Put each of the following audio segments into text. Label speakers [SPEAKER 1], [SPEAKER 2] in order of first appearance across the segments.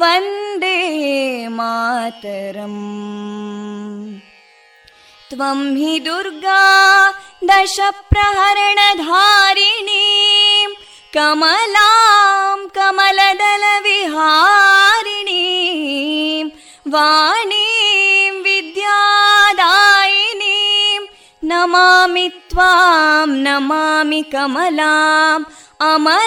[SPEAKER 1] वन्दे मातरम् त्वं हि दुर्गा दशप्रहरणधारिणीं कमलां कमलदलविहारिणीं वाणीं विद्यादायिनीं नमामि त्वां नमामि कमलाम् अमलामतुलां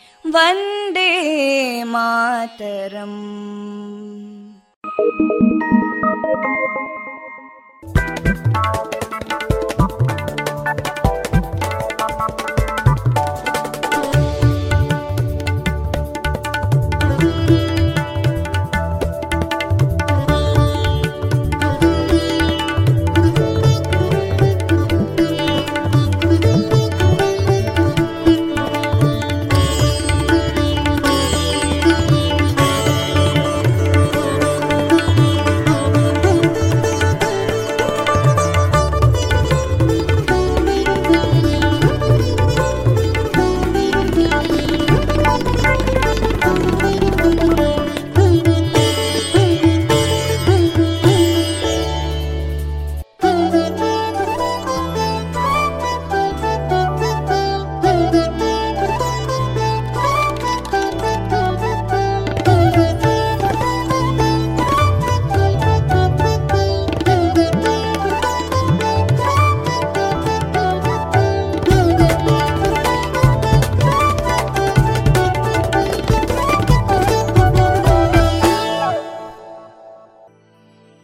[SPEAKER 1] वन्दे मातरम्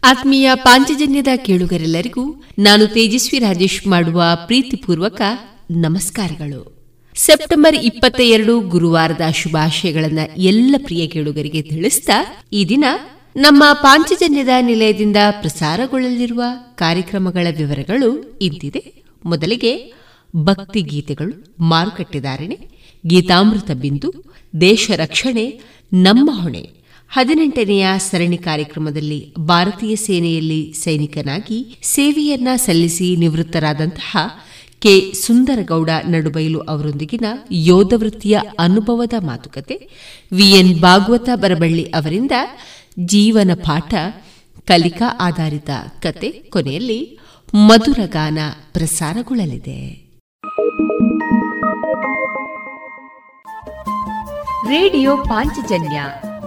[SPEAKER 2] ಆತ್ಮೀಯ ಪಾಂಚಜನ್ಯದ ಕೇಳುಗರೆಲ್ಲರಿಗೂ ನಾನು ತೇಜಸ್ವಿ ರಾಜೇಶ್ ಮಾಡುವ ಪ್ರೀತಿಪೂರ್ವಕ ನಮಸ್ಕಾರಗಳು. ಸೆಪ್ಟೆಂಬರ್ ಇಪ್ಪತ್ತ ಎರಡು ಗುರುವಾರದ ಶುಭಾಶಯಗಳನ್ನ ಎಲ್ಲ ಪ್ರಿಯ ಕೇಳುಗರಿಗೆ ತಿಳಿಸ್ತಾ ಈ ದಿನ ನಮ್ಮ ಪಾಂಚಜನ್ಯದ ನಿಲಯದಿಂದ ಪ್ರಸಾರಗೊಳ್ಳಲಿರುವ ಕಾರ್ಯಕ್ರಮಗಳ ವಿವರಗಳು ಇಂತಿದೆ. ಮೊದಲಿಗೆ ಭಕ್ತಿ ಗೀತೆಗಳು ಮಾರುಕಟ್ಟೆದಾರಣೆ ಗೀತಾಮೃತ ಬಿಂದು, ದೇಶ ರಕ್ಷಣೆ, ನಮ್ಮ ಹೊಣೆ. ಹದಿನೆಂಟನೆಯ ಸರಣಿ ಕಾರ್ಯಕ್ರಮದಲ್ಲಿ ಭಾರತೀಯ ಸೇನೆಯಲ್ಲಿ ಸೈನಿಕನಾಗಿ ಸೇವೆಯನ್ನ ಸಲ್ಲಿಸಿ ನಿವೃತ್ತರಾದಂತಹ ಕೆ. ಸುಂದರಗೌಡ ನಡುಬೈಲು ಅವರೊಂದಿಗಿನ ಯೋಧ ವೃತ್ತಿಯ ಅನುಭವದ ಮಾತುಕತೆ ವಿಎನ್ ಭಾಗವತ ಬರಬಳ್ಳಿ ಅವರಿಂದ ಜೀವನ ಪಾಠ, ಕಲಿಕಾ ಆಧಾರಿತ ಕತೆ ಕೊನೆಯಲ್ಲಿ ಮಧುರಗಾನ ಪ್ರಸಾರಗೊಳ್ಳಲಿದೆ. ರೇಡಿಯೋ ಪಾಂಚಜನ್ಯ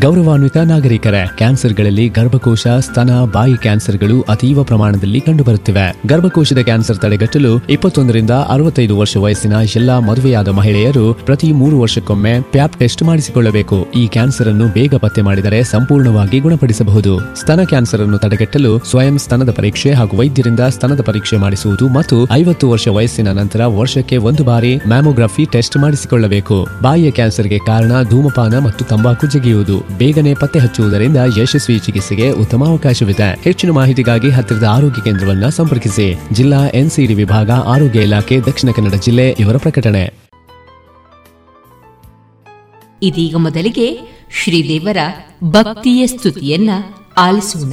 [SPEAKER 3] ಗೌರವಾನ್ವಿತ ನಾಗರಿಕರೇ, ಕ್ಯಾನ್ಸರ್ಗಳಲ್ಲಿ ಗರ್ಭಕೋಶ, ಸ್ತನ, ಬಾಯಿ ಕ್ಯಾನ್ಸರ್ಗಳು ಅತೀವ ಪ್ರಮಾಣದಲ್ಲಿ ಕಂಡುಬರುತ್ತಿವೆ. ಗರ್ಭಕೋಶದ ಕ್ಯಾನ್ಸರ್ ತಡೆಗಟ್ಟಲು ಇಪ್ಪತ್ತೊಂದರಿಂದ ಅರವತ್ತೈದು ವರ್ಷ ವಯಸ್ಸಿನ ಎಲ್ಲಾ ಮದುವೆಯಾದ ಮಹಿಳೆಯರು ಪ್ರತಿ ಮೂರು ವರ್ಷಕ್ಕೊಮ್ಮೆ ಪ್ಯಾಪ್ ಟೆಸ್ಟ್ ಮಾಡಿಸಿಕೊಳ್ಳಬೇಕು. ಈ ಕ್ಯಾನ್ಸರ್ ಅನ್ನು ಬೇಗ ಪತ್ತೆ ಮಾಡಿದರೆ ಸಂಪೂರ್ಣವಾಗಿ ಗುಣಪಡಿಸಬಹುದು. ಸ್ತನ ಕ್ಯಾನ್ಸರ್ ಅನ್ನು ತಡೆಗಟ್ಟಲು ಸ್ವಯಂ ಸ್ತನದ ಪರೀಕ್ಷೆ ಹಾಗೂ ವೈದ್ಯರಿಂದ ಸ್ತನದ ಪರೀಕ್ಷೆ ಮಾಡಿಸುವುದು ಮತ್ತು ಐವತ್ತು ವರ್ಷ ವಯಸ್ಸಿನ ನಂತರ ವರ್ಷಕ್ಕೆ ಒಂದು ಬಾರಿ ಮ್ಯಾಮೋಗ್ರಫಿ ಟೆಸ್ಟ್ ಮಾಡಿಸಿಕೊಳ್ಳಬೇಕು. ಬಾಯಿಯ ಕ್ಯಾನ್ಸರ್ಗೆ ಕಾರಣ ಧೂಮಪಾನ ಮತ್ತು ತಂಬಾಕು ಜಗಿಯುವುದು. ಬೇಗನೆ ಪತ್ತೆ ಹಚ್ಚುವುದರಿಂದ ಯಶಸ್ವಿ ಚಿಕಿತ್ಸೆಗೆ ಉತ್ತಮ ಅವಕಾಶವಿದೆ. ಹೆಚ್ಚಿನ ಮಾಹಿತಿಗಾಗಿ ಹತ್ತಿರದ ಆರೋಗ್ಯ ಕೇಂದ್ರವನ್ನು ಸಂಪರ್ಕಿಸಿ. ಜಿಲ್ಲಾ ಎನ್ಸಿಡಿ ವಿಭಾಗ, ಆರೋಗ್ಯ ಇಲಾಖೆ, ದಕ್ಷಿಣ ಕನ್ನಡ ಜಿಲ್ಲೆ ಇವರ ಪ್ರಕಟಣೆ.
[SPEAKER 2] ಇದೀಗ ಮೊದಲಿಗೆ ಶ್ರೀದೇವರ ಭಕ್ತಿಯ ಸ್ತುತಿಯನ್ನ ಆಲಿಸೋಣ.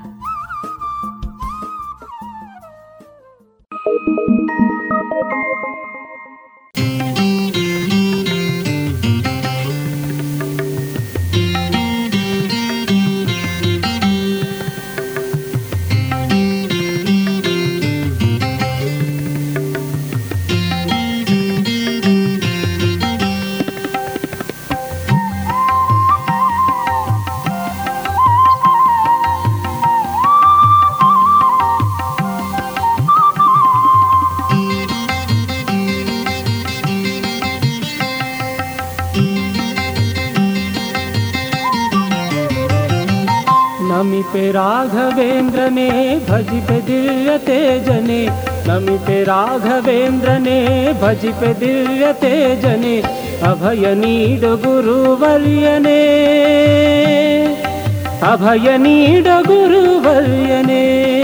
[SPEAKER 4] मिते राघवेन्द्रने भजिपे दिव्यते जने अभयनीड गुरुवर्यने। अभयनीड
[SPEAKER 5] गुरुवर्यने।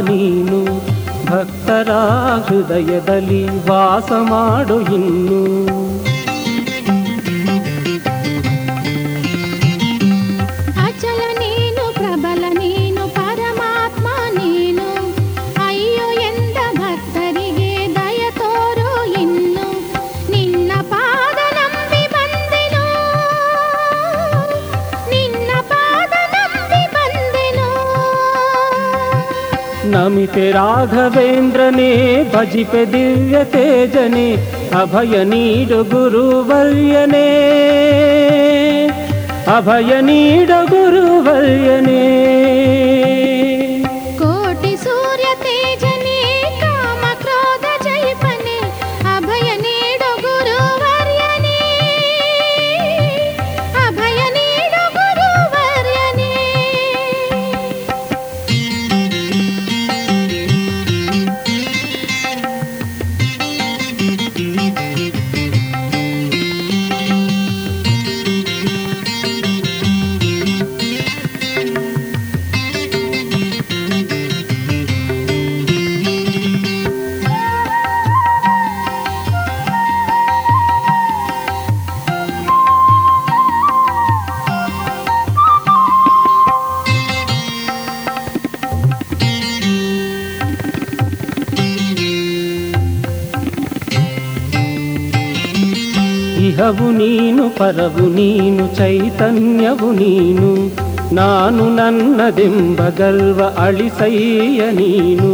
[SPEAKER 5] ನೀನು ಭಕ್ತರ ಹೃದಯದಲ್ಲಿ ವಾಸ ಮಾಡು ಇನ್ನು.
[SPEAKER 4] వర్ధని భజిపె దివ్య తేజని అభయ నీడు గురువర్యనే. అభయ నీడు గురువర్యనే. పరవు నీను
[SPEAKER 5] చైతన్యవు ನೀನು ನಾನು ನನ್ನದೆಂಬ ಗರ್ವ ಅಳಿಸಯ್ಯ ನೀನು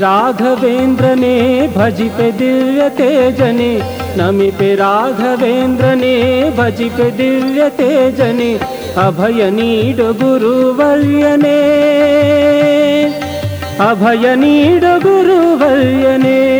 [SPEAKER 5] राघवेन्द्रने भजिपे दिव्यते जने नमिपे राघवेन्द्रने भजिपे दिव्यते जने अभयनीड गुरुवर्यने। अभयनीड गुरुवर्यने।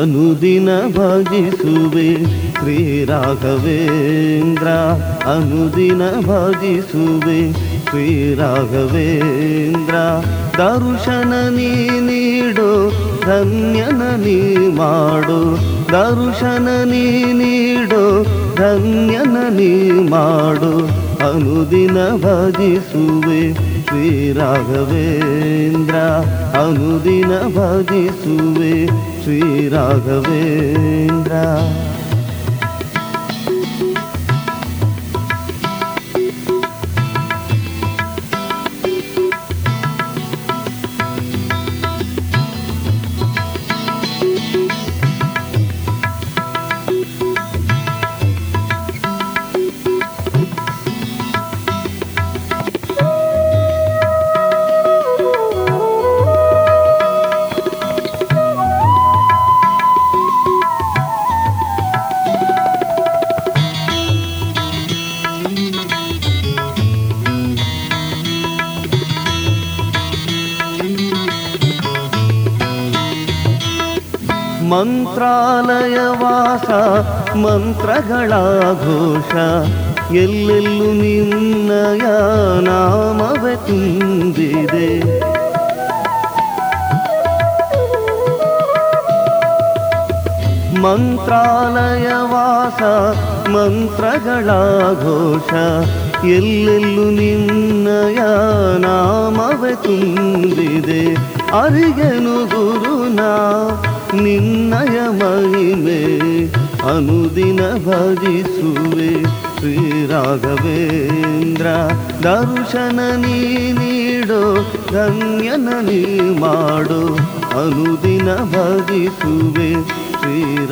[SPEAKER 6] ಅನುದಿನ ಭಜಿಸುವೆ ಶ್ರೀ ರಾಘವೇಂದ್ರ ಅನುದಿನ ಭಜಿಸುವೆ ಶ್ರೀ ರಾಘವೇಂದ್ರ, ದರ್ಶನ ನೀ ನೀಡೋ, ಧನ್ಯನ ನೀ ಮಾಡು. ದರ್ಶನ ನೀ ನೀಡೋ, ಧನ್ಯನ ನೀ ಮಾಡು. ಅನುದಿನ ಭಜಿಸುವೆ ಶ್ರೀ ರಾಘವೇಂದ್ರ ಅನುದಿನ ಭಜಿಸುವೆ ಶ್ರೀ ರಾಘವೇಂದ್ರ ಮಂತ್ರಗಳ ಘೋಷ. ಎಲ್ಲೆಲ್ಲೂ ನಿನ್ನಯ ನಾಮವೇ ತುಂಬಿದೆ. ಮಂತ್ರಾಲಯ ವಾಸ, ಮಂತ್ರಗಳ ಘೋಷ. ಎಲ್ಲೆಲ್ಲೂ ನಿನ್ನಯ ನಾಮವೇ ತುಂಬಿದೆ. ಅರಿಗೆನು ಗುರುನಾ, ನಿನ್ನಯ ಮಹಿಮೆ. ಅನುದಿನ ಭಜಿಸುವೆ ಶ್ರೀ ರಾಘವೇಂದ್ರ. ದರ್ಶನ ನೀ ನೀಡೋ ಧನ್ಯನ ನೀ ಮಾಡೋ ಅನುದಿನ ಭಜಿಸುವೆ ಶ್ರೀ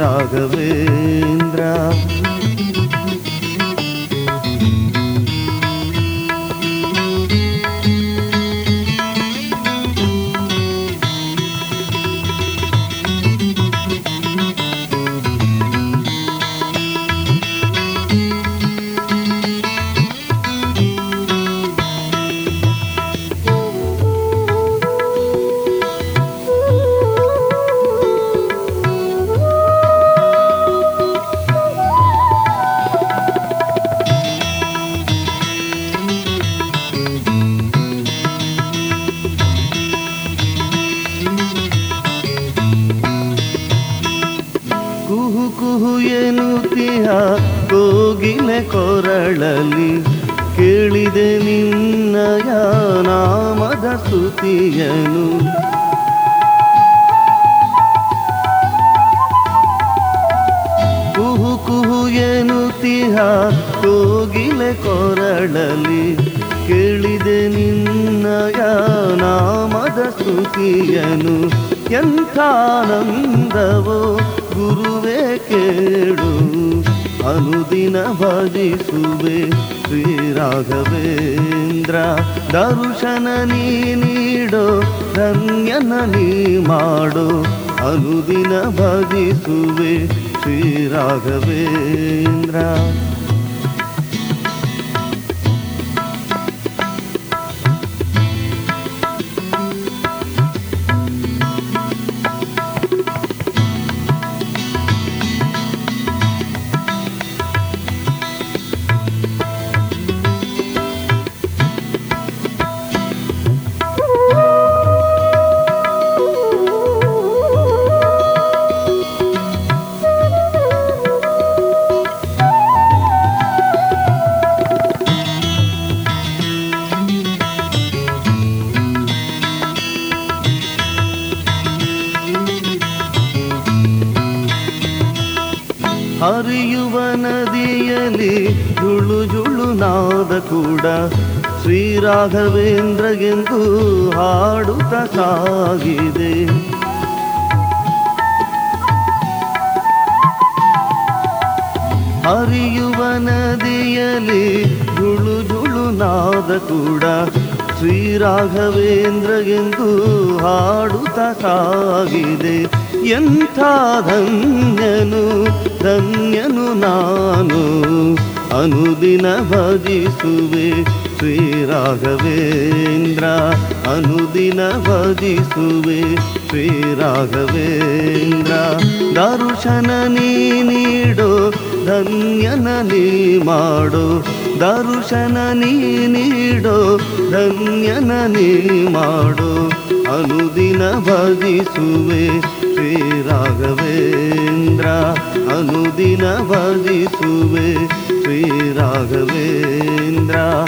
[SPEAKER 6] ಎನ್ನುತ್ತೀಯ ಕೋಗಿಲೆ ಕೊರಳಲಿ ಕೇಳಿದೆ ನಿನ್ನಯ ನಾಮದ ಸ್ತುತಿಯನು. ಎಂಥಾನಂದವೋ ಗುರುವೇ ಕೇಳು. ಅನುದಿನ ಭಜಿಸುವೆ ಶ್ರೀ ರಾಘವೇಂದ್ರ ದರ್ಶನ ನೀ ನೀಡೋ, ಧನ್ಯನ ನೀ ಮಾಡೋ. ಅನುದಿನ ಭಜಿಸುವೆ ಶ್ರೀ ಶ್ರೀರಾಘವೇಂದ್ರ ಎಂದು ಹಾಡುತ್ತ ಸಾಗಿದೆ. ಹರಿಯುವ ನದಿಯಲ್ಲಿ ಜುಳು ಜುಳು ನಾದ ಕೂಡ ಶ್ರೀರಾಘವೇಂದ್ರ ಎಂದು ಹಾಡುತ್ತ ಸಾಗಿದೆ. ಎಂಥ ಧನ್ಯನು ಧನ್ಯನು ನಾನು, ಅನುದಿನ ಭಜಿಸುವೆ. ಶ್ರೀರಾಘವೇಂದ್ರ, ಅನುದಿನ ಭಜಿಸುವೆ ಶ್ರೀರಾಘವೇಂದ್ರ, ದರುಶನ ನೀ ನೀಡೋ, ಧನ್ಯನ ನೀ ಮಾಡೋ. ದರುಶನ ನೀ ನೀಡೋ, ಧನ್ಯನ ನೀ ಮಾಡೋ. ಅನುದಿನ ಭಜಿಸುವೆ ಶ್ರೀರಾಘವೇಂದ್ರ, ಅನುದಿನ ಭಜಿಸುವೆ ಶ್ರೀರಾಘವೇಂದ್ರ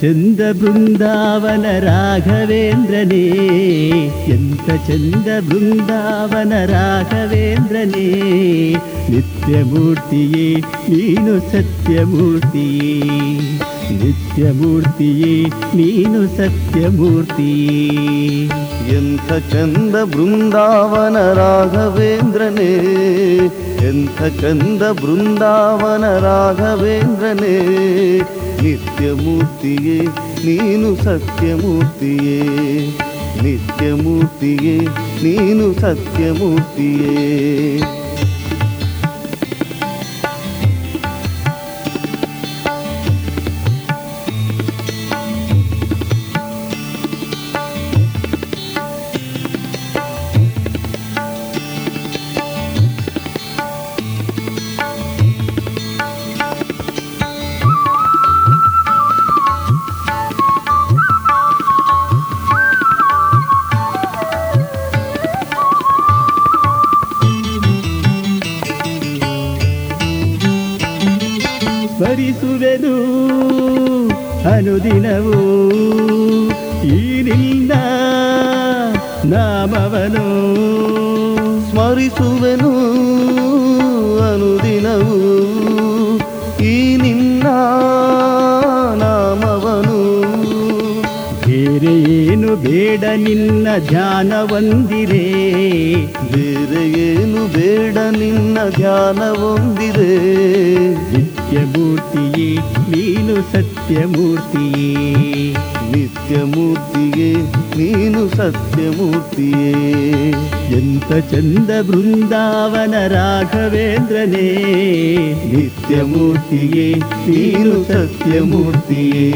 [SPEAKER 7] ಚಂದ ಬೃಂದಾವನ ರಾಘವೇಂದ್ರನೇ ಎಂತ ಚಂದ ಬೃಂದಾವನ ರಾಘವೇಂದ್ರನೇ ನಿತ್ಯಮೂರ್ತಿಯೇ ನೀನು ಸತ್ಯಮೂರ್ತಿಯೇ ನಿತ್ಯಮೂರ್ತಿಯೇ ನೀನು ಸತ್ಯಮೂರ್ತಿಯೇ
[SPEAKER 6] ಎಂಥ ಚಂದ ಬೃಂದಾವನ ರಾಘವೇಂದ್ರನೇ ಎಂಥ ಚಂದ ಬೃಂದಾವನ ರಾಘವೇಂದ್ರನೇ ನಿತ್ಯಮೂರ್ತಿಯೇ ನೀನು ಸತ್ಯಮೂರ್ತಿಯೇ ನಿತ್ಯಮೂರ್ತಿಯೇ ನೀನು ಸತ್ಯಮೂರ್ತಿಯೇ.
[SPEAKER 7] ಒಂದಿರೇ
[SPEAKER 6] ಬೇರೆ ಏನು ಬೇಡ ನಿನ್ನ ಧ್ಯಾನವೊಂದಿದೆ
[SPEAKER 7] ನಿತ್ಯ ನಿತ್ಯಮೂರ್ತಿಯೇ ನೀನು ಸತ್ಯಮೂರ್ತಿಯೇ.
[SPEAKER 6] ನಿತ್ಯಮೂರ್ತಿಯೇ ನೀನು ಸತ್ಯಮೂರ್ತಿಯೇ.
[SPEAKER 7] ಎಂತ ಚಂದ ಬೃಂದಾವನ ರಾಘವೇಂದ್ರನೇ.
[SPEAKER 6] ನಿತ್ಯಮೂರ್ತಿಯೇ ನೀನು ಸತ್ಯಮೂರ್ತಿಯೇ.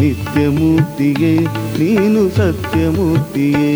[SPEAKER 6] ನಿತ್ಯಮೂರ್ತಿಗೆ ನೀನು ಸತ್ಯಮೂರ್ತಿಯೇ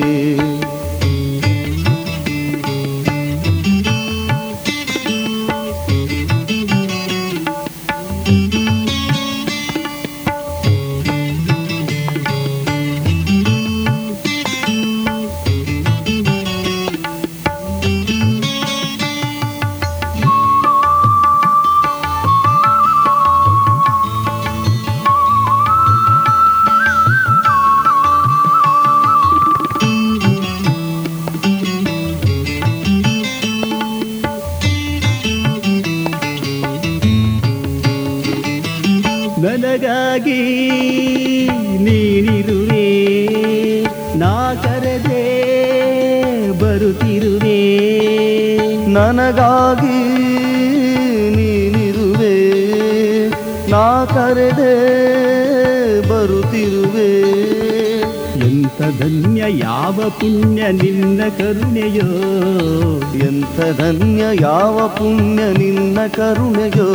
[SPEAKER 7] ಕರುಣೆಯೋ?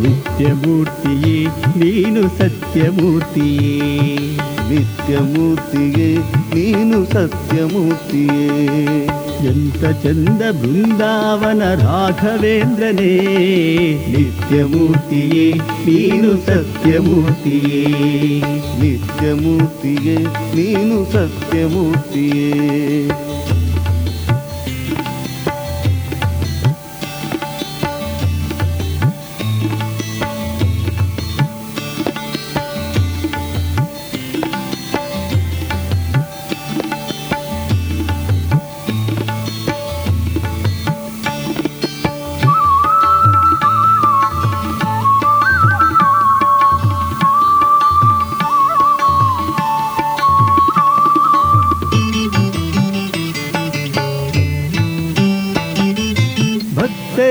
[SPEAKER 7] ನಿತ್ಯಮೂರ್ತಿಯೇ ನೀನು ಸತ್ಯಮೂರ್ತಿಯೇ.
[SPEAKER 6] ನಿತ್ಯಮೂರ್ತಿಯೇ ನೀನು ಸತ್ಯಮೂರ್ತಿಯೇ.
[SPEAKER 7] ಎಂತ ಚಂದ ಬೃಂದಾವನ ರಾಘವೇಂದ್ರನೇ. ನಿತ್ಯಮೂರ್ತಿಯೇ ನೀನು ಸತ್ಯಮೂರ್ತಿಯೇ.
[SPEAKER 6] ನಿತ್ಯಮೂರ್ತಿಯೇ ನೀನು ಸತ್ಯಮೂರ್ತಿಯೇ.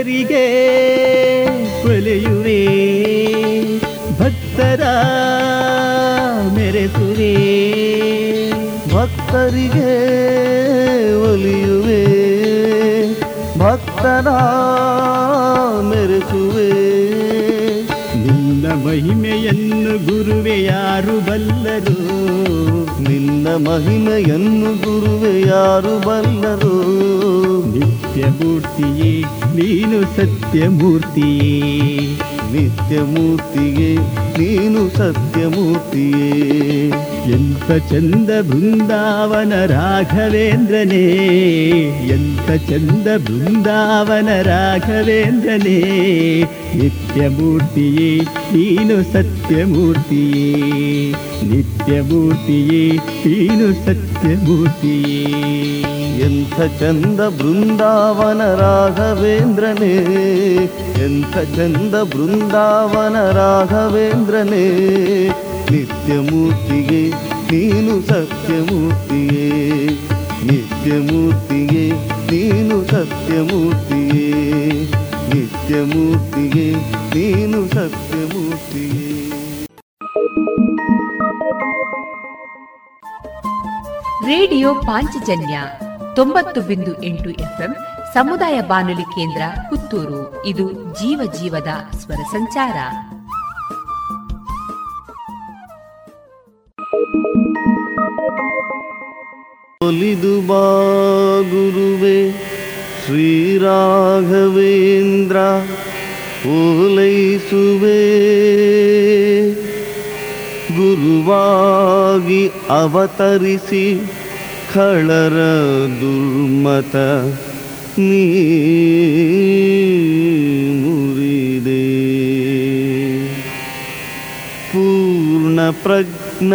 [SPEAKER 7] ಭಕ್ತರಿಗೆ ಒಲೆಯುವೆ ಭಕ್ತರ ಮೆರೆಸುವೆ,
[SPEAKER 6] ಭಕ್ತರಿಗೆ ಒಲಿಯುವೆ ಭಕ್ತರ ಮೆರೆಸುವೆ.
[SPEAKER 7] ನಿನ್ನ ಮಹಿಮೆಯನ್ನು ಗುರುವೆ ಯಾರು ಬಲ್ಲರು?
[SPEAKER 6] ನಿನ್ನ ಮಹಿಮೆಯನ್ನು ಗುರುವೆ ಯಾರು ಬಲ್ಲರು?
[SPEAKER 7] ನಿತ್ಯಮೂರ್ತಿಯೇ ನೀನು ಸತ್ಯಮೂರ್ತಿಯೇ.
[SPEAKER 6] ನಿತ್ಯಮೂರ್ತಿಯೇ ನೀನು ಸತ್ಯಮೂರ್ತಿಯೇ.
[SPEAKER 7] ಎಂತ ಚಂದ ಬೃಂದಾವನ ರಾಘವೇಂದ್ರನೇ. ಎಂತ ಚಂದ ಬೃಂದಾವನ ರಾಘವೇಂದ್ರನೇ. ನಿತ್ಯಮೂರ್ತಿಯೇ, ನೀನು ಸತ್ಯಮೂರ್ತಿಯೇ. ನಿತ್ಯಮೂರ್ತಿಯೇ, ನೀನು ಸತ್ಯಮೂರ್ತಿಯೇ.
[SPEAKER 6] ಎಂಥ ಚಂದ ಬೃಂದಾವನ ರಾಘವೇಂದ್ರನೇ, ಎಂಥ ಚಂದ ಬೃಂದಾವನ ರಾಘವೇಂದ್ರನೇ, ನಿತ್ಯಮೂರ್ತಿಗೆ ನೀನು ಸತ್ಯಮೂರ್ತಿಯೇ, ನಿತ್ಯಮೂರ್ತಿಗೆ ನೀನು ಸತ್ಯಮೂರ್ತಿಯೇ, ನಿತ್ಯಮೂರ್ತಿಗೆ ನೀನು ಸತ್ಯಮೂರ್ತಿಯೇ.
[SPEAKER 2] ರೇಡಿಯೋ ಪಾಂಚಜನ್ಯ ತೊಂಬತ್ತು ಬಿಂದು ಎಂಟು ಎಫ್ಎಂ ಸಮುದಾಯ ಬಾನುಲಿ ಕೇಂದ್ರ ಪುತ್ತೂರು. ಇದು ಜೀವ ಜೀವದ ಸ್ವರ ಸಂಚಾರ.
[SPEAKER 6] ಒಲಿದು ಬಾ ಗುರುವೆ, ಶ್ರೀರಾಘವೇಂದ್ರ, ಓಲೈಸುವೆ. ಗುರುವಾಗಿ ಅವತರಿಸಿ ಖಳರ ದುರ್ಮತ ನೀ ಮುರಿದೆ. ಪೂರ್ಣ ಪ್ರಜ್ಞ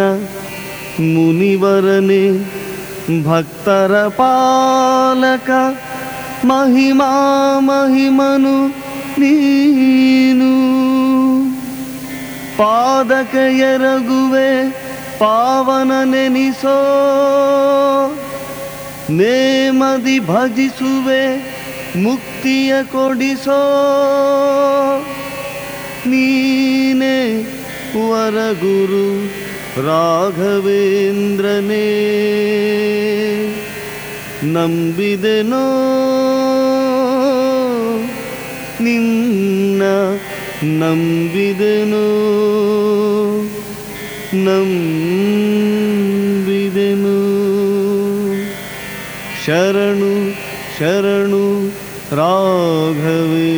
[SPEAKER 6] ಮುನಿವರನೆ ಭಕ್ತರ ಪಾಲಕ ಮಹಿಮಾ ಮಹಿಮನು ನೀನು. ಪಾದಕ ಎರಗುವೆ ಪಾವನನೆನಿಸೋ ನೇಮದಿ ಭಜಿಸುವೆ ಮುಕ್ತಿಯ ಕೊಡಿಸೋ. ನೀನೆ ವರಗುರು ರಾಘವೇಂದ್ರನೇ ನಂಬಿದೆನೋ ನಿನ್ನ ನಂಬಿದೆನೋ. ನಂಬಿದೆನು ಶರಣು ಶರಣು
[SPEAKER 5] ರಾಘವೇ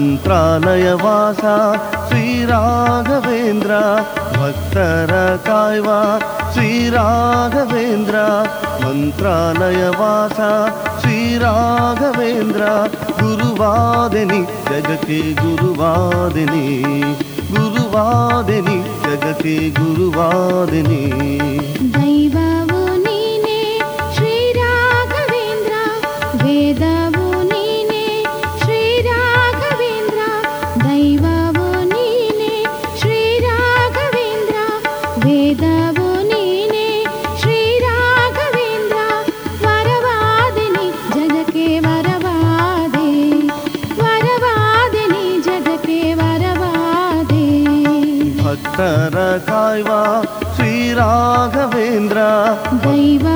[SPEAKER 6] मन्त्रालयवासा श्रीराघवेन्द्र श्रीराघवेन्द्रा
[SPEAKER 5] भक्तरसाय वा श्रीराघवेन्द्रा
[SPEAKER 6] मन्त्रालय वासा श्रीराघवेन्द्रा जगति गुरुवादिनि
[SPEAKER 5] गुरुवादिनि जगति गुरुवादिनि। ¡Gracias!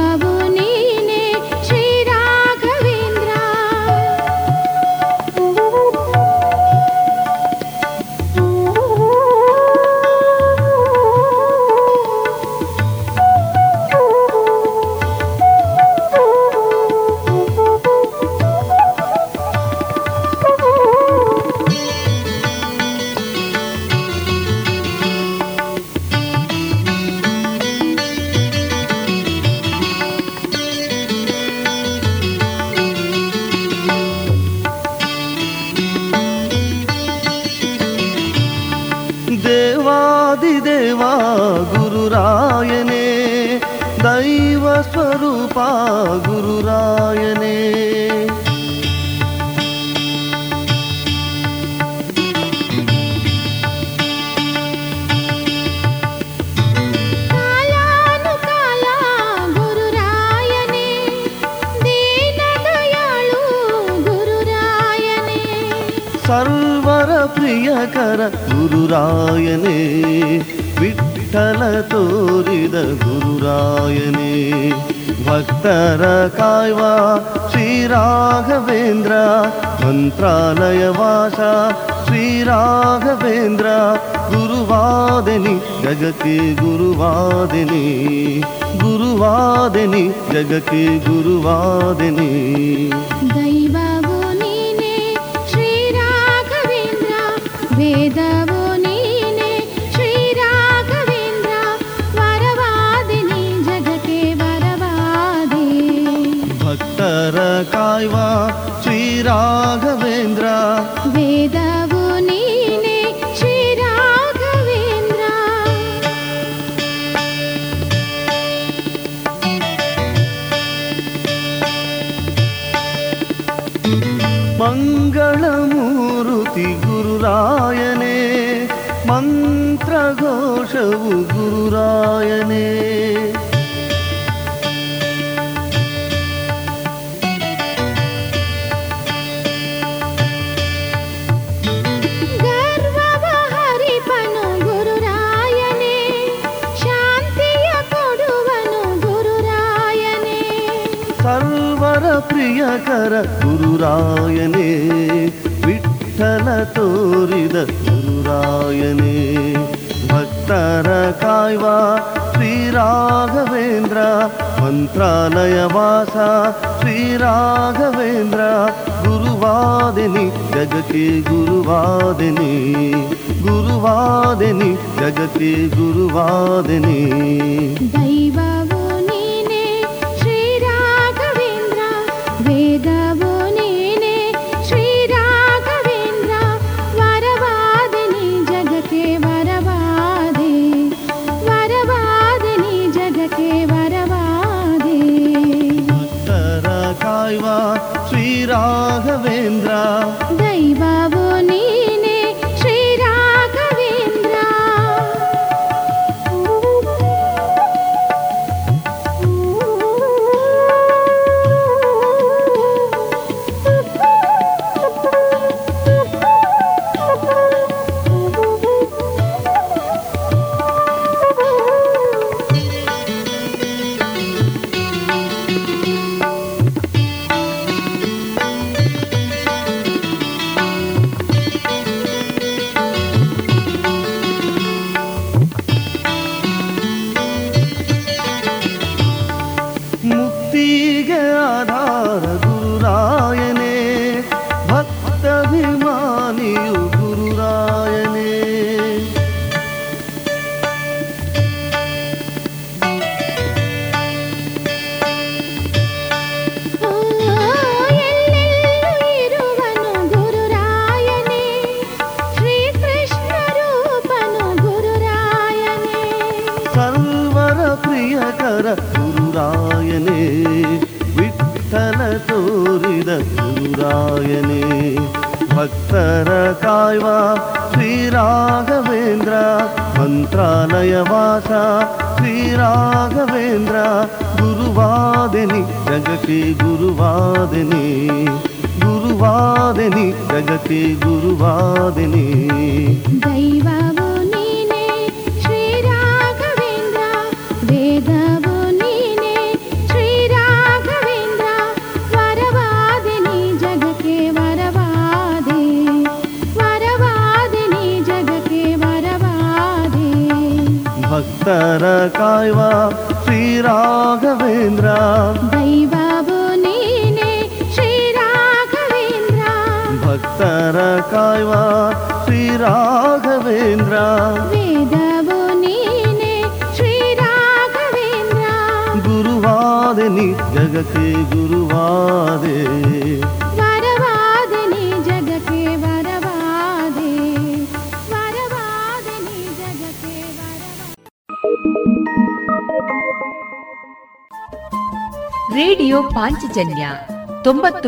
[SPEAKER 6] ಸರ್ವರ ಪ್ರಿಯಕರ ಗುರುರಾಯನೇ ವಿಠಲ ತೋರಿದ ಗುರುರಾಯನೇ ಭಕ್ತರ ಕಾಯ್ವ ಶ್ರೀರಾಘವೇಂದ್ರ ಮಂತ್ರಾಲಯ ವಾಸ ಶ್ರೀರಾಘವೇಂದ್ರ ಗುರುವಾದಿನಿ ಜಗಕ್ಕೆ ಗುರುವಾದಿನಿ ಗುರುವಾದಿನಿ ಜಗಕ್ಕೆ ಗುರುವಾದಿನಿ
[SPEAKER 5] ದೈವ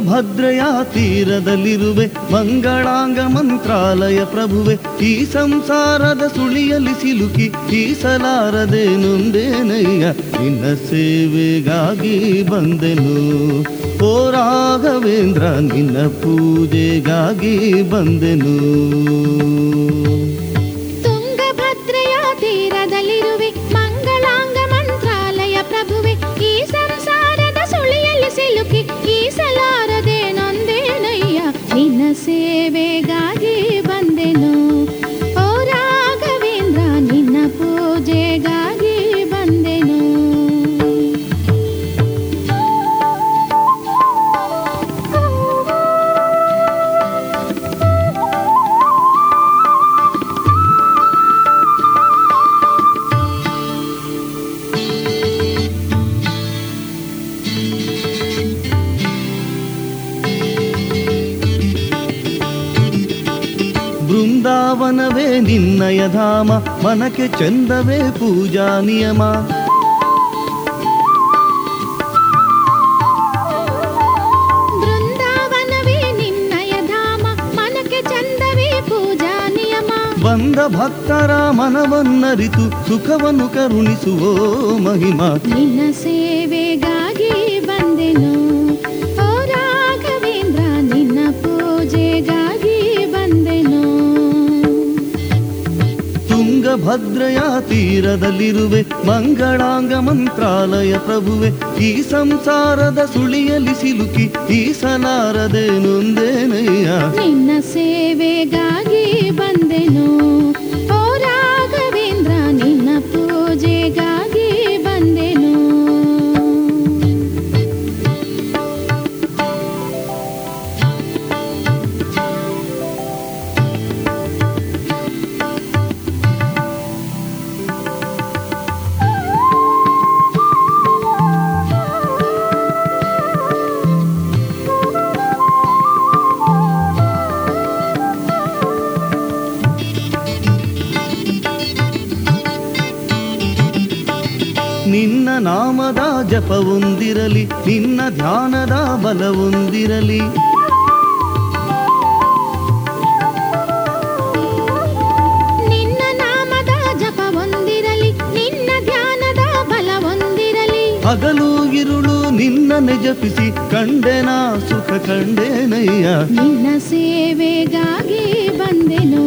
[SPEAKER 6] ಭದ್ರೆಯ ತೀರದಲ್ಲಿರುವೆ ಮಂಗಳಾಂಗ ಮಂತ್ರಾಲಯ ಪ್ರಭುವೆ, ಈ ಸಂಸಾರದ ಸುಳಿಯಲ್ಲಿ ಸಿಲುಕಿ ಈಸಲಾರದೆ ನೊಂದೇನಯ್ಯ ನಿನ್ನ ಸೇವೆಗಾಗಿ ಬಂದೆನು. ಓ ರಾಘವೇಂದ್ರ, ನಿನ್ನ ಪೂಜೆಗಾಗಿ ಬಂದೆನು. ವಿನಯಧಾಮ ಮನಕ್ಕೆ ಚಂದವೇ ಪೂಜಾ ನಿಯಮ. ಬಂದ ಭಕ್ತರ ಮನವನ್ನರಿತು ಸುಖವನ್ನು ಕರುಣಿಸುವೋ ಮಹಿಮಾ.
[SPEAKER 5] ನಿನ್ನ ಸೇವೆ
[SPEAKER 6] ತುಂಗಭದ್ರೆಯ ತೀರದಲ್ಲಿರುವೆ ಮಂಗಳಾಂಗ ಮಂತ್ರಾಲಯ ಪ್ರಭುವೆ ಈ ಸಂಸಾರದ ಸುಳಿಯಲ್ಲಿ ಸಿಲುಕಿ ಈಸಲಾರದೆ ನೊಂದೇನಯ್ಯ?
[SPEAKER 5] ನಿನ್ನ ಸೇವೆಗಾಗಿ
[SPEAKER 6] ಬಲವೊಂದಿರಲಿ
[SPEAKER 5] ನಿನ್ನ ನಾಮದ ಜಪವೊಂದಿರಲಿ ನಿನ್ನ ಧ್ಯಾನದ ಬಲವೊಂದಿರಲಿ
[SPEAKER 6] ಹಗಲು ಇರುಳು ನಿನ್ನನೆ ಜಪಿಸಿ ಕಂಡೆನ ಸುಖ ಕಂಡೆನಯ್ಯ.
[SPEAKER 5] ನಿನ್ನ ಸೇವೆಗಾಗಿ ಬಂದೆನು.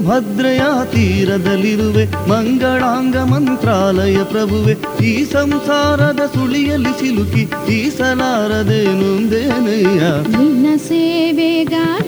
[SPEAKER 6] ತುಂಗಭದ್ರೆಯ ತೀರದಲ್ಲಿರುವೆ ಮಂಗಳಾಂಗ ಮಂತ್ರಾಲಯ ಪ್ರಭುವೆ ಈ ಸಂಸಾರದ ಸುಳಿಯಲ್ಲಿ ಸಿಲುಕಿ ಈಸಲಾರದೆ ನೊಂದೇನಯ್ಯ?
[SPEAKER 5] ನಿನ್ನ ಸೇವೆಗಾಗಿ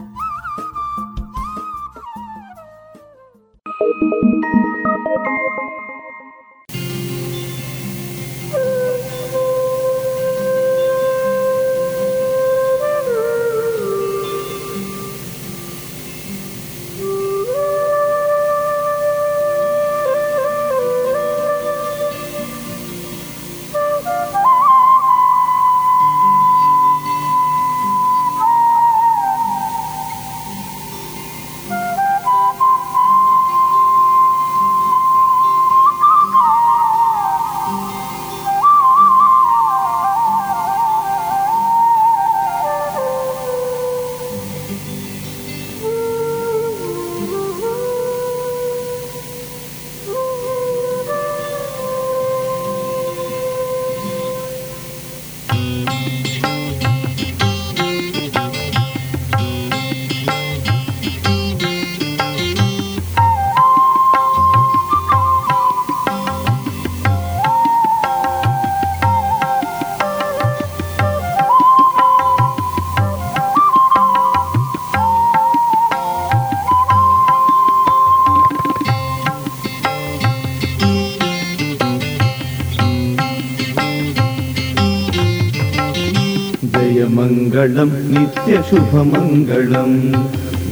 [SPEAKER 6] मङ्गलं नित्यशुभ मङ्गलम्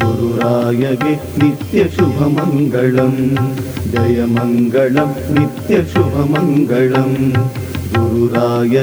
[SPEAKER 6] नित्यशुभमङ्गलम् गि नित्यशुभमङ्गलम् मङ्गलम् जय मङ्गलं नित्यशुभमङ्गलम् गुरुराय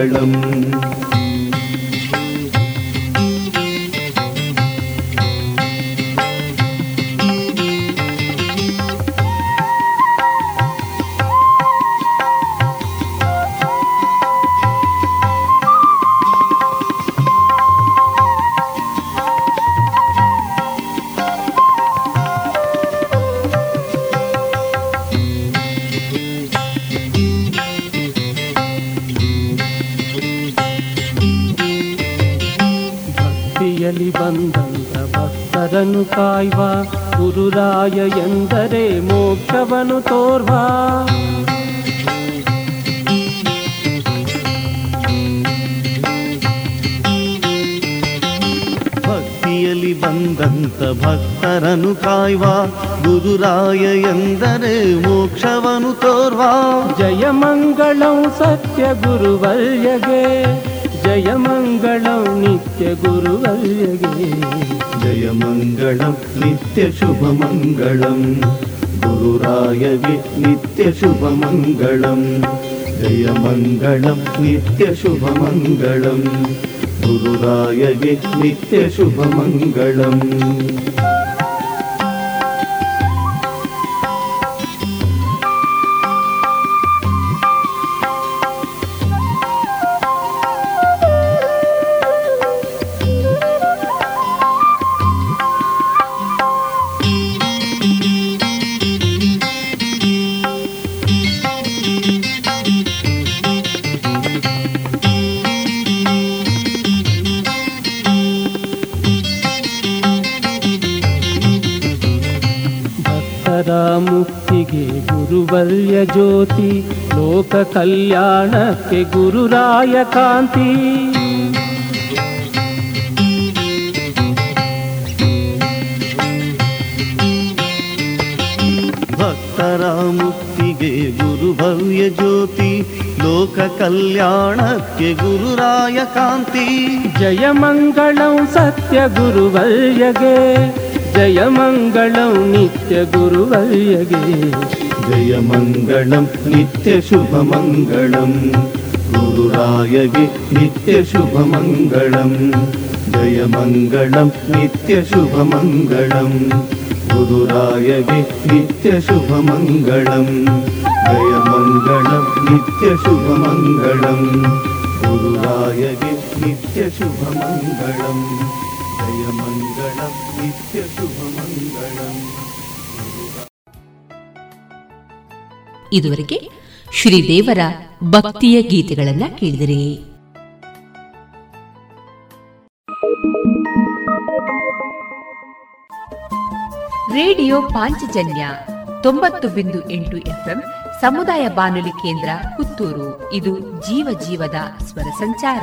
[SPEAKER 6] ಮಂಗಳಂ
[SPEAKER 4] ಭಕ್ತಿಯಲ್ಲಿ ಬಂದಂತ ಭಕ್ತರನ್ನು ಕಾಯ್ವ. ಗುರುರಾಯ ಎಂದರೆ ಮೋಕ್ಷವನು ತೋರ್ವ.
[SPEAKER 6] ಭಕ್ತಿಯಲ್ಲಿ ಬಂದಂತ ಭಕ್ತರನು ಕಾಯ್ವ. ಗುರುರಾಯ ಎಂದರೆ ಮೋಕ್ಷವನು ತೋರ್ವ.
[SPEAKER 4] ಜಯ ಮಂಗಳಂ ಸತ್ಯ ಗುರುವಲ್ಯಗೆ.
[SPEAKER 6] जयमङ्गलं नित्य गुरुवल् जय मङ्गलं नित्यशुभमङ्गलं गुरुराय विनित्यशुभमङ्गलं
[SPEAKER 4] जय मङ्गलं नित्यशुभमङ्गलं गुरुराय विनित्यशुभमङ्गलम् ಕಲ್ಯಾಣಕ್ಕೆ ಗುರುರಾಯ ಕಾಂತಿ.
[SPEAKER 6] ಭಕ್ತರ ಮುಕ್ತಿಗೆ ಗುರು ಭವ್ಯ ಜ್ಯೋತಿ ಲೋಕ ಕಲ್ಯಾಣಕ್ಕೆ ಗುರುರಾಯ ಕಾಂತಿ.
[SPEAKER 4] ಜಯ ಮಂಗಳಂ ಸತ್ಯ ಗುರುವಲ್ಯಗೆ ಜಯ ಮಂಗಳಂ ನಿತ್ಯ ಗುರುವಲ್ಯಗೆ.
[SPEAKER 6] दयमङ्गलं नित्यशुभमङ्गलम्। गुरुराय नित्यशुभमङ्गलम्। नित्यशुभमङ्गलं नित्यशुभमङ्गलम्। नित्यशुभमङ्गलं गुरुराय वि नित्यशुभमङ्गलं दयमङ्गलं नित्यशुभमङ्गलं नित्यशुभमङ्गलम्।
[SPEAKER 2] ಇದುವರೆಗೆ ಶ್ರೀದೇವರ ಭಕ್ತಿಯ ಗೀತೆಗಳನ್ನ ಕೇಳಿದಿರಿ. ರೇಡಿಯೋ ಪಾಂಚಜನ್ಯ ತೊಂಬತ್ತು ಬಿಂದು ಎಂಟು ಎಫ್ಎಂ ಸಮುದಾಯ ಬಾನುಲಿ ಕೇಂದ್ರ ಪುತ್ತೂರು. ಇದು ಜೀವ ಜೀವದ ಸ್ವರ ಸಂಚಾರ.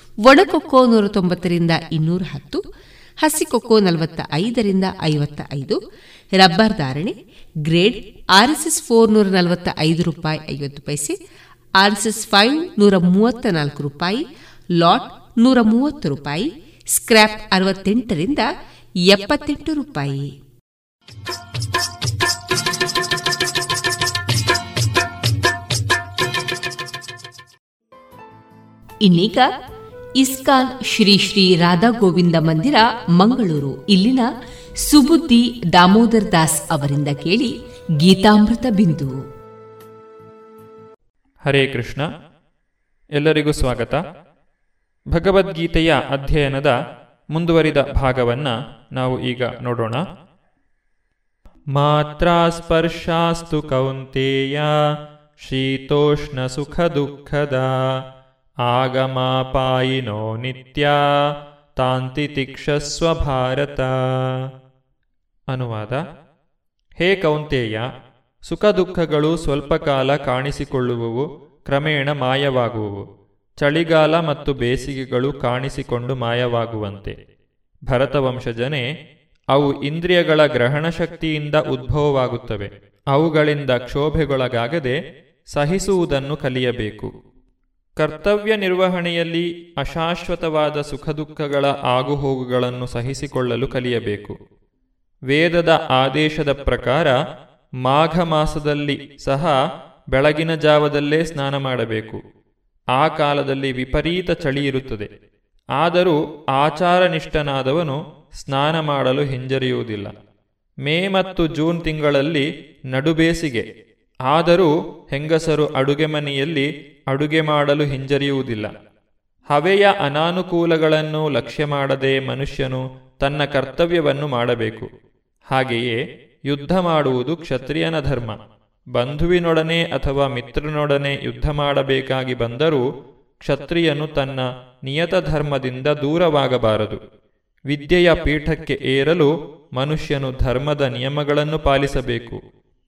[SPEAKER 2] ಒಣಕೊಕ್ಕೋ ನೂರ ತೊಂಬತ್ತರಿಂದ ಇನ್ನೂರ ಹತ್ತು ಹಸಿಕೊಕ್ಕೋ ನಲವತ್ತ ಐದರಿಂದ ಐವತ್ತ ಐದು ರಬ್ಬರ್ ಧಾರಣೆ, ಗ್ರೇಡ್ ಆರ್ಎಸ್ಎಸ್ ಫೋರ್ ನೂರ ನಲವತ್ತ ಐದು ರೂಪಾಯಿ ಐವತ್ತು ಪೈಸೆ, ಆರ್ಎಸ್ಎಸ್ ಫೈವ್ ನೂರ ಮೂವತ್ತ ನಾಲ್ಕು ರೂಪಾಯಿ, ಲಾಟ್ ನೂರ ಮೂವತ್ತು ರೂಪಾಯಿ, ಸ್ಕ್ರ್ಯಾಪ್ ಅರವತ್ತೆಂಟರಿಂದ ಎಪ್ಪತ್ತೆಂಟು ರೂಪಾಯಿ. ಇನ್ನೀಗ ಇಸ್ಕಾನ್ ಶ್ರೀ ಶ್ರೀ ರಾಧಾ ಗೋವಿಂದ ಮಂದಿರ, ಮಂಗಳೂರು. ಇಲ್ಲಿನ ಸುಬುದ್ದಿ ದಾಮೋದರ್ ದಾಸ್ ಅವರಿಂದ ಕೇಳಿ ಗೀತಾಮೃತ ಬಿಂದು.
[SPEAKER 8] ಹರೇ ಕೃಷ್ಣ. ಎಲ್ಲರಿಗೂ ಸ್ವಾಗತ. ಭಗವದ್ಗೀತೆಯ ಅಧ್ಯಯನದ ಮುಂದುವರಿದ ಭಾಗವನ್ನ ನಾವು ಈಗ ನೋಡೋಣ. ಮಾತ್ರ ಸ್ಪರ್ಶಾಸ್ತು ಕೌಂತೇಯ, ಶೀತೋಷ್ಣ ಸುಖ ದುಃಖದ. ಆಗಮಾಪಾಯಿನೋ ನಿತ್ಯ ತಾಂತಿತಿಕ್ಷಸ್ವ ಭಾರತ. ಅನುವಾದ. ಹೇ ಕೌಂತೆಯ, ಸುಖ ದುಃಖಗಳು ಸ್ವಲ್ಪ ಕಾಲ ಕಾಣಿಸಿಕೊಳ್ಳುವವು, ಕ್ರಮೇಣ ಮಾಯವಾಗುವವು. ಚಳಿಗಾಲ ಮತ್ತು ಬೇಸಿಗೆಗಳು ಕಾಣಿಸಿಕೊಂಡು ಮಾಯವಾಗುವಂತೆ. ಭರತವಂಶಜನೆ, ಅವು ಇಂದ್ರಿಯಗಳ ಗ್ರಹಣ ಶಕ್ತಿಯಿಂದ ಉದ್ಭವವಾಗುತ್ತವೆ. ಅವುಗಳಿಂದ ಕ್ಷೋಭೆಗೊಳಗಾಗದೆ ಸಹಿಸುವುದನ್ನು ಕಲಿಯಬೇಕು. ಕರ್ತವ್ಯ ನಿರ್ವಹಣೆಯಲ್ಲಿ ಅಶಾಶ್ವತವಾದ ಸುಖ ದುಃಖಗಳ ಆಗುಹೋಗುಗಳನ್ನು ಸಹಿಸಿಕೊಳ್ಳಲು ಕಲಿಯಬೇಕು. ವೇದದ ಆದೇಶದ ಪ್ರಕಾರ ಮಾಘ ಮಾಸದಲ್ಲಿ ಸಹ ಬೆಳಗಿನ ಜಾವದಲ್ಲೇ ಸ್ನಾನ ಮಾಡಬೇಕು. ಆ ಕಾಲದಲ್ಲಿ ವಿಪರೀತ ಚಳಿ ಇರುತ್ತದೆ. ಆದರೂ ಆಚಾರನಿಷ್ಠನಾದವನು ಸ್ನಾನ ಮಾಡಲು ಹಿಂಜರಿಯುವುದಿಲ್ಲ. ಮೇ ಮತ್ತು ಜೂನ್ ತಿಂಗಳಲ್ಲಿ ನಡುಬೇಸಿಗೆ. ಆದರೂ ಹೆಂಗಸರು ಅಡುಗೆ ಮನೆಯಲ್ಲಿ ಅಡುಗೆ ಮಾಡಲು ಹಿಂಜರಿಯುವುದಿಲ್ಲ. ಹವೆಯ ಅನಾನುಕೂಲಗಳನ್ನು ಲಕ್ಷ್ಯ ಮಾಡದೆ ಮನುಷ್ಯನು ತನ್ನ ಕರ್ತವ್ಯವನ್ನು ಮಾಡಬೇಕು. ಹಾಗೆಯೇ ಯುದ್ಧ ಮಾಡುವುದು ಕ್ಷತ್ರಿಯನ ಧರ್ಮ. ಬಂಧುವಿನೊಡನೆ ಅಥವಾ ಮಿತ್ರನೊಡನೆ ಯುದ್ಧ ಮಾಡಬೇಕಾಗಿ ಬಂದರೂ ಕ್ಷತ್ರಿಯನು ತನ್ನ ನಿಯತ ಧರ್ಮದಿಂದ ದೂರವಾಗಬಾರದು. ವಿದ್ಯೆಯ ಪೀಠಕ್ಕೆ ಏರಲು ಮನುಷ್ಯನು ಧರ್ಮದ ನಿಯಮಗಳನ್ನು ಪಾಲಿಸಬೇಕು.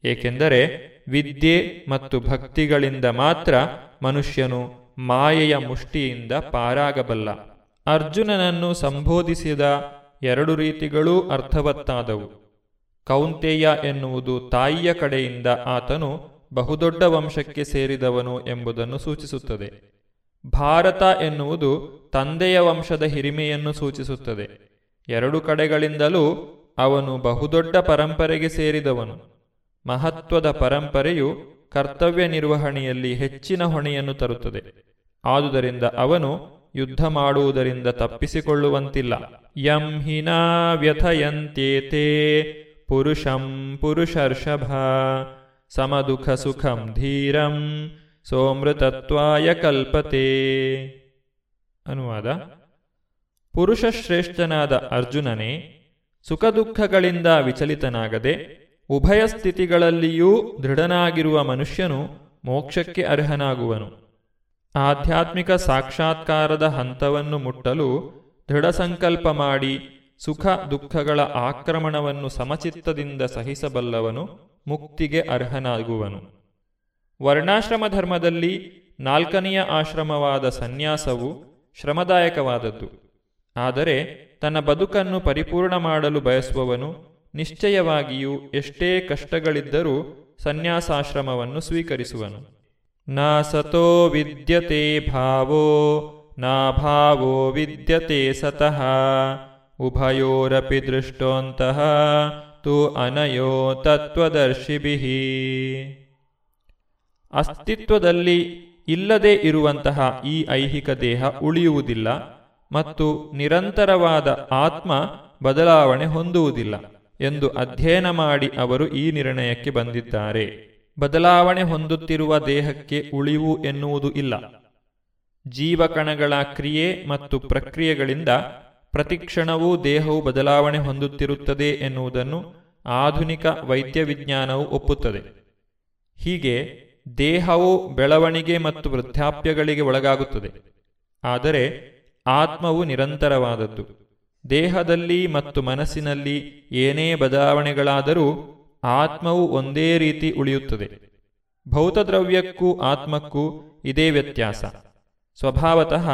[SPEAKER 8] ಏಕೆಂದರೆ ವಿದ್ಯೆ ಮತ್ತು ಭಕ್ತಿಗಳಿಂದ ಮಾತ್ರ ಮನುಷ್ಯನು ಮಾಯೆಯ ಮುಷ್ಟಿಯಿಂದ ಪಾರಾಗಬಲ್ಲ. ಅರ್ಜುನನನ್ನು ಸಂಬೋಧಿಸಿದ ಎರಡು ರೀತಿಗಳೂ ಅರ್ಥವತ್ತಾದವು. ಕೌಂತೆಯ ಎನ್ನುವುದು ತಾಯಿಯ ಕಡೆಯಿಂದ ಆತನು ಬಹುದೊಡ್ಡ ವಂಶಕ್ಕೆ ಸೇರಿದವನು ಎಂಬುದನ್ನು ಸೂಚಿಸುತ್ತದೆ. ಭಾರತ ಎನ್ನುವುದು ತಂದೆಯ ವಂಶದ ಹಿರಿಮೆಯನ್ನು ಸೂಚಿಸುತ್ತದೆ. ಎರಡು ಕಡೆಗಳಿಂದಲೂ ಅವನು ಬಹುದೊಡ್ಡ ಪರಂಪರೆಗೆ ಸೇರಿದವನು. ಮಹತ್ವದ ಪರಂಪರೆಯು ಕರ್ತವ್ಯ ನಿರ್ವಹಣೆಯಲ್ಲಿ ಹೆಚ್ಚಿನ ಹೊಣೆಯನ್ನು ತರುತ್ತದೆ. ಆದುದರಿಂದ ಅವನು ಯುದ್ಧ ಮಾಡುವುದರಿಂದ ತಪ್ಪಿಸಿಕೊಳ್ಳುವಂತಿಲ್ಲ. ಯಂ ಹಿನಾ ವ್ಯಥಯಂತ್ಯೇತೇ ಪುರುಷಂ ಪುರುಷರ್ಷಭ ಸಮದುಖ ಸುಖಂ ಧೀರಂ ಸೋಮೃತತ್ವಾಯ ಕಲ್ಪತೆ. ಅನುವಾದ. ಪುರುಷಶ್ರೇಷ್ಠನಾದ ಅರ್ಜುನನೇ ಸುಖ ದುಃಖಗಳಿಂದ ವಿಚಲಿತನಾಗದೆ ಉಭಯ ಸ್ಥಿತಿಗಳಲ್ಲಿಯೂ ದೃಢನಾಗಿರುವ ಮನುಷ್ಯನು ಮೋಕ್ಷಕ್ಕೆ ಅರ್ಹನಾಗುವನು. ಆಧ್ಯಾತ್ಮಿಕ ಸಾಕ್ಷಾತ್ಕಾರದ ಹಂತವನ್ನು ಮುಟ್ಟಲು ದೃಢ ಸಂಕಲ್ಪ ಮಾಡಿ ಸುಖ ದುಃಖಗಳ ಆಕ್ರಮಣವನ್ನು ಸಮಚಿತ್ತದಿಂದ ಸಹಿಸಬಲ್ಲವನು ಮುಕ್ತಿಗೆ ಅರ್ಹನಾಗುವನು. ವರ್ಣಾಶ್ರಮ ಧರ್ಮದಲ್ಲಿ ನಾಲ್ಕನೆಯ ಆಶ್ರಮವಾದ ಸನ್ಯಾಸವು ಶ್ರಮದಾಯಕವಾದದ್ದು. ಆದರೆ ತನ್ನ ಬದುಕನ್ನು ಪರಿಪೂರ್ಣ ಮಾಡಲು ಬಯಸುವವನು ನಿಶ್ಚಯವಾಗಿಯೂ ಎಷ್ಟೇ ಕಷ್ಟಗಳಿದ್ದರೂ ಸನ್ಯಾಸಾಶ್ರಮವನ್ನು ಸ್ವೀಕರಿಸುವನು. ನಾ ಸತೋ ವಿದ್ಯತೆ ಭಾವೋ, ನಾ ಭಾವೋ ವಿದ್ಯತೆ ಸತಃ. ಉಭಯೋರಪಿ ದೃಷ್ಟೋಂತಹ ತು ಅನಯೋ ತತ್ವದರ್ಶಿಭಿ ಅಸ್ತಿತ್ವದಲ್ಲಿ ಇಲ್ಲದೆ ಇರುವಂತಹ ಈ ಐಹಿಕ ದೇಹ ಉಳಿಯುವುದಿಲ್ಲ ಮತ್ತು ನಿರಂತರವಾದ ಆತ್ಮ ಬದಲಾವಣೆ ಹೊಂದುವುದಿಲ್ಲ. ಎಂದು ಅಧ್ಯಯನ ಮಾಡಿ ಅವರು ಈ ನಿರ್ಣಯಕ್ಕೆ ಬಂದಿದ್ದಾರೆ. ಬದಲಾವಣೆ ಹೊಂದುತ್ತಿರುವ ದೇಹಕ್ಕೆ ಉಳಿವು ಎನ್ನುವುದು ಇಲ್ಲ. ಜೀವಕಣಗಳ ಕ್ರಿಯೆ ಮತ್ತು ಪ್ರಕ್ರಿಯೆಗಳಿಂದ ಪ್ರತಿಕ್ಷಣವೂ ದೇಹವು ಬದಲಾವಣೆ ಹೊಂದುತ್ತಿರುತ್ತದೆ ಎನ್ನುವುದನ್ನು ಆಧುನಿಕ ವೈದ್ಯ ವಿಜ್ಞಾನವು ಒಪ್ಪುತ್ತದೆ. ಹೀಗೆ ದೇಹವು ಬೆಳವಣಿಗೆ ಮತ್ತು ವೃದ್ಧಾಪ್ಯಗಳಿಗೆ ಒಳಗಾಗುತ್ತದೆ. ಆದರೆ ಆತ್ಮವು ನಿರಂತರವಾದದ್ದು. ದೇಹದಲ್ಲಿ ಮತ್ತು ಮನಸ್ಸಿನಲ್ಲಿ ಏನೇ ಬದಲಾವಣೆಗಳಾದರೂ ಆತ್ಮವು ಒಂದೇ ರೀತಿ ಉಳಿಯುತ್ತದೆ. ಭೌತದ್ರವ್ಯಕ್ಕೂ ಆತ್ಮಕ್ಕೂ ಇದೇ ವ್ಯತ್ಯಾಸ. ಸ್ವಭಾವತಃ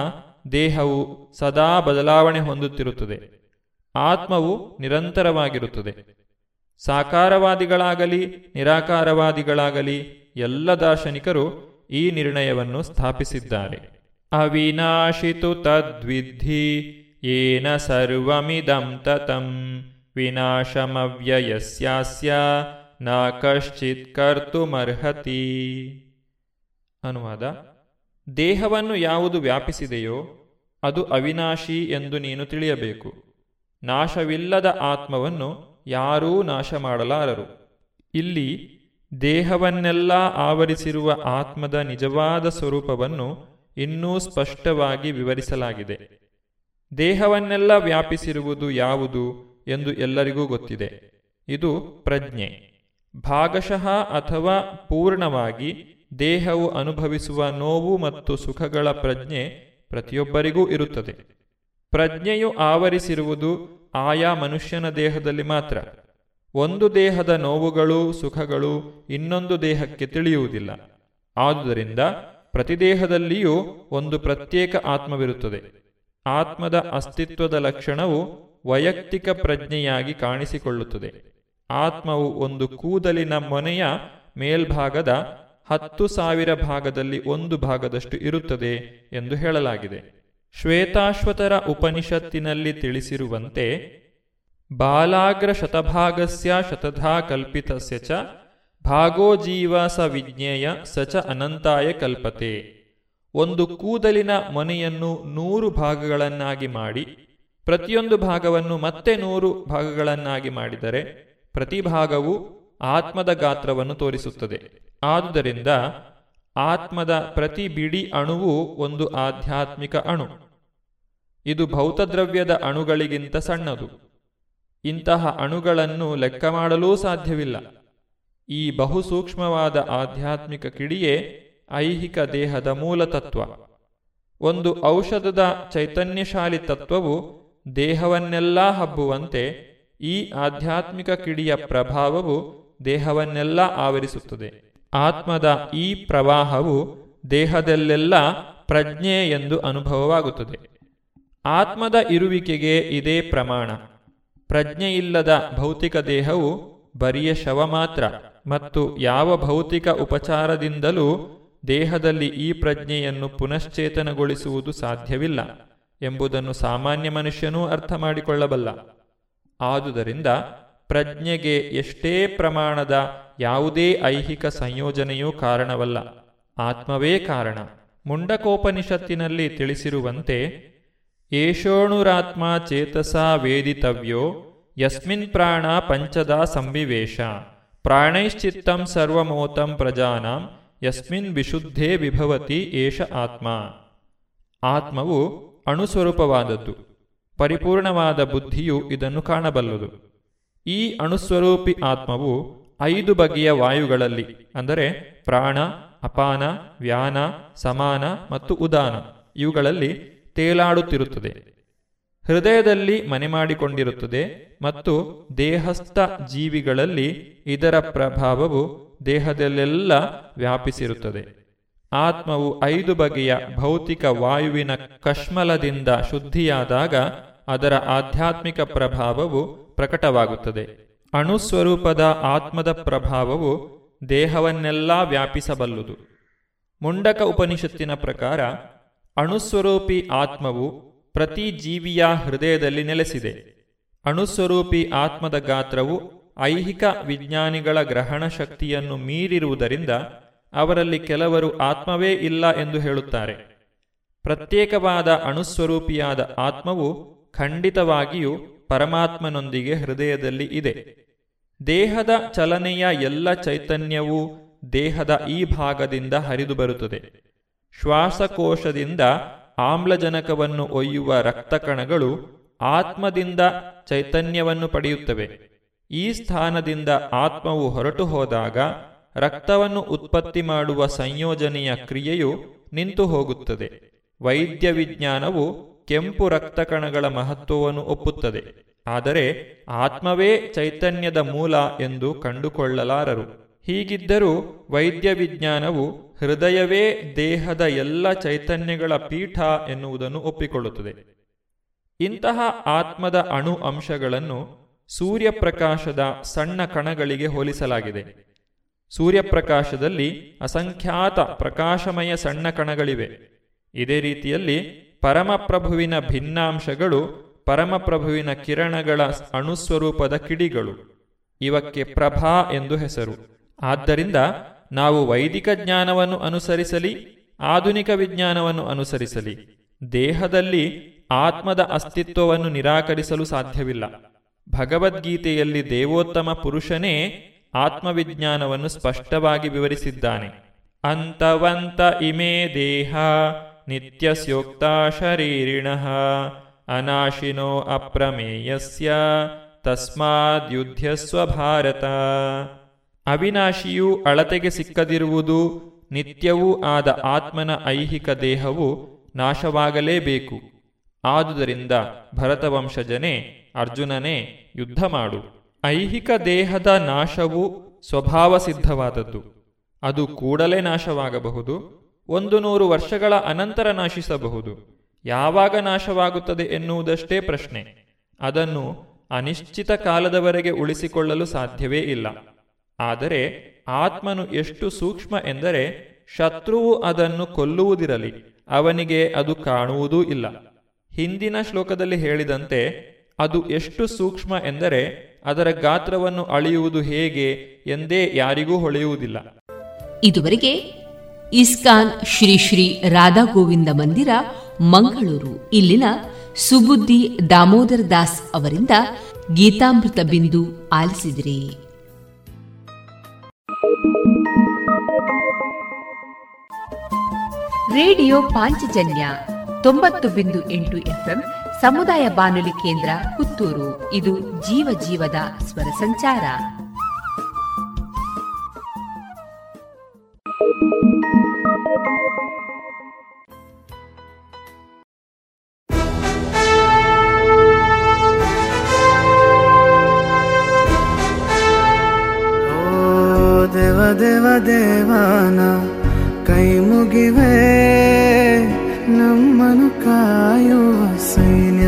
[SPEAKER 8] ದೇಹವು ಸದಾ ಬದಲಾವಣೆ ಹೊಂದುತ್ತಿರುತ್ತದೆ. ಆತ್ಮವು ನಿರಂತರವಾಗಿರುತ್ತದೆ. ಸಾಕಾರವಾದಿಗಳಾಗಲಿ, ನಿರಾಕಾರವಾದಿಗಳಾಗಲಿ ಎಲ್ಲ ದಾರ್ಶನಿಕರು ಈ ನಿರ್ಣಯವನ್ನು ಸ್ಥಾಪಿಸಿದ್ದಾರೆ. ಅವಿನಾಶಿತು ತದ್ವಿಧಿ ಏನ ಸರ್ವಮಿದಂ ತತಂ ವಿನಾಶಮವ್ಯಯಸ್ಯಾಸ್ಯ ನ ಕಶ್ಚಿತ್ ಕರ್ತುಮರ್ಹತಿ ಅನುವಾದ ದೇಹವನ್ನು ಯಾವುದು ವ್ಯಾಪಿಸಿದೆಯೋ ಅದು ಅವಿನಾಶಿ ಎಂದು ನೀನು ತಿಳಿಯಬೇಕು. ನಾಶವಿಲ್ಲದ ಆತ್ಮವನ್ನು ಯಾರೂ ನಾಶ ಮಾಡಲಾರರು ಇಲ್ಲಿ ದೇಹವನ್ನೆಲ್ಲ ಆವರಿಸಿರುವ ಆತ್ಮದ ನಿಜವಾದ ಸ್ವರೂಪವನ್ನು ಇನ್ನೂ ಸ್ಪಷ್ಟವಾಗಿ ವಿವರಿಸಲಾಗಿದೆ. ದೇಹವನ್ನೆಲ್ಲ ವ್ಯಾಪಿಸಿರುವುದು ಯಾವುದು ಎಂದು ಎಲ್ಲರಿಗೂ ಗೊತ್ತಿದೆ. ಇದು ಪ್ರಜ್ಞೆ. ಭಾಗಶಃ ಅಥವಾ ಪೂರ್ಣವಾಗಿ ದೇಹವು ಅನುಭವಿಸುವ ನೋವು ಮತ್ತು ಸುಖಗಳ ಪ್ರಜ್ಞೆ ಪ್ರತಿಯೊಬ್ಬರಿಗೂ ಇರುತ್ತದೆ. ಪ್ರಜ್ಞೆಯು ಆವರಿಸಿರುವುದು ಆಯಾ ಮನುಷ್ಯನ ದೇಹದಲ್ಲಿ ಮಾತ್ರ. ಒಂದು ದೇಹದ ನೋವುಗಳು, ಸುಖಗಳು ಇನ್ನೊಂದು ದೇಹಕ್ಕೆ ತಿಳಿಯುವುದಿಲ್ಲ. ಆದುದರಿಂದ ಪ್ರತಿ ದೇಹದಲ್ಲಿಯೂ ಒಂದು ಪ್ರತ್ಯೇಕ ಆತ್ಮವಿರುತ್ತದೆ. ಆತ್ಮದ ಅಸ್ತಿತ್ವದ ಲಕ್ಷಣವು ವೈಯಕ್ತಿಕ ಪ್ರಜ್ಞೆಯಾಗಿ ಕಾಣಿಸಿಕೊಳ್ಳುತ್ತದೆ. ಆತ್ಮವು ಒಂದು ಕೂದಲಿನ ಮೊನೆಯ ಮೇಲ್ಭಾಗದ ಹತ್ತು ಸಾವಿರ ಭಾಗದಲ್ಲಿ ಒಂದು ಭಾಗದಷ್ಟು ಇರುತ್ತದೆ ಎಂದು ಹೇಳಲಾಗಿದೆ. ಶ್ವೇತಾಶ್ವತರ ಉಪನಿಷತ್ತಿನಲ್ಲಿ ತಿಳಿಸಿರುವಂತೆ, ಬಾಲಾಗ್ರ ಶತಭಾಗಸ್ಯ ಶತಧಾ ಕಲ್ಪಿತಸ್ಯ ಚ ಭಾಗೋ ಜೀವ ಸ ವಿಜ್ಞೇಯ ಸ ಚ ಅನಂತಾಯ ಕಲ್ಪತೆ. ಒಂದು ಕೂದಲಿನ ಮೊನೆಯನ್ನು ನೂರು ಭಾಗಗಳನ್ನಾಗಿ ಮಾಡಿ, ಪ್ರತಿಯೊಂದು ಭಾಗವನ್ನು ಮತ್ತೆ ನೂರು ಭಾಗಗಳನ್ನಾಗಿ ಮಾಡಿದರೆ ಪ್ರತಿ ಭಾಗವು ಆತ್ಮದ ಗಾತ್ರವನ್ನು ತೋರಿಸುತ್ತದೆ. ಆದುದರಿಂದ ಆತ್ಮದ ಪ್ರತಿ ಬಿಡಿ ಅಣುವು ಒಂದು ಆಧ್ಯಾತ್ಮಿಕ ಅಣು. ಇದು ಭೌತದ್ರವ್ಯದ ಅಣುಗಳಿಗಿಂತ ಸಣ್ಣದು. ಇಂತಹ ಅಣುಗಳನ್ನು ಲೆಕ್ಕ ಮಾಡಲೂ ಸಾಧ್ಯವಿಲ್ಲ. ಈ ಬಹುಸೂಕ್ಷ್ಮವಾದ ಆಧ್ಯಾತ್ಮಿಕ ಕಿಡಿಯೇ ಐಹಿಕ ದೇಹದ ಮೂಲ ತತ್ವ ಒಂದು ಔಷಧದ ಚೈತನ್ಯಶಾಲಿ ತತ್ವವು ದೇಹವನ್ನೆಲ್ಲ ಹಬ್ಬುವಂತೆ ಈ ಆಧ್ಯಾತ್ಮಿಕ ಕಿಡಿಯ ಪ್ರಭಾವವು ದೇಹವನ್ನೆಲ್ಲ ಆವರಿಸುತ್ತದೆ. ಆತ್ಮದ ಈ ಪ್ರವಾಹವು ದೇಹದಲ್ಲೆಲ್ಲ ಪ್ರಜ್ಞೆ ಎಂದು ಅನುಭವವಾಗುತ್ತದೆ. ಆತ್ಮದ ಇರುವಿಕೆಗೆ ಇದೇ ಪ್ರಮಾಣ. ಪ್ರಜ್ಞೆಯಿಲ್ಲದ ಭೌತಿಕ ದೇಹವು ಬರಿಯ ಶವ ಮಾತ್ರ ಮತ್ತು ಯಾವ ಭೌತಿಕ ಉಪಚಾರದಿಂದಲೂ ದೇಹದಲ್ಲಿ ಈ ಪ್ರಜ್ಞೆಯನ್ನು ಪುನಶ್ಚೇತನಗೊಳಿಸುವುದು ಸಾಧ್ಯವಿಲ್ಲ ಎಂಬುದನ್ನು ಸಾಮಾನ್ಯ ಮನುಷ್ಯನೂ ಅರ್ಥ ಮಾಡಿಕೊಳ್ಳಬಲ್ಲ ಆದುದರಿಂದ ಪ್ರಜ್ಞೆಗೆ ಎಷ್ಟೇ ಪ್ರಮಾಣದ ಯಾವುದೇ ಐಹಿಕ ಸಂಯೋಜನೆಯೂ ಕಾರಣವಲ್ಲ. ಆತ್ಮವೇ ಕಾರಣ. ಮುಂಡಕೋಪನಿಷತ್ತಿನಲ್ಲಿ ತಿಳಿಸಿರುವಂತೆ, ಏಷೋಣುರಾತ್ಮ ಚೇತಸಾ ವೇದಿತವ್ಯೋ ಯಸ್ಮಿನ್ ಪ್ರಾಣ ಪಂಚದ ಸಂವಿವೇಶ ಪ್ರಾಣೈಶ್ಚಿತ್ತಂ ಸರ್ವಮೋತಂ ಪ್ರಜಾನಾಂ ಯಸ್ಮಿನ್ ವಿಶುದ್ಧೇ ವಿಭವತಿ ಏಷ ಆತ್ಮ. ಆತ್ಮವು ಅಣುಸ್ವರೂಪವಾದದ್ದು. ಪರಿಪೂರ್ಣವಾದ ಬುದ್ಧಿಯು ಇದನ್ನು ಕಾಣಬಲ್ಲದು. ಈ ಅಣುಸ್ವರೂಪಿ ಆತ್ಮವು ಐದು ಬಗೆಯ ವಾಯುಗಳಲ್ಲಿ, ಅಂದರೆ ಪ್ರಾಣ, ಅಪಾನ, ವ್ಯಾನ, ಸಮಾನ ಮತ್ತು ಉದಾನ, ಇವುಗಳಲ್ಲಿ ತೇಲಾಡುತ್ತಿರುತ್ತದೆ. ಹೃದಯದಲ್ಲಿ ಮನೆ ಮಾಡಿಕೊಂಡಿರುತ್ತದೆ ಮತ್ತು ದೇಹಸ್ಥ ಜೀವಿಗಳಲ್ಲಿ ಇದರ ಪ್ರಭಾವವು ದೇಹದಲ್ಲೆಲ್ಲ ವ್ಯಾಪಿಸಿರುತ್ತದೆ. ಆತ್ಮವು ಐದು ಬಗೆಯ ಭೌತಿಕ ವಾಯುವಿನ ಕಶ್ಮಲದಿಂದ ಶುದ್ಧಿಯಾದಾಗ ಅದರ ಆಧ್ಯಾತ್ಮಿಕ ಪ್ರಭಾವವು ಪ್ರಕಟವಾಗುತ್ತದೆ. ಅಣುಸ್ವರೂಪದ ಆತ್ಮದ ಪ್ರಭಾವವು ದೇಹವನ್ನೆಲ್ಲ ವ್ಯಾಪಿಸಬಲ್ಲುದು. ಮುಂಡಕ ಉಪನಿಷತ್ತಿನ ಪ್ರಕಾರ ಅಣುಸ್ವರೂಪಿ ಆತ್ಮವು ಪ್ರತಿ ಜೀವಿಯ ಹೃದಯದಲ್ಲಿ ನೆಲೆಸಿದೆ. ಅಣುಸ್ವರೂಪಿ ಆತ್ಮದ ಗಾತ್ರವು ಐಹಿಕ ವಿಜ್ಞಾನಿಗಳ ಗ್ರಹಣ ಶಕ್ತಿಯನ್ನು ಮೀರಿರುವುದರಿಂದ ಅವರಲ್ಲಿ ಕೆಲವರು ಆತ್ಮವೇ ಇಲ್ಲ ಎಂದು ಹೇಳುತ್ತಾರೆ. ಪ್ರತ್ಯೇಕವಾದ ಅಣುಸ್ವರೂಪಿಯಾದ ಆತ್ಮವು ಖಂಡಿತವಾಗಿಯೂ ಪರಮಾತ್ಮನೊಂದಿಗೆ ಹೃದಯದಲ್ಲಿ ಇದೆ. ದೇಹದ ಚಲನೆಯ ಎಲ್ಲ ಚೈತನ್ಯವೂ ದೇಹದ ಈ ಭಾಗದಿಂದ ಹರಿದು ಬರುತ್ತದೆ ಶ್ವಾಸಕೋಶದಿಂದ ಆಮ್ಲಜನಕವನ್ನು ಒಯ್ಯುವ ರಕ್ತಕಣಗಳು ಆತ್ಮದಿಂದ ಚೈತನ್ಯವನ್ನು ಪಡೆಯುತ್ತವೆ. ಈ ಸ್ಥಾನದಿಂದ ಆತ್ಮವು ಹೊರಟು ಹೋದಾಗ ರಕ್ತವನ್ನು ಉತ್ಪತ್ತಿ ಮಾಡುವ ಸಂಯೋಜನೆಯ ಕ್ರಿಯೆಯು ನಿಂತು ಹೋಗುತ್ತದೆ. ವೈದ್ಯ ವಿಜ್ಞಾನವು ಕೆಂಪು ರಕ್ತ ಕಣಗಳ ಮಹತ್ವವನ್ನು ಒಪ್ಪುತ್ತದೆ. ಆದರೆ ಆತ್ಮವೇ ಚೈತನ್ಯದ ಮೂಲ ಎಂದು ಕಂಡುಕೊಳ್ಳಲಾರರು. ಹೀಗಿದ್ದರೂ ವೈದ್ಯ ವಿಜ್ಞಾನವು ಹೃದಯವೇ ದೇಹದ ಎಲ್ಲ ಚೈತನ್ಯಗಳ ಪೀಠ ಎನ್ನುವುದನ್ನು ಒಪ್ಪಿಕೊಳ್ಳುತ್ತದೆ. ಇಂತಹ ಆತ್ಮದ ಅಣು ಅಂಶಗಳನ್ನು ಸೂರ್ಯಪ್ರಕಾಶದ ಸಣ್ಣ ಕಣಗಳಿಗೆ ಹೋಲಿಸಲಾಗಿದೆ. ಸೂರ್ಯಪ್ರಕಾಶದಲ್ಲಿ ಅಸಂಖ್ಯಾತ ಪ್ರಕಾಶಮಯ ಸಣ್ಣ ಕಣಗಳಿವೆ. ಇದೇ ರೀತಿಯಲ್ಲಿ ಪರಮಪ್ರಭುವಿನ ಭಿನ್ನಾಂಶಗಳು ಪರಮಪ್ರಭುವಿನ ಕಿರಣಗಳ ಅಣುಸ್ವರೂಪದ ಕಿಡಿಗಳು. ಇವಕ್ಕೆ ಪ್ರಭಾ ಎಂದು ಹೆಸರು. ಆದ್ದರಿಂದ ನಾವು ವೈದಿಕ ಜ್ಞಾನವನ್ನು ಅನುಸರಿಸಲಿ, ಆಧುನಿಕ ವಿಜ್ಞಾನವನ್ನು ಅನುಸರಿಸಲಿ. ದೇಹದಲ್ಲಿ ಆತ್ಮದ ಅಸ್ತಿತ್ವವನ್ನು ನಿರಾಕರಿಸಲು ಸಾಧ್ಯವಿಲ್ಲ. ಭಗವದ್ಗೀತೆಯಲ್ಲಿ ದೇವೋತ್ತಮ ಪುರುಷನೇ ಆತ್ಮವಿಜ್ಞಾನವನ್ನು ಸ್ಪಷ್ಟವಾಗಿ ವಿವರಿಸಿದ್ದಾನೆ. ಅಂತವಂತ ಇಮೇ ದೇಹ ನಿತ್ಯಸ್ಯೋಕ್ತ ಶರೀರಿಣ ಅನಾಶಿನೋ ಅಪ್ರಮೇಯಸ್ಯ ತಸ್ಮಾದ್ಯುಧ್ಯಸ್ವ ಭಾರತ ಅವಿನಾಶಿಯೂ ಅಳತೆಗೆ ಸಿಕ್ಕದಿರುವುದು ನಿತ್ಯವೂ ಆದ ಆತ್ಮನ ಐಹಿಕ ದೇಹವು ನಾಶವಾಗಲೇಬೇಕು. ಆದುದರಿಂದ ಭರತವಂಶಜನೇ ಅರ್ಜುನನೇ, ಯುದ್ಧ ಮಾಡು. ಐಹಿಕ ದೇಹದ ನಾಶವು ಸ್ವಭಾವ ಸಿದ್ಧವಾದದ್ದು. ಅದು ಕೂಡಲೇ ನಾಶವಾಗಬಹುದು. ಒಂದು ನೂರು ವರ್ಷಗಳ ಅನಂತರ ನಾಶಿಸಬಹುದು. ಯಾವಾಗ ನಾಶವಾಗುತ್ತದೆ ಎನ್ನುವುದಷ್ಟೇ ಪ್ರಶ್ನೆ. ಅದನ್ನು ಅನಿಶ್ಚಿತ ಕಾಲದವರೆಗೆ ಉಳಿಸಿಕೊಳ್ಳಲು ಸಾಧ್ಯವೇ ಇಲ್ಲ. ಆದರೆ ಆತ್ಮನು ಎಷ್ಟು ಸೂಕ್ಷ್ಮ ಎಂದರೆ ಶತ್ರುವು ಅದನ್ನು ಕೊಲ್ಲುವುದಿರಲಿ, ಅವನಿಗೆ ಅದು ಕಾಣುವುದೂ ಇಲ್ಲ. ಹಿಂದಿನ ಶ್ಲೋಕದಲ್ಲಿ ಹೇಳಿದಂತೆ ಅದು ಎಷ್ಟು ಸೂಕ್ಷ್ಮ ಎಂದರೆ ಅದರ ಗಾತ್ರವನ್ನು ಅಳೆಯುವುದು ಹೇಗೆ ಎಂದೇ ಯಾರಿಗೂ ಹೊಳೆಯುವುದಿಲ್ಲ.
[SPEAKER 2] ಇದುವರೆಗೆ ಇಸ್ಕಾನ್ ಶ್ರೀ ಶ್ರೀ ರಾಧಾ ಗೋವಿಂದ ಮಂದಿರ, ಮಂಗಳೂರು, ಇಲ್ಲಿನ ಸುಬುದ್ದಿ ದಾಮೋದರ ದಾಸ್ ಅವರಿಂದ ಗೀತಾಮೃತ ಬಿಂದು ಆಲಿಸಿದಿರಿ. ರೇಡಿಯೋ ಪಾಂಚಜನ್ಯ ತೊಂಬತ್ತು ಬಿಂದು ಎಂಟು ಎಫ್ಎಂ ಸಮುದಾಯ ಬಾನುಲಿ ಕೇಂದ್ರ ಪುತ್ತೂರು. ಇದು ಜೀವ ಜೀವದ ಸ್ವರ ಸಂಚಾರ.
[SPEAKER 9] ದೇವ ದೇವ, ದೇವಾನ, ಕೈ ಮುಗಿವೆ ನಮ್ಮನು ಕಾಯುವ.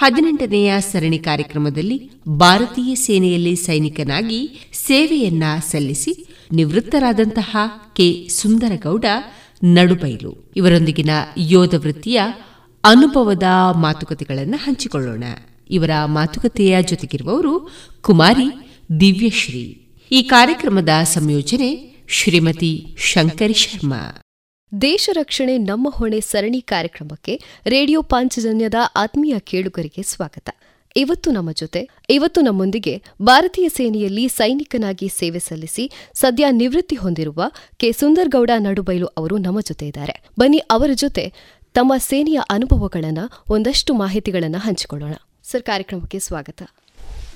[SPEAKER 2] ಹದಿನೆಂಟನೆಯ ಸರಣಿ ಕಾರ್ಯಕ್ರಮದಲ್ಲಿ ಭಾರತೀಯ ಸೇನೆಯಲ್ಲಿ ಸೈನಿಕನಾಗಿ ಸೇವೆಯನ್ನ ಸಲ್ಲಿಸಿ ನಿವೃತ್ತರಾದಂತಹ ಕೆ. ಸುಂದರಗೌಡ ನಡುಬೈಲು. ಇವರೊಂದಿಗಿನ ಯೋಧ ವೃತ್ತಿಯ ಅನುಭವದ ಮಾತುಕತೆಗಳನ್ನು ಹಂಚಿಕೊಳ್ಳೋಣ. ಇವರ ಮಾತುಕತೆಯ ಜೊತೆಗಿರುವವರು ಕುಮಾರಿ ದಿವ್ಯಶ್ರೀ. ಈ ಕಾರ್ಯಕ್ರಮದ ಸಂಯೋಜನೆ ಶ್ರೀಮತಿ ಶಂಕರಿ ಶರ್ಮಾ.
[SPEAKER 10] ದೇಶ ರಕ್ಷಣೆ ನಮ್ಮ ಹೊಣೆ ಸರಣಿ ಕಾರ್ಯಕ್ರಮಕ್ಕೆ ರೇಡಿಯೋ ಪಾಂಚಜನ್ಯದ ಆತ್ಮೀಯ ಕೇಳುಗರಿಗೆ ಸ್ವಾಗತ. ಇವತ್ತು ನಮ್ಮ ಜೊತೆ, ಇವತ್ತು ನಮ್ಮೊಂದಿಗೆ ಭಾರತೀಯ ಸೇನೆಯಲ್ಲಿ ಸೈನಿಕನಾಗಿ ಸೇವೆ ಸಲ್ಲಿಸಿ ಸದ್ಯ ನಿವೃತ್ತಿ ಹೊಂದಿರುವ ಕೆ. ಸುಂದರ್ಗೌಡ ನಡುಬೈಲು ಅವರು ನಮ್ಮ ಜೊತೆ ಇದ್ದಾರೆ. ಬನ್ನಿ, ಅವರ ಜೊತೆ ತಮ್ಮ ಸೇನೆಯ ಅನುಭವಗಳನ್ನ, ಒಂದಷ್ಟು ಮಾಹಿತಿಗಳನ್ನ ಹಂಚಿಕೊಳ್ಳೋಣ. ಸರ್, ಕಾರ್ಯಕ್ರಮಕ್ಕೆ ಸ್ವಾಗತ.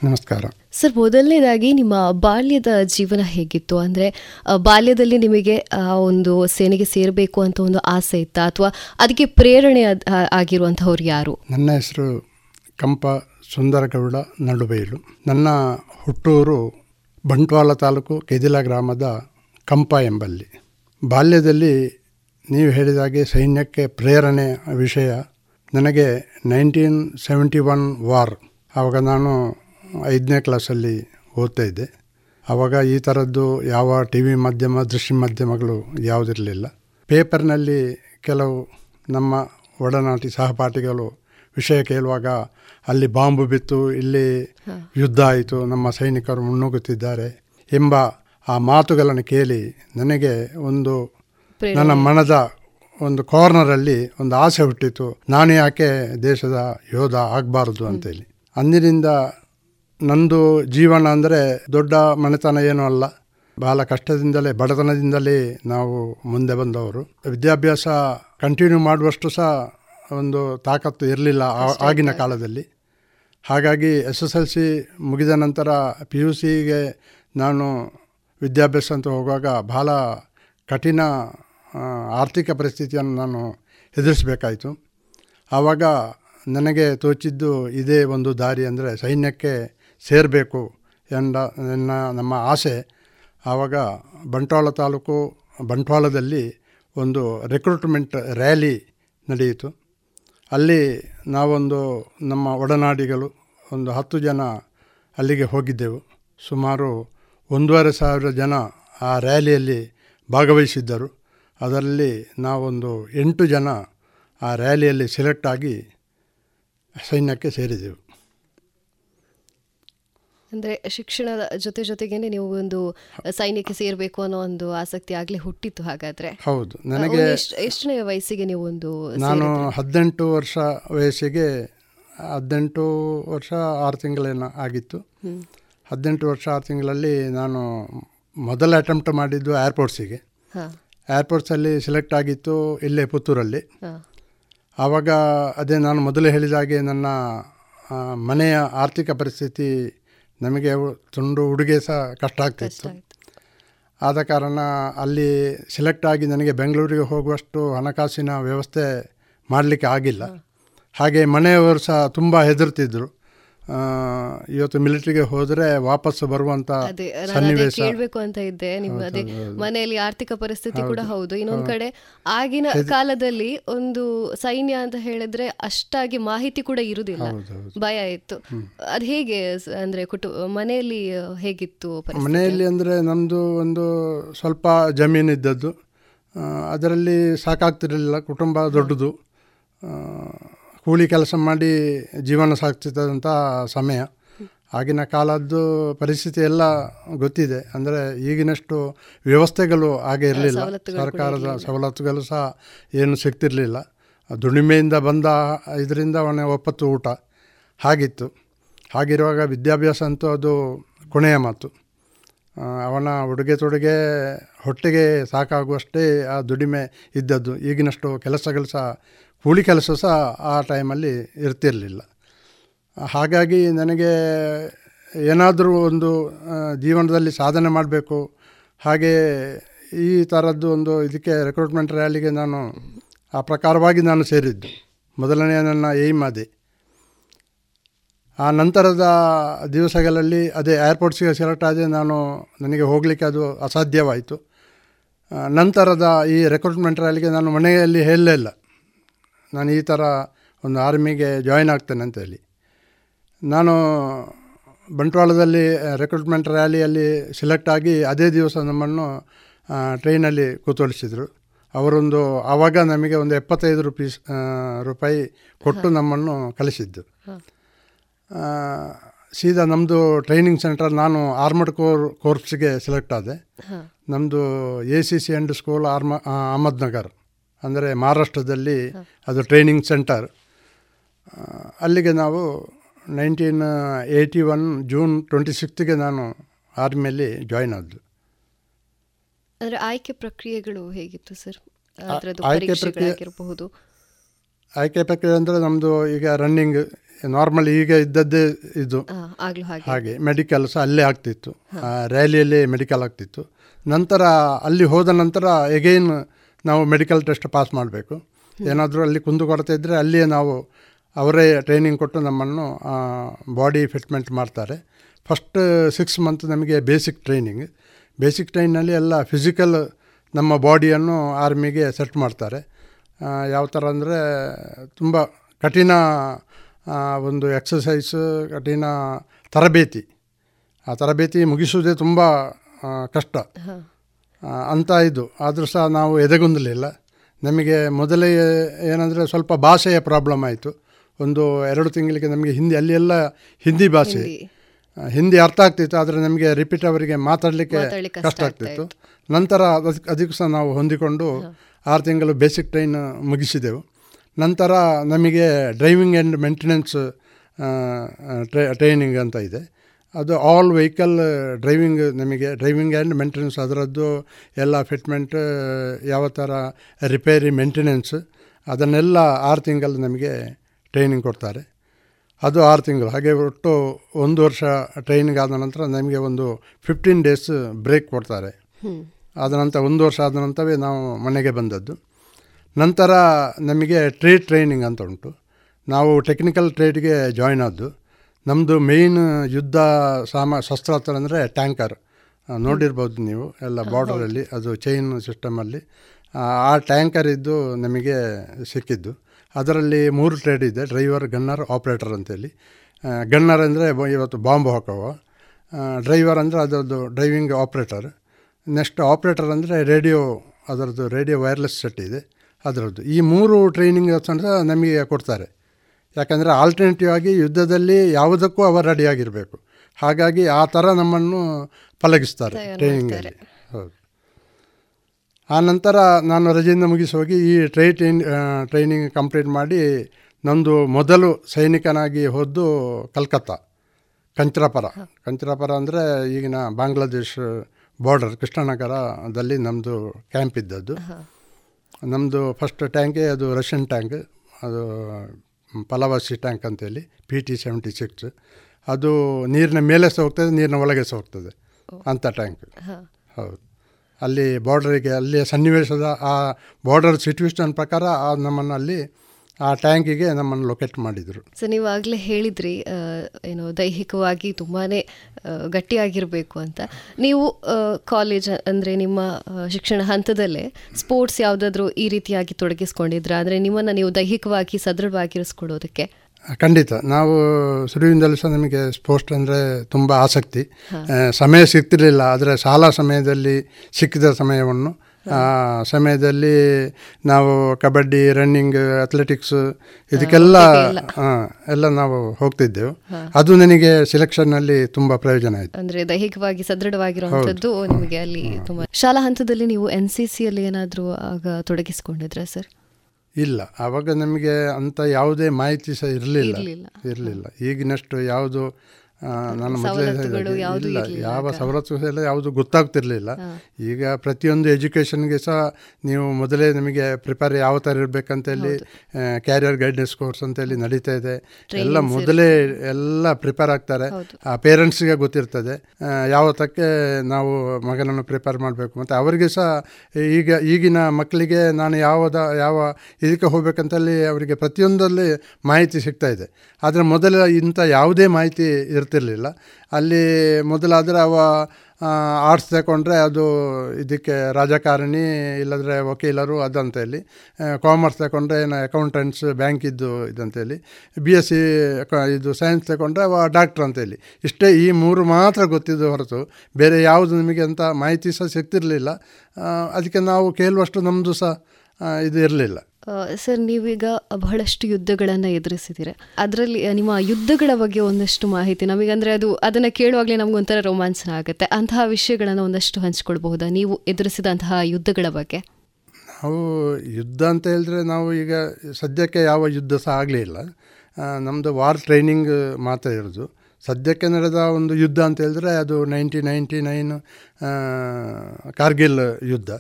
[SPEAKER 11] ನಮಸ್ಕಾರ.
[SPEAKER 10] ಸರ್ ಮೊದಲನೇದಾಗಿ ನಿಮ್ಮ ಬಾಲ್ಯದ ಜೀವನ ಹೇಗಿತ್ತು? ಅಂದರೆ ಬಾಲ್ಯದಲ್ಲಿ ನಿಮಗೆ ಒಂದು ಸೇನೆಗೆ ಸೇರಬೇಕು ಅಂತ ಒಂದು ಆಸೆ ಇತ್ತ? ಅಥವಾ ಅದಕ್ಕೆ ಪ್ರೇರಣೆ ಆಗಿರುವಂಥವ್ರು ಯಾರು?
[SPEAKER 11] ನನ್ನ ಹೆಸರು ಕಂಪ ಸುಂದರಗೌಡ ನಡುಬೈಲು. ನನ್ನ ಹುಟ್ಟೂರು ಬಂಟ್ವಾಳ ತಾಲೂಕು ಕೆದಿಲ ಗ್ರಾಮದ ಕಂಪ ಎಂಬಲ್ಲಿ. ಬಾಲ್ಯದಲ್ಲಿ ನೀವು ಹೇಳಿದಾಗೆ ಸೈನ್ಯಕ್ಕೆ ಪ್ರೇರಣೆ ವಿಷಯ ನನಗೆ ನೈನ್ಟೀನ್ ಸೆವೆಂಟಿ ಒನ್ ವಾರ್. ಆವಾಗ ನಾನು ಐದನೇ ಕ್ಲಾಸಲ್ಲಿ ಓದ್ತಾ ಇದ್ದೆ. ಆವಾಗ ಈ ಥರದ್ದು ಯಾವ ಟಿ ವಿ ಮಾಧ್ಯಮ ದೃಶ್ಯ ಮಾಧ್ಯಮಗಳು ಯಾವುದಿರಲಿಲ್ಲ. ಪೇಪರ್ನಲ್ಲಿ ಕೆಲವು ನಮ್ಮ ಒಡನಾಟಿ ಸಹಪಾಠಿಗಳು ವಿಷಯ ಕೇಳುವಾಗ ಅಲ್ಲಿ ಬಾಂಬು ಬಿತ್ತು ಇಲ್ಲಿ ಯುದ್ಧ ಆಯಿತು ನಮ್ಮ ಸೈನಿಕರು ಮುನ್ನುಗ್ಗುತ್ತಿದ್ದಾರೆ ಎಂಬ ಆ ಮಾತುಗಳನ್ನು ಕೇಳಿ ನನಗೆ ಒಂದು ನನ್ನ ಮನದ ಒಂದು ಕಾರ್ನರಲ್ಲಿ ಒಂದು ಆಸೆ ಹುಟ್ಟಿತು. ನಾನು ಯಾಕೆ ದೇಶದ ಯೋಧ ಆಗಬಾರ್ದು ಅಂತೇಳಿ. ಅಂದಿನಿಂದ ನಂದು ಜೀವನ ಅಂದರೆ ದೊಡ್ಡ ಮನೆತನ ಏನೂ ಅಲ್ಲ. ಬಹಳ ಕಷ್ಟದಿಂದಲೇ ಬಡತನದಿಂದಲೇ ನಾವು ಮುಂದೆ ಬಂದವರು. ವಿದ್ಯಾಭ್ಯಾಸ ಕಂಟಿನ್ಯೂ ಮಾಡುವಷ್ಟು ಸಹ ಒಂದು ತಾಕತ್ತು ಇರಲಿಲ್ಲ ಆಗಿನ ಕಾಲದಲ್ಲಿ. ಹಾಗಾಗಿ ಎಸ್ ಎಸ್ ಎಲ್ ಸಿ ಮುಗಿದ ನಂತರ ಪಿ ಯು ಸಿಗೆ ನಾನು ವಿದ್ಯಾಭ್ಯಾಸ ಅಂತ ಹೋಗುವಾಗ ಬಹಳ ಕಠಿಣ ಆರ್ಥಿಕ ಪರಿಸ್ಥಿತಿಯನ್ನು ನಾನು ಎದುರಿಸಬೇಕಾಯಿತು. ಆವಾಗ ನನಗೆ ತೋಚಿದ್ದು ಇದೇ ಒಂದು ದಾರಿ ಅಂದರೆ ಸೈನ್ಯಕ್ಕೆ ಸೇರಬೇಕು ಎಂದ ನನ್ನ ನಮ್ಮ ಆಸೆ. ಆವಾಗ ಬಂಟ್ವಾಳ ತಾಲೂಕು, ಬಂಟ್ವಾಳದಲ್ಲಿ ಒಂದು ರಿಕ್ರೂಟ್ಮೆಂಟ್ ರ್ಯಾಲಿ ನಡೆಯಿತು. ಅಲ್ಲಿ ನಾವೊಂದು ನಮ್ಮ ಒಡನಾಡಿಗಳು ಒಂದು ಹತ್ತು ಜನ ಅಲ್ಲಿಗೆ ಹೋಗಿದ್ದೆವು. ಸುಮಾರು ಒಂದೂವರೆ ಸಾವಿರ ಜನ ಆ ರ್ಯಾಲಿಯಲ್ಲಿ ಭಾಗವಹಿಸಿದ್ದರು. ಅದರಲ್ಲಿ ನಾವೊಂದು ಎಂಟು ಜನ ಆ ರ್ಯಾಲಿಯಲ್ಲಿ ಸೆಲೆಕ್ಟ್ ಆಗಿ ಸೈನ್ಯಕ್ಕೆ ಸೇರಿದೆವು.
[SPEAKER 10] ಅಂದ್ರೆ ಶಿಕ್ಷಣದ ಜೊತೆ ಜೊತೆಗೇನೆ ನೀವು ಒಂದು ಸೈನ್ಯಕ್ಕೆ ಸೇರ್ಬೇಕು ಅನ್ನೋ ಒಂದು ಆಸಕ್ತಿ ಆಗ್ಲಿ ಹುಟ್ಟಿತ್ತು ಹಾಗಾದ್ರೆ
[SPEAKER 11] ಹೌದು ನನಗೆ
[SPEAKER 10] ಎಷ್ಟನೇ ವಯಸ್ಸಿಗೆ ನೀವು ಒಂದು
[SPEAKER 11] ನಾನು? ಹದಿನೆಂಟು ವರ್ಷ ವಯಸ್ಸಿಗೆ ಹದಿನೆಂಟು ವರ್ಷ ಆರು ತಿಂಗಳೇನೋ ಆಗಿತ್ತು. ಹದಿನೆಂಟು ವರ್ಷ ಆರು ತಿಂಗಳಲ್ಲಿ ನಾನು ಮೊದಲ ಅಟೆಂಪ್ಟ್ ಮಾಡಿದ್ದು ಏರ್ಪೋರ್ಟ್ಸಿಗೆ. ಏರ್ಪೋರ್ಟ್ಸಲ್ಲಿ ಸೆಲೆಕ್ಟ್ ಆಗಿತ್ತು ಇಲ್ಲೇ ಪುತ್ತೂರಲ್ಲಿ ಆವಾಗ ಅದೇ ನಾನು ಮೊದಲು ಹೇಳಿದ ಹಾಗೆ ನನ್ನ ಮನೆಯ ಆರ್ಥಿಕ ಪರಿಸ್ಥಿತಿ ನಮಗೆ ತುಂಡು ಉಡುಗೆ ಸಹ ಕಷ್ಟ ಆಗ್ತಿತ್ತು. ಆದ ಕಾರಣ ಅಲ್ಲಿ ಸೆಲೆಕ್ಟ್ ಆಗಿ ನನಗೆ ಬೆಂಗಳೂರಿಗೆ ಹೋಗುವಷ್ಟು ಹಣಕಾಸಿನ ವ್ಯವಸ್ಥೆ ಮಾಡಲಿಕ್ಕೆ ಆಗಿಲ್ಲ. ಹಾಗೆ ಮನೆಯವರು ಸಹ ತುಂಬ ಹೆದರ್ತಿದ್ರು. ಆ, ಇವತ್ತು ಮಿಲಿಟರಿಗೆ ಹೋದ್ರೆ ವಾಪಸ್
[SPEAKER 10] ಬರುವಂತ
[SPEAKER 11] ಸನ್ನಿವೇಶ.
[SPEAKER 10] ಕೇಳಬೇಕು ಅಂತ ಇದ್ದೆ.
[SPEAKER 11] ನಿಮ್ಮ
[SPEAKER 10] ಅದೇ. ಮನೆಯಲ್ಲಿ ಆರ್ಥಿಕ ಪರಿಸ್ಥಿತಿ ಕೂಡ
[SPEAKER 11] ಹೌದು,
[SPEAKER 10] ಇನ್ನೊಂದು ಕಡೆ ಆಗಿನ ಕಾಲದಲ್ಲಿ ಒಂದು ಸೈನ್ಯ ಅಂತ ಹೇಳಿದ್ರೆ ಅಷ್ಟಾಗಿ ಮಾಹಿತಿ ಕೂಡ ಇರುದಿಲ್ಲ. ಭಯ ಇತ್ತು. ಅದ್ ಹೇಗೆ ಅಂದ್ರೆ ಕುಟುಂಬ ಮನೆಯಲ್ಲಿ ಹೇಗಿತ್ತು
[SPEAKER 11] ಮನೆಯಲ್ಲಿ ಅಂದ್ರೆ ನಮ್ದು ಒಂದು ಸ್ವಲ್ಪ ಜಮೀನು ಇದ್ದದ್ದು. ಅದರಲ್ಲಿ ಸಾಕಾಗ್ತಿರಲಿಲ್ಲ. ಕುಟುಂಬ ದೊಡ್ಡದು. ಕೂಲಿ ಕೆಲಸ ಮಾಡಿ ಜೀವನ ಸಾಗ್ತಿದ್ದಂಥ ಸಮಯ. ಆಗಿನ ಕಾಲದ್ದು ಪರಿಸ್ಥಿತಿ ಎಲ್ಲ ಗೊತ್ತಿದೆ. ಅಂದರೆ ಈಗಿನಷ್ಟು ವ್ಯವಸ್ಥೆಗಳು ಹಾಗೆ ಇರಲಿಲ್ಲ. ಸರ್ಕಾರದ. ಸವಲತ್ತುಗಳು ಸಹ ಏನು ಸಿಗ್ತಿರಲಿಲ್ಲ. ದುಡಿಮೆಯಿಂದ ಬಂದ ಇದರಿಂದ ಅವನ ಒಪ್ಪತ್ತು ಊಟ ಹಾಗಿತ್ತು. ಹಾಗಿರುವಾಗ ವಿದ್ಯಾಭ್ಯಾಸ ಅಂತೂ ಅದು ಕೊನೆಯ ಮಾತು. ಅವನ ಉಡುಗೆ ತೊಡುಗೆ ಹೊಟ್ಟೆಗೆ ಸಾಕಾಗುವಷ್ಟೇ ಆ ದುಡಿಮೆ ಇದ್ದದ್ದು. ಈಗಿನಷ್ಟು ಕೆಲಸಗಳು ಸಹ ಕೂಲಿ ಕೆಲಸ ಸಹ ಆ ಟೈಮಲ್ಲಿ ಇರ್ತಿರಲಿಲ್ಲ. ಹಾಗಾಗಿ ನನಗೆ ಏನಾದರೂ ಒಂದು ಜೀವನದಲ್ಲಿ ಸಾಧನೆ ಮಾಡಬೇಕು. ಹಾಗೆ ಈ ಥರದ್ದು ಒಂದು ಇದಕ್ಕೆ ರೆಕ್ರೂಟ್ಮೆಂಟ್ ರ್ಯಾಲಿಗೆ ನಾನು ಆ ಪ್ರಕಾರವಾಗಿ ನಾನು ಸೇರಿದ್ದು. ಮೊದಲನೆಯ ನನ್ನ ಏಮ್ ಅದೇ. ಆ ನಂತರದ ದಿವಸಗಳಲ್ಲಿ ಅದೇ ಏರ್ಪೋರ್ಟ್ಸಿಗೆ ಸೆಲೆಕ್ಟ್ ಆದರೆ ನಾನು ನನಗೆ ಹೋಗಲಿಕ್ಕೆ ಅದು ಅಸಾಧ್ಯವಾಯಿತು. ನಂತರದ ಈ ರೆಕ್ರೂಟ್ಮೆಂಟ್ ರ್ಯಾಲಿಗೆ ನಾನು ಮನೆಯಲ್ಲಿ ಹೇಳಲೇ ಇಲ್ಲ. ನಾನು ಈ ಥರ ಒಂದು ಆರ್ಮಿಗೆ ಜಾಯಿನ್ ಆಗ್ತೇನೆ ಅಂತ ಹೇಳಿ. ನಾನು ಬಂಟ್ವಾಳದಲ್ಲಿ ರೆಕ್ರೂಟ್ಮೆಂಟ್ ರ್ಯಾಲಿಯಲ್ಲಿ ಸೆಲೆಕ್ಟ್ ಆಗಿ ಅದೇ ದಿವಸ ನಮ್ಮನ್ನು ಟ್ರೈನಲ್ಲಿ ಕೂತೊಳಿಸಿದರು ಅವರೊಂದು ಆವಾಗ ನಮಗೆ ಒಂದು ಎಪ್ಪತ್ತೈದು ರುಪೀಸ್ ರೂಪಾಯಿ ಕೊಟ್ಟು ನಮ್ಮನ್ನು ಕಳಿಸಿದ್ದು. ಸೀದಾ ನಮ್ಮದು ಟ್ರೈನಿಂಗ್ ಸೆಂಟರ್ ನಾನು ಆರ್ಮಡ್ ಕೋರ್ ಕೋರ್ಪ್ಸ್ಗೆ ಸೆಲೆಕ್ಟ್ ಆದೆ. ನಮ್ಮದು A C C and school arm Ahmed Ahmednagar ಅಂದರೆ ಮಹಾರಾಷ್ಟ್ರದಲ್ಲಿ ಅದು ಟ್ರೈನಿಂಗ್ ಸೆಂಟರ್. ಅಲ್ಲಿಗೆ ನಾವು nineteen eighty one June twenty ಸಿಕ್ಸ್ತ್ಗೆ ನಾನು ಆರ್ಮಿಯಲ್ಲಿ ಜಾಯ್ನ್ ಆದ್ದು
[SPEAKER 10] ಅಂದ್ರೆ ಆಯ್ಕೆ ಪ್ರಕ್ರಿಯೆಗಳು ಹೇಗಿತ್ತು ಸರ್?
[SPEAKER 11] ಆಯ್ಕೆ ಪ್ರಕ್ರಿಯೆ- ಆಯ್ಕೆ ಪ್ರಕ್ರಿಯೆ ಅಂದರೆ ನಮ್ಮದು ಈಗ ರನ್ನಿಂಗ್ ನಾರ್ಮಲ್ ಈಗ ಇದ್ದದ್ದೇ ಇದು.
[SPEAKER 10] ಹಾಗೆ.
[SPEAKER 11] ಮೆಡಿಕಲ್ ಸಹ ಅಲ್ಲೇ ಆಗ್ತಿತ್ತು. ರ್ಯಾಲಿಯಲ್ಲಿ ಮೆಡಿಕಲ್ ಆಗ್ತಿತ್ತು. ನಂತರ ಅಲ್ಲಿ ಹೋದ ನಂತರ ಎಗೈನ್ ನಾವು ಮೆಡಿಕಲ್ ಟೆಸ್ಟ್ ಪಾಸ್ ಮಾಡಬೇಕು. ಏನಾದರೂ ಅಲ್ಲಿ ಕುಂದುಕೊರತೆ ಇದ್ದರೆ ಅಲ್ಲಿಯೇ ನಾವು ಅವರೇ ಟ್ರೈನಿಂಗ್ ಕೊಟ್ಟು ನಮ್ಮನ್ನು ಬಾಡಿ ಫಿಟ್ಮೆಂಟ್ ಮಾಡ್ತಾರೆ. ಫಸ್ಟ್ ಸಿಕ್ಸ್ ಮಂತ್ ನಮಗೆ ಬೇಸಿಕ್ ಟ್ರೈನಿಂಗ್ ಬೇಸಿಕ್ ಟ್ರೈನಲ್ಲಿ ಎಲ್ಲ ಫಿಸಿಕಲ್ ನಮ್ಮ ಬಾಡಿಯನ್ನು ಆರ್ಮಿಗೆ ಸೆಟ್ ಮಾಡ್ತಾರೆ. ಯಾವ ಥರ ಅಂದರೆ ತುಂಬ ಕಠಿಣ ಒಂದು ಎಕ್ಸಸೈಸ್ ಕಠಿಣ ತರಬೇತಿ. ಆ ತರಬೇತಿ ಮುಗಿಸುವುದೇ ತುಂಬ ಕಷ್ಟ. ಅಂತ ಇದು. ಆದರೂ ಸಹ ನಾವು ಎದೆಗುಂದಲಿಲ್ಲ. ನಮಗೆ ಮೊದಲೇ ಏನಂದರೆ ಸ್ವಲ್ಪ ಭಾಷೆಯ ಪ್ರಾಬ್ಲಮ್ ಆಯಿತು. ಒಂದು ಎರಡು ತಿಂಗಳಿಗೆ ನಮಗೆ ಹಿಂದಿ ಅಲ್ಲಿ ಎಲ್ಲ ಹಿಂದಿ ಭಾಷೆ.
[SPEAKER 10] ಹಿಂದಿ.
[SPEAKER 11] ಅರ್ಥ ಆಗ್ತಿತ್ತು ಆದರೆ ನಮಗೆ ರಿಪೀಟ್ ಅವರಿಗೆ ಮಾತಾಡಲಿಕ್ಕೆ ಕಷ್ಟ
[SPEAKER 10] ಕಷ್ಟ
[SPEAKER 11] ಆಗ್ತಿತ್ತು. ನಂತರ ಅದಕ್ಕೆ ಅದಕ್ಕೂ ಸಹ ನಾವು ಹೊಂದಿಕೊಂಡು ಆರು ತಿಂಗಳು ಬೇಸಿಕ್ ಟ್ರೈನ್ ಮುಗಿಸಿದೆವು. ನಂತರ ನಮಗೆ ಡ್ರೈವಿಂಗ್ ಆ್ಯಂಡ್ ಮೇಂಟೆನೆನ್ಸ್ ಟ್ರೈನಿಂಗ್ ಅಂತ ಇದೆ. ಅದು ಆಲ್ ವೆಹಿಕಲ್ ಡ್ರೈವಿಂಗ್ ನಿಮಗೆ ಡ್ರೈವಿಂಗ್ ಆ್ಯಂಡ್ ಮೇಂಟೆನೆನ್ಸ್ ಅದರದ್ದು ಎಲ್ಲ ಫಿಟ್ಮೆಂಟ್ ಯಾವ ಥರ ರಿಪೇರಿ ಮೇಂಟೆನೆನ್ಸ್ ಅದನ್ನೆಲ್ಲ ಆರು ತಿಂಗಳು ನಮಗೆ ಟ್ರೈನಿಂಗ್ ಕೊಡ್ತಾರೆ. ಅದು ಆರು ತಿಂಗಳು. ಹಾಗೆ ಒಟ್ಟು ಒಂದು ವರ್ಷ ಟ್ರೈನಿಂಗ್ ಆದ ನಂತರ ನಮಗೆ ಒಂದು ಫಿಫ್ಟೀನ್ ಡೇಸ್ ಬ್ರೇಕ್ ಕೊಡ್ತಾರೆ. ಆದ ನಂತರ ಒಂದು ವರ್ಷ ಆದ ನಂತರವೇ ನಾವು ಮನೆಗೆ ಬಂದದ್ದು. ನಂತರ ನಮಗೆ ಟ್ರೇಡ್ ಟ್ರೈನಿಂಗ್ ಅಂತ ಉಂಟು. ನಾವು ಟೆಕ್ನಿಕಲ್ ಟ್ರೇಡ್ಗೆ ಜಾಯ್ನ್ ಆದ್ದು. ನಮ್ಮದು ಮೇಯ್ನ್ ಯುದ್ಧ ಸಾಮ ಶಸ್ತ್ರಾಸ್ತ್ರ ಅಂದರೆ ಟ್ಯಾಂಕರ್ ನೋಡಿರ್ಬೋದು ನೀವು ಎಲ್ಲ ಬಾರ್ಡರಲ್ಲಿ ಅದು ಚೈನ್ ಸಿಸ್ಟಮಲ್ಲಿ ಆ ಟ್ಯಾಂಕರ್ ಇದ್ದು ನಮಗೆ ಸಿಕ್ಕಿದ್ದು. ಅದರಲ್ಲಿ ಮೂರು ಟ್ರೇಡ್ ಇದೆ ಡ್ರೈವರ್ ಗನ್ನರ್ ಆಪ್ರೇಟರ್ ಅಂತೇಳಿ. ಗನ್ನರ್ ಅಂದರೆ ಇವತ್ತು ಬಾಂಬ್ ಹಾಕೋವು. ಡ್ರೈವರ್ ಅಂದರೆ ಅದರದ್ದು ಡ್ರೈವಿಂಗ್ ಆಪ್ರೇಟರ್ ನೆಕ್ಸ್ಟ್ ಆಪ್ರೇಟರ್ ಅಂದರೆ ರೇಡಿಯೋ ಅದರದ್ದು ರೇಡಿಯೋ ವೈರ್ಲೆಸ್ ಸೆಟ್ ಇದೆ. ಅದರದ್ದು. ಈ ಮೂರು ಟ್ರೈನಿಂಗ್ ಅಂದರೆ ನಮಗೆ ಕೊಡ್ತಾರೆ. ಯಾಕಂದರೆ ಆಲ್ಟರ್ನೇಟಿವ್ ಆಗಿ ಯುದ್ಧದಲ್ಲಿ ಯಾವುದಕ್ಕೂ ಅವರು ರೆಡಿಯಾಗಿರಬೇಕು ಹಾಗಾಗಿ ಆ ಥರ ನಮ್ಮನ್ನು ಪಲಗಿಸ್ತಾರೆ ಟ್ರೈನಿಂಗಲ್ಲಿ ಹೌದು. ಆ ನಂತರ ನಾನು ರಜೆಯಿಂದ ಮುಗಿಸಿ ಹೋಗಿ ಈ ಟ್ರೈ ಟ್ರೈನ್ ಟ್ರೈನಿಂಗ್ ಕಂಪ್ಲೀಟ್ ಮಾಡಿ ನಂದು ಮೊದಲು ಸೈನಿಕನಾಗಿ ಹೋದ್ದು ಕಲ್ಕತ್ತಾ ಕಂಚರಾಪುರ. ಕಂಚರಾಪುರ ಅಂದರೆ ಈಗಿನ ಬಾಂಗ್ಲಾದೇಶ್ ಬಾರ್ಡರ್ ಕೃಷ್ಣನಗರದಲ್ಲಿ ನಮ್ಮದು ಕ್ಯಾಂಪ್ ಇದ್ದದ್ದು. ನಮ್ಮದು ಫಸ್ಟ್ ಟ್ಯಾಂಕೇ ಅದು ರಷ್ಯನ್ ಟ್ಯಾಂಕ್ ಅದು ಪಲವಾಸಿ ಟ್ಯಾಂಕ್ ಅಂತೇಳಿ ಪಿ ಟಿ ಸೆವೆಂಟಿ ಸಿಕ್ಸ್ ಅದು ನೀರಿನ ಮೇಲೆ ಸಹ ಹೋಗ್ತದೆ ನೀರಿನ ಒಳಗೆ ಸಹ ಹೋಗ್ತದೆ ಅಂಥ ಟ್ಯಾಂಕ್ ಹೌದು. ಅಲ್ಲಿ ಬಾರ್ಡರಿಗೆ ಅಲ್ಲಿ ಸನ್ನಿವೇಶದ ಆ ಬಾರ್ಡರ್ ಸಿಚುವೇಶನ್ ಪ್ರಕಾರ ಆ ನಮ್ಮನ್ನು ಅಲ್ಲಿ ಆ ಟ್ಯಾಂಕಿಗೆ ನಮ್ಮನ್ನು ಲೊಕೇಟ್ ಮಾಡಿದರು.
[SPEAKER 10] ಸೊ ನೀವು ಆಗಲೇ ಹೇಳಿದ್ರಿ ಏನು ದೈಹಿಕವಾಗಿ ತುಂಬಾ ಗಟ್ಟಿಯಾಗಿರಬೇಕು ಅಂತ. ನೀವು ಕಾಲೇಜ್ ಅಂದರೆ ನಿಮ್ಮ ಶಿಕ್ಷಣ ಹಂತದಲ್ಲೇ ಸ್ಪೋರ್ಟ್ಸ್ ಯಾವುದಾದ್ರೂ ಈ ರೀತಿಯಾಗಿ ತೊಡಗಿಸ್ಕೊಂಡಿದ್ರ? ಅಂದರೆ ನಿಮ್ಮನ್ನು ನೀವು ದೈಹಿಕವಾಗಿ ಸದೃಢವಾಗಿರಿಸ್ಕೊಡೋದಕ್ಕೆ?
[SPEAKER 11] ಖಂಡಿತ. ನಾವು ಶುರುವಿನಿಂದಲೂ ಸಹ ನಮಗೆ ಸ್ಪೋರ್ಟ್ಸ್ ಅಂದರೆ ತುಂಬ ಆಸಕ್ತಿ. ಸಮಯ ಸಿಗ್ತಿರಲಿಲ್ಲ ಆದರೆ ಶಾಲಾ ಸಮಯದಲ್ಲಿ ಸಿಕ್ಕಿದ ಸಮಯವನ್ನು ಆ ಸಮಯದಲ್ಲಿ ನಾವು ಕಬಡ್ಡಿ ರನ್ನಿಂಗ್ ಅಥ್ಲೆಟಿಕ್ಸ್ ಇದಕ್ಕೆಲ್ಲ ಎಲ್ಲ ನಾವು ಹೋಗ್ತಿದ್ದೆವು. ಅದು ನನಗೆ ಸೆಲೆಕ್ಷನ್ನಲ್ಲಿ ತುಂಬಾ ಪ್ರಯೋಜನ ಆಯ್ತು.
[SPEAKER 10] ಅಂದ್ರೆ ದೈಹಿಕವಾಗಿ ಸದೃಢವಾಗಿರುವಂತದ್ದು ನಿಮಗೆ ಅಲ್ಲಿ ತುಂಬಾ. ಶಾಲಾ ಹಂತದಲ್ಲಿ ನೀವು ಎನ್ ಸಿ ಸಿ ಅಲ್ಲಿ ಏನಾದರೂ ಆಗ ತೊಡಗಿಸಿಕೊಂಡಿದ್ರ ಸರ್?
[SPEAKER 11] ಇಲ್ಲ. ಆವಾಗ ನಮಗೆ ಅಂತ ಯಾವುದೇ ಮಾಹಿತಿ ಸಹ ಇರ್ಲಿಲ್ಲ.
[SPEAKER 10] ಇರಲಿಲ್ಲ.
[SPEAKER 11] ಈಗಿನಷ್ಟು ಯಾವುದು ಆ, ನಾನು ಮೊದಲೇ ಇಲ್ಲ. ಯಾವ. ಸವಲತ್ತು ಎಲ್ಲ ಯಾವುದು ಗೊತ್ತಾಗ್ತಿರಲಿಲ್ಲ. ಈಗ ಪ್ರತಿಯೊಂದು ಎಜುಕೇಷನ್ಗೆ ಸಹ ನೀವು ಮೊದಲೇ ನಿಮಗೆ ಪ್ರಿಪೇರ್ ಯಾವ ಥರ ಇರಬೇಕಂತೇಳಿ ಕ್ಯಾರಿಯರ್ ಗೈಡೆನ್ಸ್ ಕೋರ್ಸ್ ಅಂತೇಳಿ ನಡೀತಾ ಇದೆ. ಎಲ್ಲ ಮೊದಲೇ ಎಲ್ಲ ಪ್ರಿಪೇರ್ ಆಗ್ತಾರೆ. ಆ ಪೇರೆಂಟ್ಸ್ಗೆ ಗೊತ್ತಿರ್ತದೆ. ಯಾವ ಯಾವತ್ತಕ್ಕೆ ನಾವು ಮಗನನ್ನು ಪ್ರಿಪೇರ್ ಮಾಡಬೇಕು ಮತ್ತು ಅವರಿಗೆ ಸಹ ಈಗ ಈಗಿನ ಮಕ್ಕಳಿಗೆ ನಾನು ಯಾವದ ಯಾವ ಇದಕ್ಕೆ ಹೋಗ್ಬೇಕಂತಲ್ಲಿ ಅವರಿಗೆ ಪ್ರತಿಯೊಂದರಲ್ಲಿ ಮಾಹಿತಿ ಸಿಗ್ತಾ ಇದೆ. ಆದರೆ ಮೊದಲ ಇಂಥ ಯಾವುದೇ ಮಾಹಿತಿ ಇರ್ತಿರಲಿಲ್ಲ. ಅಲ್ಲಿ ಮೊದಲಾದರೆ ಅವ ಆರ್ಟ್ಸ್ ತಗೊಂಡ್ರೆ ಅದು ಇದಕ್ಕೆ ರಾಜಕಾರಣಿ ಇಲ್ಲದ್ರೆ ವಕೀಲರು ಅದಂತೇಳಿ ಕಾಮರ್ಸ್ ತಗೊಂಡ್ರೆ ಏನು ಅಕೌಂಟೆಂಟ್ಸ್ ಬ್ಯಾಂಕಿದ್ದು ಇದಂತೇಳಿ ಬಿ ಎಸ್ ಸಿ ಇದು ಸೈನ್ಸ್ ತಗೊಂಡ್ರೆ ಅವ ಡಾಕ್ಟ್ರ್ ಅಂತೇಳಿ ಇಷ್ಟೇ ಈ ಮೂರು ಮಾತ್ರ ಗೊತ್ತಿದ್ದು ಹೊರತು ಬೇರೆ ಯಾವುದು ನಿಮಗೆ ಅಂತ ಮಾಹಿತಿ ಸಹ ಸಿಗ್ತಿರಲಿಲ್ಲ. ಅದಕ್ಕೆ ನಾವು ಕೇಳುವಷ್ಟು ನಮ್ಮದು ಸಹ ಇದು ಇರಲಿಲ್ಲ.
[SPEAKER 10] ಸರ್, ನೀವೀಗ ಬಹಳಷ್ಟು ಯುದ್ಧಗಳನ್ನು ಎದುರಿಸಿದ್ದೀರ. ಅದರಲ್ಲಿ ನಿಮ್ಮ ಯುದ್ಧಗಳ ಬಗ್ಗೆ ಒಂದಷ್ಟು ಮಾಹಿತಿ, ನಮಗಂದರೆ ಅದು, ಅದನ್ನು ಕೇಳುವಾಗಲೇ ನಮಗೊಂಥರ ರೋಮಾಂಚನ ಆಗುತ್ತೆ. ಅಂತಹ ವಿಷಯಗಳನ್ನು ಒಂದಷ್ಟು ಹಂಚ್ಕೊಳ್ಬಹುದಾ, ನೀವು ಎದುರಿಸಿದಂತಹ ಯುದ್ಧಗಳ ಬಗ್ಗೆ?
[SPEAKER 11] ನಾವು ಯುದ್ಧ ಅಂತ ಹೇಳಿದ್ರೆ ನಾವು ಈಗ ಸದ್ಯಕ್ಕೆ ಯಾವ ಯುದ್ಧ ಸಹ ಆಗಲಿಲ್ಲ ನಮ್ಮದು ವಾರ್ ಟ್ರೈನಿಂಗ್ ಮಾತ್ರ ಇರೋದು. ಸದ್ಯಕ್ಕೆ ನಡೆದ ಒಂದು ಯುದ್ಧ ಅಂತ ಹೇಳಿದ್ರೆ ಅದು ನೈನ್ಟಿ ನೈಂಟಿ ನೈನ್ ಕಾರ್ಗಿಲ್ ಯುದ್ಧ.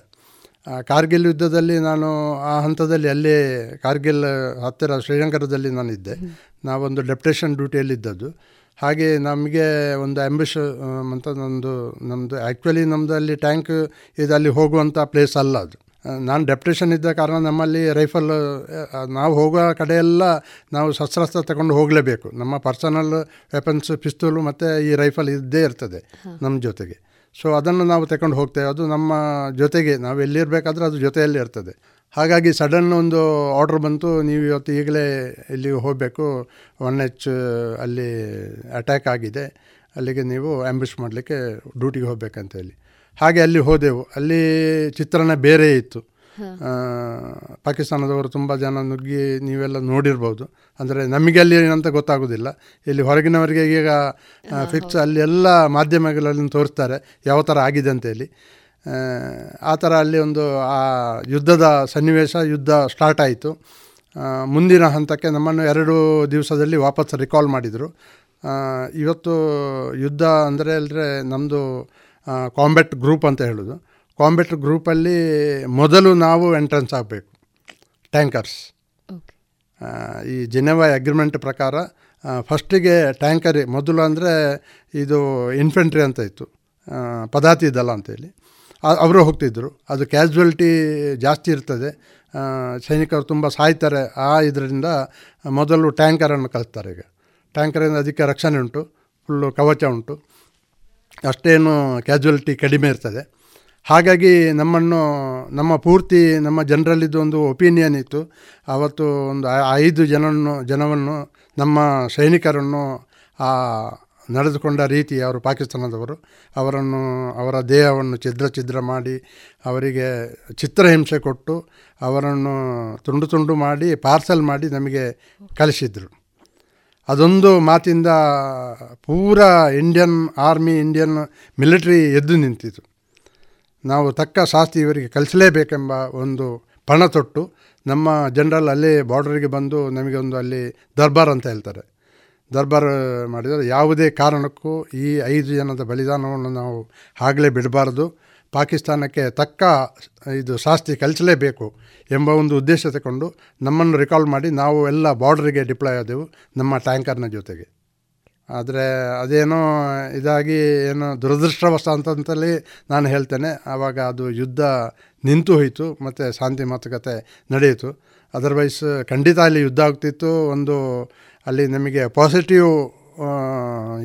[SPEAKER 11] ಕಾರ್ಗಿಲ್ ಯುದ್ಧದಲ್ಲಿ ನಾನು ಆ ಹಂತದಲ್ಲಿ ಅಲ್ಲೇ ಕಾರ್ಗಿಲ್ ಹತ್ತಿರ ಶ್ರೀಲಂಕಾದಲ್ಲಿ ನಾನಿದ್ದೆ. ನಾವೊಂದು ಡೆಪ್ಟೇಷನ್ ಡ್ಯೂಟಿಯಲ್ಲಿದ್ದದ್ದು. ಹಾಗೆ ನಮಗೆ ಒಂದು ಆ್ಯಂಬಿಷ ಅಂತ ಒಂದು ನಮ್ಮದು ಆ್ಯಕ್ಚುಲಿ ನಮ್ಮದು ಅಲ್ಲಿ ಟ್ಯಾಂಕ್ ಇದು ಅಲ್ಲಿ ಹೋಗುವಂಥ ಪ್ಲೇಸ್ ಅಲ್ಲ ಅದು. ನಾನು ಡೆಪ್ಟೇಷನ್ ಇದ್ದ ಕಾರಣ ನಮ್ಮಲ್ಲಿ ರೈಫಲ್ ನಾವು ಹೋಗೋ ಕಡೆಯೆಲ್ಲ ನಾವು ಶಸ್ತ್ರಾಸ್ತ್ರ ತಗೊಂಡು ಹೋಗಲೇಬೇಕು. ನಮ್ಮ ಪರ್ಸನಲ್ ವೆಪನ್ಸ್ ಪಿಸ್ತೂಲು ಮತ್ತು ಈ ರೈಫಲ್ ಇದ್ದೇ ಇರ್ತದೆ ನಮ್ಮ ಜೊತೆಗೆ. ಸೊ ಅದನ್ನು ನಾವು ತಗೊಂಡು ಹೋಗ್ತೇವೆ ಅದು ನಮ್ಮ ಜೊತೆಗೆ, ನಾವು ಎಲ್ಲಿರಬೇಕಾದ್ರೆ ಅದು ಜೊತೆಯಲ್ಲಿ ಇರ್ತದೆ. ಹಾಗಾಗಿ ಸಡನ್ ಒಂದು ಆರ್ಡ್ರ್ ಬಂತು, ನೀವು ಇವತ್ತು ಈಗಲೇ ಇಲ್ಲಿ ಹೋಗಬೇಕು. ಒನ್ ಎಚ್ ಅಲ್ಲಿ ಅಟ್ಯಾಕ್ ಆಗಿದೆ. ಅಲ್ಲಿಗೆ ನೀವು ಆ್ಯಂಬುಷ್ ಮಾಡಲಿಕ್ಕೆ ಡ್ಯೂಟಿಗೆ ಹೋಗ್ಬೇಕಂತ ಹೇಳಿ. ಹಾಗೆ ಅಲ್ಲಿ ಹೋದೆವು. ಅಲ್ಲಿ ಚಿತ್ರಣ ಬೇರೆ ಇತ್ತು. ಪಾಕಿಸ್ತಾನದವರು ತುಂಬ ಜನ ನುಗ್ಗಿ ನೀವೆಲ್ಲ ನೋಡಿರ್ಬೋದು. ಅಂದರೆ ನಮಗೆ ಅಲ್ಲಿ ಏನಂತ ಗೊತ್ತಾಗೋದಿಲ್ಲ. ಇಲ್ಲಿ ಹೊರಗಿನವರಿಗೆ ಈಗ ಫಿಕ್ಸ್ ಅಲ್ಲಿ ಎಲ್ಲ ಮಾಧ್ಯಮಗಳಲ್ಲಿ ತೋರಿಸ್ತಾರೆ ಯಾವ ಥರ ಆಗಿದೆ ಅಂತೇಳಿ ಆ, ಆ ಥರ ಅಲ್ಲಿ ಒಂದು ಆ ಯುದ್ಧದ ಸನ್ನಿವೇಶ ಯುದ್ಧ ಸ್ಟಾರ್ಟ್ ಆಯಿತು. ಮುಂದಿನ ಹಂತಕ್ಕೆ ನಮ್ಮನ್ನು ಎರಡು ದಿವಸದಲ್ಲಿ ವಾಪಸ್ ರಿಕಾಲ್ ಮಾಡಿದರು. ಇವತ್ತು ಯುದ್ಧ ಅಂದರೆ ಅಲ್ಲರೆ ನಮ್ಮದು ಕಾಂಬ್ಯಾಟ್ ಗ್ರೂಪ್ ಅಂತ ಹೇಳೋದು. ಕಾಂಬ್ಯಾಟ್ ಗ್ರೂಪಲ್ಲಿ ಮೊದಲು ನಾವು ಎಂಟ್ರೆನ್ಸ್ ಆಗಬೇಕು. ಟ್ಯಾಂಕರ್ಸ್ ಈ ಜಿನೆವಾ ಅಗ್ರಿಮೆಂಟ್ ಪ್ರಕಾರ ಫಸ್ಟಿಗೆ ಟ್ಯಾಂಕರ್ ಮೊದಲು ಅಂದರೆ ಇದು ಇನ್ಫೆಂಟ್ರಿ ಅಂತ ಇತ್ತು. ಪದಾತಿ ದಳ ಅಂತೇಳಿ ಅವರು ಹೋಗ್ತಿದ್ದರು ಅದು ಕ್ಯಾಶುವಲ್ಟಿ ಜಾಸ್ತಿ ಇರ್ತದೆ. ಸೈನಿಕರು ತುಂಬ ಸಾಯ್ತಾರೆ. ಆ ಇದರಿಂದ ಮೊದಲು ಟ್ಯಾಂಕರನ್ನು ಕಳಿಸ್ತಾರೆ ಈಗ. ಟ್ಯಾಂಕರಿಂದ ಅದಕ್ಕೆ ರಕ್ಷಣೆ ಉಂಟು. ಫುಲ್ಲು ಕವಚ ಉಂಟು. ಅಷ್ಟೇನು ಕ್ಯಾಶುವಲ್ಟಿ ಕಡಿಮೆ ಇರ್ತದೆ. ಹಾಗಾಗಿ ನಮ್ಮನ್ನು, ನಮ್ಮ ಪೂರ್ತಿ ನಮ್ಮ ಜನರಲ್ಲಿದ್ದು ಒಂದು ಒಪಿನಿಯನ್ ಇತ್ತು. ಆವತ್ತು ಒಂದು ಐದು ಜನವನ್ನು ಜನವನ್ನು, ನಮ್ಮ ಸೈನಿಕರನ್ನು ನಡೆದುಕೊಂಡ ರೀತಿ ಅವರು ಪಾಕಿಸ್ತಾನದವರು. ಅವರನ್ನು, ಅವರ ದೇಹವನ್ನು ಛಿದ್ರ ಛಿದ್ರ ಮಾಡಿ, ಅವರಿಗೆ ಚಿತ್ರಹಿಂಸೆ ಕೊಟ್ಟು, ಅವರನ್ನು ತುಂಡು ತುಂಡು ಮಾಡಿ, ಪಾರ್ಸಲ್ ಮಾಡಿ ನಮಗೆ ಕಳಿಸಿದ್ರು ಅದೊಂದು ಮಾತಿಂದ ಪೂರ ಇಂಡಿಯನ್ ಆರ್ಮಿ, ಇಂಡಿಯನ್ ಮಿಲಿಟ್ರಿ ಎದ್ದು ನಿಂತಿತು ನಾವು ತಕ್ಕ ಶಾಸ್ತಿ ಇವರಿಗೆ ಕಲಿಸಲೇಬೇಕೆಂಬ ಒಂದು ಪಣ ತೊಟ್ಟು ನಮ್ಮ ಜನರಲ್ ಅಲ್ಲಿ ಬಾರ್ಡರಿಗೆ ಬಂದು ನಮಗೆ ಒಂದು ಅಲ್ಲಿ ದರ್ಬಾರ್ ಅಂತ ಹೇಳ್ತಾರೆ. ದರ್ಬಾರ್ ಮಾಡಿದರೆ ಯಾವುದೇ ಕಾರಣಕ್ಕೂ ಈ ಐದು ಜನದ ಬಲಿದಾನವನ್ನು ನಾವು ಆಗಲೇ ಬಿಡಬಾರ್ದು. ಪಾಕಿಸ್ತಾನಕ್ಕೆ ತಕ್ಕ ಇದು ಶಾಸ್ತಿ ಕಲಿಸಲೇಬೇಕು ಎಂಬ ಒಂದು ಉದ್ದೇಶ ತಗೊಂಡು ನಮ್ಮನ್ನು ರಿಕಾಲ್ ಮಾಡಿ ನಾವು ಎಲ್ಲ ಬಾರ್ಡ್ರಿಗೆ ಡಿಪ್ಲಾಯ್ ಆದೆವು ನಮ್ಮ ಟ್ಯಾಂಕರ್ನ ಜೊತೆಗೆ. ಆದರೆ ಅದೇನೋ ಇದಾಗಿ ಏನೋ ದುರದೃಷ್ಟವಶ ಅಂತಂತಲ್ಲಿ ನಾನು ಹೇಳ್ತೇನೆ. ಆವಾಗ ಅದು ಯುದ್ಧ ನಿಂತು ಹೋಯಿತು, ಮತ್ತು ಶಾಂತಿ ಮಾತುಕತೆ ನಡೆಯಿತು. ಅದರ್ವೈಸ್ ಖಂಡಿತ ಅಲ್ಲಿ ಯುದ್ಧ ಆಗ್ತಿತ್ತು. ಒಂದು ಅಲ್ಲಿ ನಮಗೆ ಪಾಸಿಟಿವ್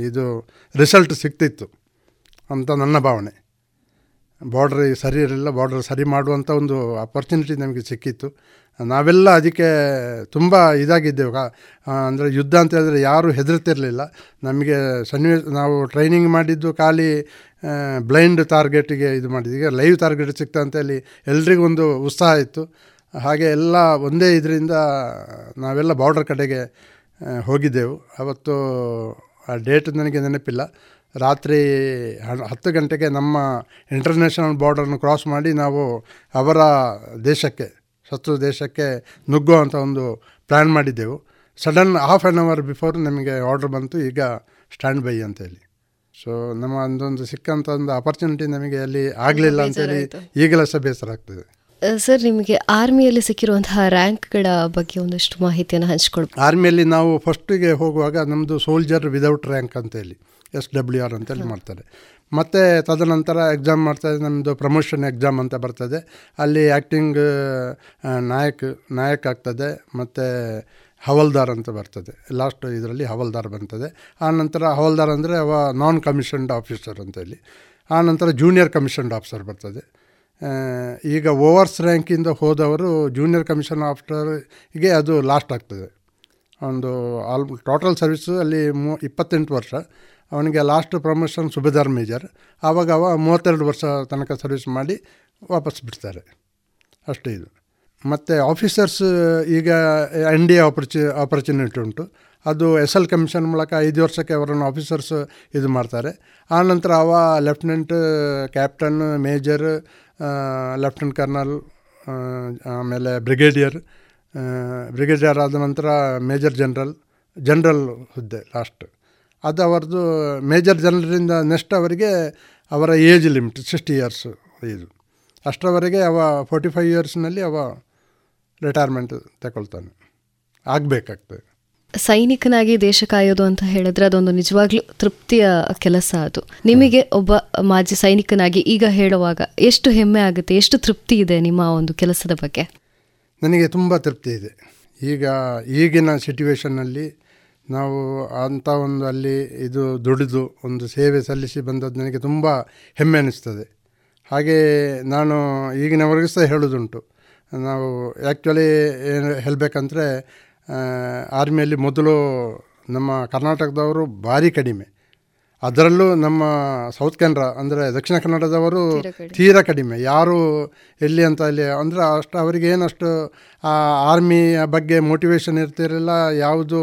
[SPEAKER 11] ಇದು ರಿಸಲ್ಟ್ ಸಿಗ್ತಿತ್ತು ಅಂತ ನನ್ನ ಭಾವನೆ. ಬಾರ್ಡ್ರ್ ಸರಿ ಇರಲಿಲ್ಲ, ಬಾರ್ಡ್ರ್ ಸರಿ ಮಾಡುವಂಥ ಒಂದು ಅಪರ್ಚುನಿಟಿ ನಮಗೆ ಸಿಕ್ಕಿತ್ತು. ನಾವೆಲ್ಲ ಅದಕ್ಕೆ ತುಂಬ ಇದಾಗಿದ್ದೆವು. ಅಂದರೆ ಯುದ್ಧ ಅಂತ ಹೇಳಿದ್ರೆ ಯಾರೂ ಹೆದರ್ತಿರಲಿಲ್ಲ. ನಮಗೆ ಸನ್ನಿವೇಶ ನಾವು ಟ್ರೈನಿಂಗ್ ಮಾಡಿದ್ದು ಖಾಲಿ ಬ್ಲೈಂಡ್ ಟಾರ್ಗೆಟಿಗೆ ಇದು ಮಾಡಿದ್ದೀವಿ ಲೈವ್ ಟಾರ್ಗೆಟ್ ಸಿಗ್ತಾ ಅಂತ ಹೇಳಿ ಎಲ್ರಿಗೂ ಒಂದು ಉತ್ಸಾಹ ಇತ್ತು. ಹಾಗೆ ಎಲ್ಲ ಒಂದೇ ಇದರಿಂದ ನಾವೆಲ್ಲ ಬಾರ್ಡರ್ ಕಡೆಗೆ ಹೋಗಿದ್ದೆವು. ಅವತ್ತು ಆ ಡೇಟ್ ನನಗೆ ನೆನಪಿಲ್ಲ. ರಾತ್ರಿ ಹತ್ತು ಗಂಟೆಗೆ ನಮ್ಮ ಇಂಟರ್ನ್ಯಾಷನಲ್ ಬಾರ್ಡರನ್ನು ಕ್ರಾಸ್ ಮಾಡಿ ನಾವು ಅವರ ದೇಶಕ್ಕೆ ಶತ್ರು ದೇಶಕ್ಕೆ ನುಗ್ಗುವಂಥ ಒಂದು ಪ್ಲ್ಯಾನ್ ಮಾಡಿದ್ದೆವು. Sudden half an hour before ನಮಗೆ ಆರ್ಡ್ರ್ ಬಂತು ಈಗ ಸ್ಟ್ಯಾಂಡ್ ಬೈ ಅಂತೇಳಿ ಸೊ ನಮ್ಮ ಒಂದೊಂದು ಸಿಕ್ಕಂಥ ಒಂದು ಅಪರ್ಚುನಿಟಿ ನಮಗೆ ಅಲ್ಲಿ ಆಗಲಿಲ್ಲ ಅಂತೇಳಿ ಈಗಲೂ ಸಹ ಬೇಸರ ಆಗ್ತದೆ
[SPEAKER 10] ಸರ್ ನಿಮಗೆ ಆರ್ಮಿಯಲ್ಲಿ ಸಿಕ್ಕಿರುವಂತಹ ರ್ಯಾಂಕ್ಗಳ ಬಗ್ಗೆ ಒಂದಷ್ಟು ಮಾಹಿತಿಯನ್ನು ಹಂಚ್ಕೊಳ್ಬೋದು
[SPEAKER 11] ಆರ್ಮಿಯಲ್ಲಿ ನಾವು ಫಸ್ಟಿಗೆ ಹೋಗುವಾಗ ನಮ್ಮದು ಸೋಲ್ಜರ್ ವಿದೌಟ್ ರ್ಯಾಂಕ್ ಅಂತೇಳಿ ಎಸ್ ಡಬ್ಲ್ಯೂ ಆರ್ ಅಂತೇಳಿ ಮಾಡ್ತಾರೆ. ಮತ್ತು ತದನಂತರ ಎಕ್ಸಾಮ್ ಮಾಡ್ತಾರೆ ನಮ್ಮದು ಪ್ರಮೋಷನ್ ಎಕ್ಸಾಮ್ ಅಂತ ಬರ್ತದೆ. ಅಲ್ಲಿ ಆ್ಯಕ್ಟಿಂಗ್ ನಾಯಕ್, ನಾಯಕ ಆಗ್ತದೆ, ಮತ್ತು ಹವಲ್ದಾರ್ ಅಂತ ಬರ್ತದೆ. ಲಾಸ್ಟ್ ಇದರಲ್ಲಿ ಹವಲ್ದಾರ್ ಬರ್ತದೆ. ಆ ನಂತರ ಹವಲ್ದಾರ್ ಅಂದರೆ ಅವ ನಾನ್ ಕಮಿಷನ್ಡ್ ಆಫೀಸರ್ ಅಂತೇಳಿ. ಆ ನಂತರ ಜೂನಿಯರ್ ಕಮಿಷನ್ಡ್ ಆಫೀಸರ್ ಬರ್ತದೆ. ಈಗ ಓವರ್ಸ್ ರ್ಯಾಂಕಿಂದ ಹೋದವರು ಜೂನಿಯರ್ ಕಮಿಷನ್ ಆಫೀಸರ್ಗೆ ಅದು ಲಾಸ್ಟ್ ಆಗ್ತದೆ. ಒಂದು ಆಲ್ ಟೋಟಲ್ ಸರ್ವಿಸು ಅಲ್ಲಿ ಮೂ, ಇಪ್ಪತ್ತೆಂಟು ವರ್ಷ. ಅವನಿಗೆ ಲಾಸ್ಟ್ ಪ್ರಮೋಷನ್ ಸುಬೇದಾರ್ ಮೇಜರ್ ಆವಾಗ ಅವ ಮೂವತ್ತೆರಡು ವರ್ಷ ತನಕ ಸರ್ವಿಸ್ ಮಾಡಿ ವಾಪಸ್ ಬಿಡ್ತಾರೆ. ಅಷ್ಟೇ ಇದು. ಮತ್ತು ಆಫೀಸರ್ಸ್ ಈಗ ಎನ್ ಡಿ ಆಪರ್ಚು ಆಪರ್ಚುನಿಟಿ ಉಂಟು. ಅದು ಎಸ್ ಎಲ್ ಕಮಿಷನ್ ಮೂಲಕ ಐದು ವರ್ಷಕ್ಕೆ ಅವರನ್ನು ಆಫೀಸರ್ಸ್ ಇದು ಮಾಡ್ತಾರೆ. ಆನಂತರ ಅವ lieutenant captain major lieutenant colonel ಆಮೇಲೆ ಬ್ರಿಗೇಡಿಯರ್ ಬ್ರಿಗೇಡಿಯರ್ ಆದ ನಂತರ ಮೇಜರ್ ಜನರಲ್ ಜನರಲ್ ಹುದ್ದೆ ಲಾಸ್ಟ್ ಅದು ಅವರದು ಮೇಜರ್ ಜನರಲಿಂದ ನೆಕ್ಸ್ಟ್ ಅವರಿಗೆ ಅವರ ಏಜ್ ಲಿಮಿಟ್ ಸಿಕ್ಸ್ಟಿ ಇಯರ್ಸ್ ಇದು ಅಷ್ಟರವರೆಗೆ ಅವ ಫೋರ್ಟಿ ಫೈವ್ ಇಯರ್ಸ್ನಲ್ಲಿ ಅವ ರಿಟೈರ್ಮೆಂಟ್ ತಗೊಳ್ತಾನೆ. ಆಗಬೇಕಾಗ್ತದೆ.
[SPEAKER 10] ಸೈನಿಕನಾಗಿ ದೇಶ ಕಾಯೋದು ಅಂತ ಹೇಳಿದ್ರೆ ಅದೊಂದು ನಿಜವಾಗ್ಲೂ ತೃಪ್ತಿಯ ಕೆಲಸ ಅದು. ನಿಮಗೆ ಒಬ್ಬ ಮಾಜಿ ಸೈನಿಕನಾಗಿ ಈಗ ಹೇಳುವಾಗ ಎಷ್ಟು ಹೆಮ್ಮೆ ಆಗುತ್ತೆ ಎಷ್ಟು ತೃಪ್ತಿ ಇದೆ ನಿಮ್ಮ ಒಂದು ಕೆಲಸದ ಬಗ್ಗೆ?
[SPEAKER 11] ನನಗೆ ತುಂಬ ತೃಪ್ತಿ ಇದೆ. ಈಗ ಈಗಿನ ಸಿಟುವೇಷನ್ನಲ್ಲಿ ನಾವು ಅಂಥ ಒಂದು ಅಲ್ಲಿ ಇದು ದುಡಿದು ಒಂದು ಸೇವೆ ಸಲ್ಲಿಸಿ ಬಂದದ್ದು ನನಗೆ ತುಂಬ ಹೆಮ್ಮೆ ಅನ್ನಿಸ್ತದೆ ಹಾಗೆ ನಾನು ಈಗಿನವರೆಗೂ ಸಹ ಹೇಳೋದುಂಟು ನಾವು ಆ್ಯಕ್ಚುಲಿ ಏನು ಹೇಳಬೇಕಂದ್ರೆ ಆರ್ಮಿಯಲ್ಲಿ ಮೊದಲು ನಮ್ಮ ಕರ್ನಾಟಕದವರು ಭಾರಿ ಕಡಿಮೆ. ಅದರಲ್ಲೂ ನಮ್ಮ ಸೌತ್ ಕೆನರಾ ಅಂದರೆ ದಕ್ಷಿಣ ಕನ್ನಡದವರು ತೀರಾ ಕಡಿಮೆ. ಯಾರು ಎಲ್ಲಿ ಅಂತ ಅಲ್ಲಿ ಅಂದರೆ ಅಷ್ಟು ಅವರಿಗೆ ಏನಷ್ಟು ಆ ಆರ್ಮಿಯ ಬಗ್ಗೆ ಮೋಟಿವೇಶನ್ ಇರ್ತಿರಲಿಲ್ಲ ಯಾವುದು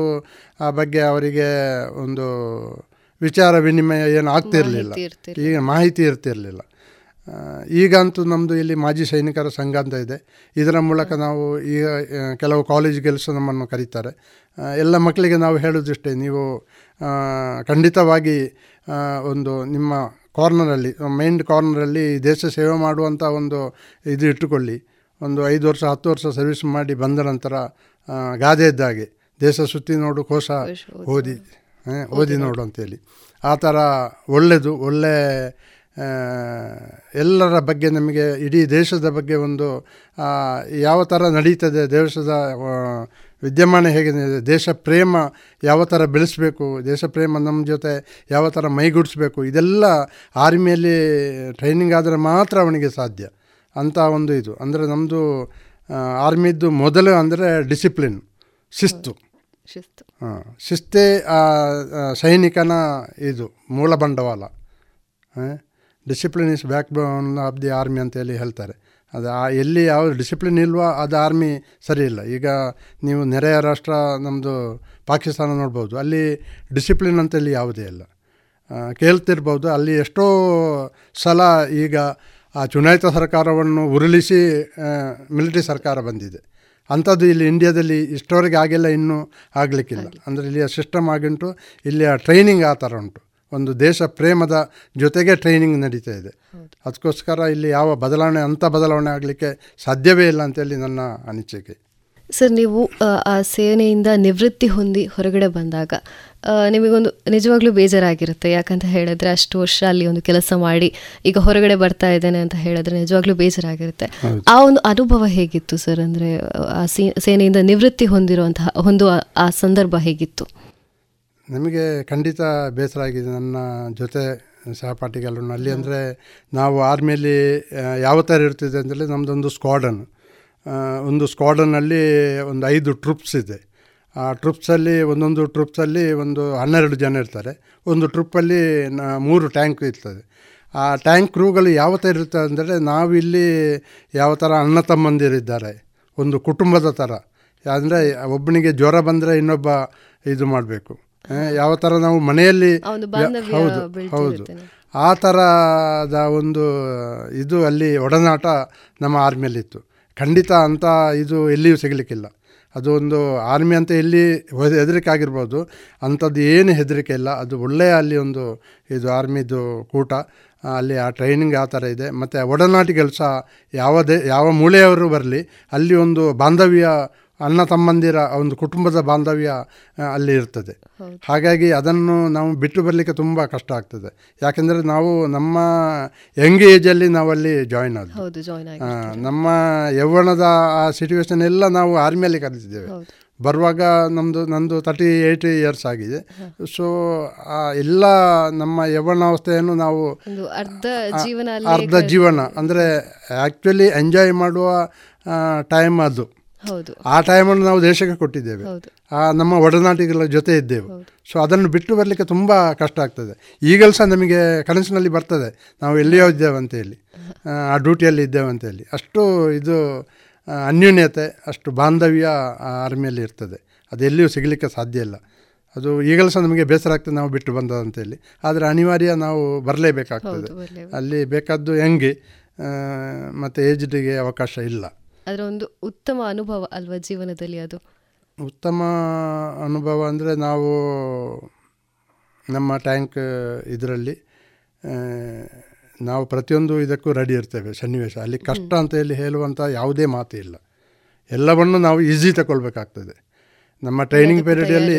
[SPEAKER 11] ಆ ಬಗ್ಗೆ ಅವರಿಗೆ ಒಂದು ವಿಚಾರ ವಿನಿಮಯ ಏನು ಆಗ್ತಿರಲಿಲ್ಲ. ಈಗ ಮಾಹಿತಿ ಇರ್ತಿರಲಿಲ್ಲ. ಈಗಂತೂ ನಮ್ಮದು ಇಲ್ಲಿ ಮಾಜಿ ಸೈನಿಕರ ಸಂಘ ಅಂತ ಇದೆ. ಇದರ ಮೂಲಕ ನಾವು ಈಗ ಕೆಲವು ಕಾಲೇಜ್ ಗೆಲ್ಸು ನಮ್ಮನ್ನು ಕರೀತಾರೆ. ಎಲ್ಲ ಮಕ್ಕಳಿಗೆ ನಾವು ಹೇಳೋದಿಷ್ಟೇ ನೀವು ಖಂಡಿತವಾಗಿ ಒಂದು ನಿಮ್ಮ ಕಾರ್ನರಲ್ಲಿ ಮೈಂಡ್ ಕಾರ್ನರಲ್ಲಿ ದೇಶ ಸೇವೆ ಮಾಡುವಂಥ ಒಂದು ಇದು ಇಟ್ಟುಕೊಳ್ಳಿ. ಒಂದು ಐದು ವರ್ಷ ಹತ್ತು ವರ್ಷ ಸರ್ವಿಸ್ ಮಾಡಿ ಬಂದ ನಂತರ ಗಾದೆ ಇದ್ದಾಗೆ ದೇಶ ಸುತ್ತಿ ನೋಡು ಕೋಶ ಓದಿ. ಓದಿ ನೋಡು. ಅಂತೇಳಿ. ಆ ಥರ ಒಳ್ಳೆಯದು ಒಳ್ಳೆ ಆ, ಎಲ್ಲರ ಬಗ್ಗೆ ನಮಗೆ ಇಡೀ ದೇಶದ ಬಗ್ಗೆ ಒಂದು ಯಾವ ಥರ ನಡೀತದೆ ದೇಶದ ವಿದ್ಯಮಾನ ಹೇಗೆ ದೇಶ ಪ್ರೇಮ ಯಾವ ಥರ ಬೆಳೆಸಬೇಕು ದೇಶ ಪ್ರೇಮ ನಮ್ಮ ಜೊತೆ ಯಾವ ಥರ ಮೈಗೂಡಿಸ್ಬೇಕು ಇದೆಲ್ಲ ಆರ್ಮಿಯಲ್ಲಿ ಟ್ರೈನಿಂಗ್ ಆದರೆ ಮಾತ್ರ ಅವನಿಗೆ ಸಾಧ್ಯ. ಅಂತ ಒಂದು ಇದು. ಅಂದರೆ ನಮ್ಮದು ಆರ್ಮಿದ್ದು ಮೊದಲು ಅಂದರೆ ಡಿಸಿಪ್ಲಿನ್ ಶಿಸ್ತು.
[SPEAKER 10] ಶಿಸ್ತು.
[SPEAKER 11] ಹಾಂ ಶಿಸ್ತೇ ಸೈನಿಕನ ಇದು ಮೂಲ ಬಂಡವಾಳ. Discipline is backbone of the army ಅಂತೇಳಿ ಹೇಳ್ತಾರೆ. ಅದು ಆ ಎಲ್ಲಿ ಯಾವ ಡಿಸಿಪ್ಲಿನ್ ಇಲ್ವೋ ಅದು ಆರ್ಮಿ ಸರಿ ಇಲ್ಲ. ಈಗ ನೀವು ನೆರೆಯ ರಾಷ್ಟ್ರ ನಮ್ಮದು ಪಾಕಿಸ್ತಾನ ನೋಡ್ಬೋದು. ಅಲ್ಲಿ ಡಿಸಿಪ್ಲಿನ್ ಅಂತೇಳಿ ಯಾವುದೇ ಇಲ್ಲ. ಕೇಳ್ತಿರ್ಬೋದು. ಅಲ್ಲಿ ಎಷ್ಟೋ ಸಲ ಈಗ ಆ ಚುನಾಯಿತ ಸರ್ಕಾರವನ್ನು ಉರುಳಿಸಿ ಮಿಲಿಟರಿ ಸರ್ಕಾರ ಬಂದಿದೆ. ಅಂಥದ್ದು ಇಲ್ಲಿ ಇಂಡಿಯಾದಲ್ಲಿ ಇಷ್ಟೋರಿಗೆ ಆಗಿಲ್ಲ ಇನ್ನೂ ಆಗಲಿಕ್ಕಿಲ್ಲ. ಅಂದರೆ ಇಲ್ಲಿಯ ಸಿಸ್ಟಮ್ ಆಗಿಂಟು ಇಲ್ಲಿಯ ಟ್ರೈನಿಂಗ್ ಆ ಥರ ಉಂಟು. ಒಂದು ದೇಶ ಪ್ರೇಮದ ಜೊತೆಗೆ ಟ್ರೈನಿಂಗ್ ನಡೀತಾ ಇದೆ. ಅದಕ್ಕೋಸ್ಕರ ಇಲ್ಲಿ ಯಾವ ಬದಲಾವಣೆ ಅಂಥ ಬದಲಾವಣೆ ಆಗಲಿಕ್ಕೆ ಸಾಧ್ಯವೇ ಇಲ್ಲ ಅಂತೇಳಿ ನನ್ನ ಅನಿಸಿಕೆ.
[SPEAKER 10] ಸರ್ ನೀವು ಆ, ಸೇನೆಯಿಂದ ನಿವೃತ್ತಿ ಹೊಂದಿ ಹೊರಗಡೆ ಬಂದಾಗ ನಿಮಗೊಂದು ನಿಜವಾಗ್ಲೂ ಬೇಜಾರಾಗಿರುತ್ತೆ. ಯಾಕಂತ ಹೇಳಿದ್ರೆ ಅಷ್ಟು ವರ್ಷ ಅಲ್ಲಿ ಒಂದು ಕೆಲಸ ಮಾಡಿ ಈಗ ಹೊರಗಡೆ ಬರ್ತಾ ಇದ್ದೇನೆ ಅಂತ ಹೇಳಿದ್ರೆ ನಿಜವಾಗ್ಲೂ ಬೇಜಾರಾಗಿರುತ್ತೆ. ಆ ಒಂದು ಅನುಭವ ಹೇಗಿತ್ತು ಸರ್? ಅಂದರೆ ಆ ಸೇನೆಯಿಂದ ನಿವೃತ್ತಿ ಹೊಂದಿರುವಂತಹ ಒಂದು ಆ ಸಂದರ್ಭ ಹೇಗಿತ್ತು?
[SPEAKER 11] ನಮಗೆ ಖಂಡಿತ ಬೇಸರ ಆಗಿದೆ ನನ್ನ ಜೊತೆ ಸಹಪಾಠಿಗಳು ಅಲ್ಲಿ ಅಂದರೆ ನಾವು ಆರ್ಮಿಯಲ್ಲಿ ಯಾವ ಥರ ಇರ್ತಿದೆ ಅಂದರೆ ನಮ್ಮದೊಂದು ಸ್ಕ್ವಾಡನ್ ಒಂದು ಸ್ಕ್ವಾಡನ್ನಲ್ಲಿ ಒಂದು ಐದು ಟ್ರೂಪ್ಸ್ ಇದೆ. ಆ ಟ್ರಿಪ್ಸಲ್ಲಿ ಒಂದೊಂದು ಟ್ರಿಪ್ಸಲ್ಲಿ ಒಂದು ಹನ್ನೆರಡು ಜನ ಇರ್ತಾರೆ. ಒಂದು ಟ್ರಿಪ್ಪಲ್ಲಿ ನ ಮೂರು ಟ್ಯಾಂಕ್ ಇರ್ತದೆ. ಆ ಟ್ಯಾಂಕ್ ಕ್ರೂಗಳು ಯಾವ ಥರ ಇರುತ್ತೆ ಅಂದರೆ ನಾವಿಲ್ಲಿ ಯಾವ ಥರ ಅಣ್ಣ ತಮ್ಮಂದಿರಿದ್ದಾರೆ. ಒಂದು ಕುಟುಂಬದ ಥರ. ಅಂದರೆ ಒಬ್ಬನಿಗೆ ಜ್ವರ ಬಂದರೆ ಇನ್ನೊಬ್ಬ ಇದು ಮಾಡಬೇಕು. ಯಾವ ಥರ ನಾವು ಮನೆಯಲ್ಲಿ ಹೌದು ಹೌದು ಆ ಥರದ ಒಂದು ಇದು ಅಲ್ಲಿ ಒಡನಾಟ ನಮ್ಮ ಆರ್ಮಿಯಲ್ಲಿತ್ತು. ಖಂಡಿತ ಅಂತ ಇದು ಎಲ್ಲಿಯೂ ಸಿಗಲಿಕ್ಕಿಲ್ಲ. ಅದು ಒಂದು ಆರ್ಮಿ ಅಂತ ಎಲ್ಲಿ ಹೆದರಿಕೆ ಆಗಿರ್ಬೋದು ಅಂಥದ್ದು ಏನು ಹೆದರಿಕೆ ಇಲ್ಲ. ಅದು ಒಳ್ಳೆಯ ಅಲ್ಲಿ ಒಂದು ಇದು ಆರ್ಮಿದು ಕೂಟ ಅಲ್ಲಿ ಆ ಟ್ರೈನಿಂಗ್ ಆ ಥರ ಇದೆ. ಮತ್ತು ಒಡನಾಟಿ ಕೆಲಸ ಯಾವುದೇ ಯಾವ ಮೂಳೆಯವರು ಬರಲಿ ಅಲ್ಲಿ ಒಂದು ಬಾಂಧವ್ಯ ಅಣ್ಣ ತಮ್ಮಂದಿರ ಒಂದು ಕುಟುಂಬದ ಬಾಂಧವ್ಯ ಅಲ್ಲಿ ಇರ್ತದೆ. ಹಾಗಾಗಿ ಅದನ್ನು ನಾವು ಬಿಟ್ಟು ಬರಲಿಕ್ಕೆ ತುಂಬ ಕಷ್ಟ ಆಗ್ತದೆ. ಯಾಕೆಂದರೆ ನಾವು ನಮ್ಮ ಯಂಗ್ ಏಜಲ್ಲಿ ನಾವಲ್ಲಿ ಜಾಯ್ನ್ ಆದ್ವಿ ನಮ್ಮ ಯೌವನದ ಆ ಸಿಚುವೇಶನ್ ಎಲ್ಲ ನಾವು ಆರ್ಮಿಯಲ್ಲಿ ಕಲಿತಿದ್ದೇವೆ ಬರುವಾಗ ನಮ್ಮದು ನಂದು ತರ್ಟಿ ಏಯ್ಟ್ ಇಯರ್ಸ್ ಆಗಿದೆ ಸೊ ಎಲ್ಲ ನಮ್ಮ ಯೌವನಾವಸ್ಥೆಯನ್ನು ನಾವು
[SPEAKER 10] ಅರ್ಧ ಜೀವನ
[SPEAKER 11] ಅರ್ಧ ಜೀವನ. ಅಂದರೆ ಆ್ಯಕ್ಚುಲಿ ಎಂಜಾಯ್ ಮಾಡುವ ಟೈಮ್ ಅದು. ಆ ಟೈಮನ್ನು ನಾವು ದೇಶಕ್ಕೆ ಕೊಟ್ಟಿದ್ದೇವೆ. ಆ ನಮ್ಮ ಒಡನಾಟಿಗಳ ಜೊತೆ ಇದ್ದೇವೆ. ಸೊ ಅದನ್ನು ಬಿಟ್ಟು ಬರಲಿಕ್ಕೆ ತುಂಬ ಕಷ್ಟ ಆಗ್ತದೆ. ಈಗಲೂ ಸಹ ನಮಗೆ ಕನಸಿನಲ್ಲಿ ಬರ್ತದೆ. ನಾವು ಎಲ್ಲಿಯೋ ಇದ್ದೇವೆ ಅಂತ ಹೇಳಿ. ಆ ಡ್ಯೂಟಿಯಲ್ಲಿ ಇದ್ದೇವೆ ಅಂತ ಹೇಳಿ. ಅಷ್ಟು ಇದು ಅನ್ಯೂನ್ಯತೆ ಅಷ್ಟು ಬಾಂಧವ್ಯ ಆ ಆರ್ಮಿಯಲ್ಲಿ ಇರ್ತದೆ. ಅದು ಎಲ್ಲಿಯೂ ಸಿಗಲಿಕ್ಕೆ ಸಾಧ್ಯ ಇಲ್ಲ. ಅದು ಈಗಲೂ ಸಹ ನಮಗೆ ಬೇಸರ ಆಗ್ತದೆ ನಾವು ಬಿಟ್ಟು ಬಂದದಂತೇಳಿ ಆದರೆ ಅನಿವಾರ್ಯ ನಾವು ಬರಲೇಬೇಕಾಗ್ತದೆ. ಅಲ್ಲಿ ಬೇಕಾದ್ದು ಹೆಂಗೆ ಮತ್ತು ಏಜ್ಡಿಗೆ ಅವಕಾಶ ಇಲ್ಲ.
[SPEAKER 10] ಅದರ ಒಂದು ಉತ್ತಮ ಅನುಭವ ಅಲ್ವಾ ಜೀವನದಲ್ಲಿ ಅದು?
[SPEAKER 11] ಉತ್ತಮ ಅನುಭವ ಅಂದರೆ ನಾವು ನಮ್ಮ ಟ್ಯಾಂಕ್ ಇದರಲ್ಲಿ ನಾವು ಪ್ರತಿಯೊಂದು ಇದಕ್ಕೂ ರೆಡಿ ಇರ್ತೇವೆ ಸನ್ನಿವೇಶ. ಅಲ್ಲಿ ಕಷ್ಟ ಅಂತ ಹೇಳಿ ಹೇಳುವಂಥ ಯಾವುದೇ ಮಾತು ಇಲ್ಲ. ಎಲ್ಲವನ್ನು ನಾವು ಈಸಿ ತಗೊಳ್ಬೇಕಾಗ್ತದೆ. ನಮ್ಮ ಟ್ರೈನಿಂಗ್ ಪೀರಿಯಡಲ್ಲಿ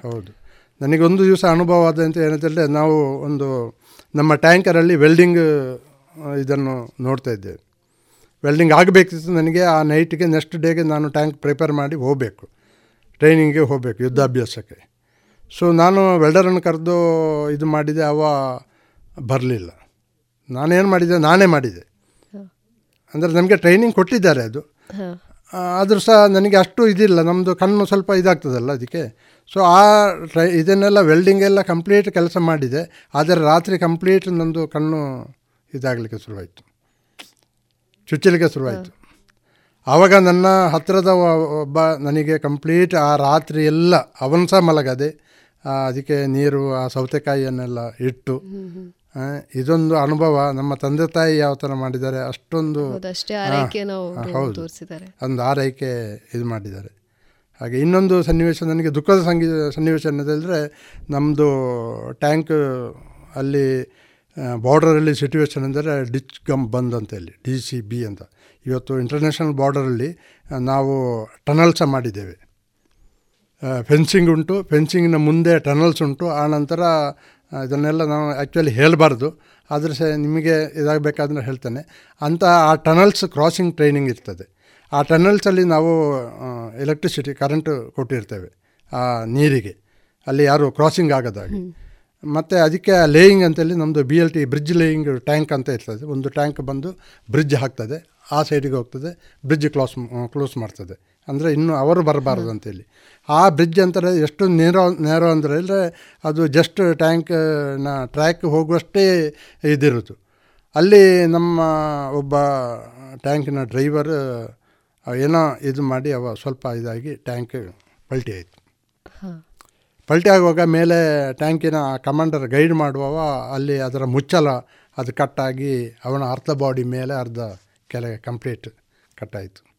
[SPEAKER 11] ಹೌದು. ನನಗೊಂದು ದಿವಸ ಅನುಭವ ಆದಂತ ಏನಂತೇಳಿದ್ರೆ ನಾವು ಒಂದು ನಮ್ಮ ಟ್ಯಾಂಕರಲ್ಲಿ ವೆಲ್ಡಿಂಗ್ ಇದನ್ನು ನೋಡ್ತಾ ಇದ್ದೇವೆ. ವೆಲ್ಡಿಂಗ್ ಆಗಬೇಕಿತ್ತು ನನಗೆ ಆ ನೈಟಿಗೆ ನೆಕ್ಸ್ಟ್ ಡೇಗೆ ನಾನು ಟ್ಯಾಂಕ್ ಪ್ರಿಪೇರ್ ಮಾಡಿ ಹೋಗಬೇಕು. ಟ್ರೈನಿಂಗ್ಗೆ ಹೋಗಬೇಕು ಯುದ್ಧಾಭ್ಯಾಸಕ್ಕೆ. ಸೊ ನಾನು ವೆಲ್ಡರನ್ನು ಕರೆದು ಇದು ಮಾಡಿದೆ ಅವ ಬರಲಿಲ್ಲ. ನಾನೇನು ಮಾಡಿದೆ ನಾನೇ ಮಾಡಿದೆ. ಅಂದರೆ ನಮಗೆ ಟ್ರೈನಿಂಗ್ ಕೊಟ್ಟಿದ್ದಾರೆ ಅದು. ಆದರೂ ಸಹ ನನಗೆ ಅಷ್ಟು ಇದಿಲ್ಲ ನಮ್ಮದು ಕಣ್ಣು ಸ್ವಲ್ಪ ಇದಾಗ್ತದಲ್ಲ ಅದಕ್ಕೆ. ಸೊ ಆ ಟ್ರೈ ಇದನ್ನೆಲ್ಲ ವೆಲ್ಡಿಂಗ್ ಎಲ್ಲ ಕಂಪ್ಲೀಟ್ ಕೆಲಸ ಮಾಡಿದೆ ಆದರೆ ರಾತ್ರಿ ಕಂಪ್ಲೀಟ್ ನಂದು ಕಣ್ಣು ಇದಾಗಲಿಕ್ಕೆ ಶುರುವಾಯಿತು. ಚುಚ್ಚಲಿಕ್ಕೆ ಶುರುವಾಯಿತು. ಆವಾಗ ನನ್ನ ಹತ್ತಿರದ ಒಬ್ಬ ನನಗೆ ಕಂಪ್ಲೀಟ್ ಆ ರಾತ್ರಿ ಎಲ್ಲ ಅವನು ಸಹ ಮಲಗದೆ ಅದಕ್ಕೆ ನೀರು ಆ ಸೌತೆಕಾಯಿಯನ್ನೆಲ್ಲ ಇಟ್ಟು ಇದೊಂದು ಅನುಭವ. ನಮ್ಮ ತಂದೆ ತಾಯಿ ಯಾವ ಥರ ಮಾಡಿದ್ದಾರೆ ಅಷ್ಟೊಂದು
[SPEAKER 10] ಹೌದು.
[SPEAKER 11] ಒಂದು ಆರೈಕೆ ಇದು ಮಾಡಿದ್ದಾರೆ. ಹಾಗೆ ಇನ್ನೊಂದು ಸನ್ನಿವೇಶ ನನಗೆ ದುಃಖದ ಸಂಗೀ ಸನ್ನಿವೇಶ ಅನ್ನೋದಿದ್ರೆ ನಮ್ಮದು ಟ್ಯಾಂಕ್ ಅಲ್ಲಿ ಬಾರ್ಡರಲ್ಲಿ ಸಿಚುವೇಶನ್ ಅಂದರೆ ಡಿಚ್ ಗಮ್ ಬಂದ್ ಅಂತ ಹೇಳಿ ಡಿ ಸಿ ಬಿ ಅಂತ. ಇವತ್ತು ಇಂಟರ್ನ್ಯಾಷನಲ್ ಬಾರ್ಡರಲ್ಲಿ ನಾವು ಟನಲ್ಸ ಮಾಡಿದ್ದೇವೆ. ಫೆನ್ಸಿಂಗ್ ಉಂಟು ಫೆನ್ಸಿಂಗಿನ ಮುಂದೆ ಟನಲ್ಸ್ ಉಂಟು, ಆ ನಂತರ ಇದನ್ನೆಲ್ಲ ನಾವು ಆ್ಯಕ್ಚುಲಿ ಹೇಳಬಾರ್ದು. ಆದರೆ ಸಹ ನಿಮಗೆ ಇದಾಗಬೇಕಾದ್ರೆ ಹೇಳ್ತೇನೆ. ಅಂತ ಆ ಟನಲ್ಸ್ ಕ್ರಾಸಿಂಗ್ ಟ್ರೈನಿಂಗ್ ಇರ್ತದೆ. ಆ ಟನಲ್ಸಲ್ಲಿ ನಾವು ಎಲೆಕ್ಟ್ರಿಸಿಟಿ ಕರೆಂಟು ಕೊಟ್ಟಿರ್ತೇವೆ, ಆ, ನೀರಿಗೆ. ಅಲ್ಲಿ ಯಾರು ಕ್ರಾಸಿಂಗ್ ಆಗೋದಾಗಿ ಮತ್ತು ಅದಕ್ಕೆ ಲೇಯಿಂಗ್ ಅಂತೇಳಿ ನಮ್ಮದು B L T bridge laying tank ಅಂತ ಇರ್ತದೆ. ಒಂದು ಟ್ಯಾಂಕ್ ಬಂದು ಬ್ರಿಡ್ಜ್ ಹಾಕ್ತದೆ. ಆ ಸೈಡಿಗೆ ಹೋಗ್ತದೆ. ಬ್ರಿಡ್ಜ್ ಕ್ಲೋಸ್ ಕ್ಲೋಸ್ ಮಾಡ್ತದೆ. ಅಂದರೆ ಇನ್ನು ಅವರು ಬರಬಾರ್ದು ಅಂತೇಳಿ. ಆ ಬ್ರಿಡ್ಜ್ ಅಂತಾರೆ ಎಷ್ಟು ನೇರೋ ನೇರೋ ಅಂದರೆ ಅಂದರೆ ಅದು ಜಸ್ಟ್ ಟ್ಯಾಂಕ್ನ ಟ್ರ್ಯಾಕ್ ಹೋಗುವಷ್ಟೇ ಇದಿರೋದು. ಅಲ್ಲಿ ನಮ್ಮ ಒಬ್ಬ ಟ್ಯಾಂಕಿನ ಡ್ರೈವರ್ ಏನೋ ಇದು ಮಾಡಿ ಅವ ಸ್ವಲ್ಪ ಇದಾಗಿ ಟ್ಯಾಂಕ್ ಪಲ್ಟಿ ಆಯಿತು. ಪಲ್ಟಿ ಆಗುವಾಗ ಮೇಲೆ ಟ್ಯಾಂಕಿನ ಕಮಾಂಡರ್ ಗೈಡ್ ಮಾಡುವವ, ಅಲ್ಲಿ ಅದರ ಮುಚ್ಚಲ ಅದು ಕಟ್ಟಾಗಿ ಅವನ ಅರ್ಧ ಬಾಡಿ ಮೇಲೆ ಅರ್ಧ ಕೆಳಗೆ ಕಂಪ್ಲೀಟ್ ಕಟ್ಟಾಯಿತು.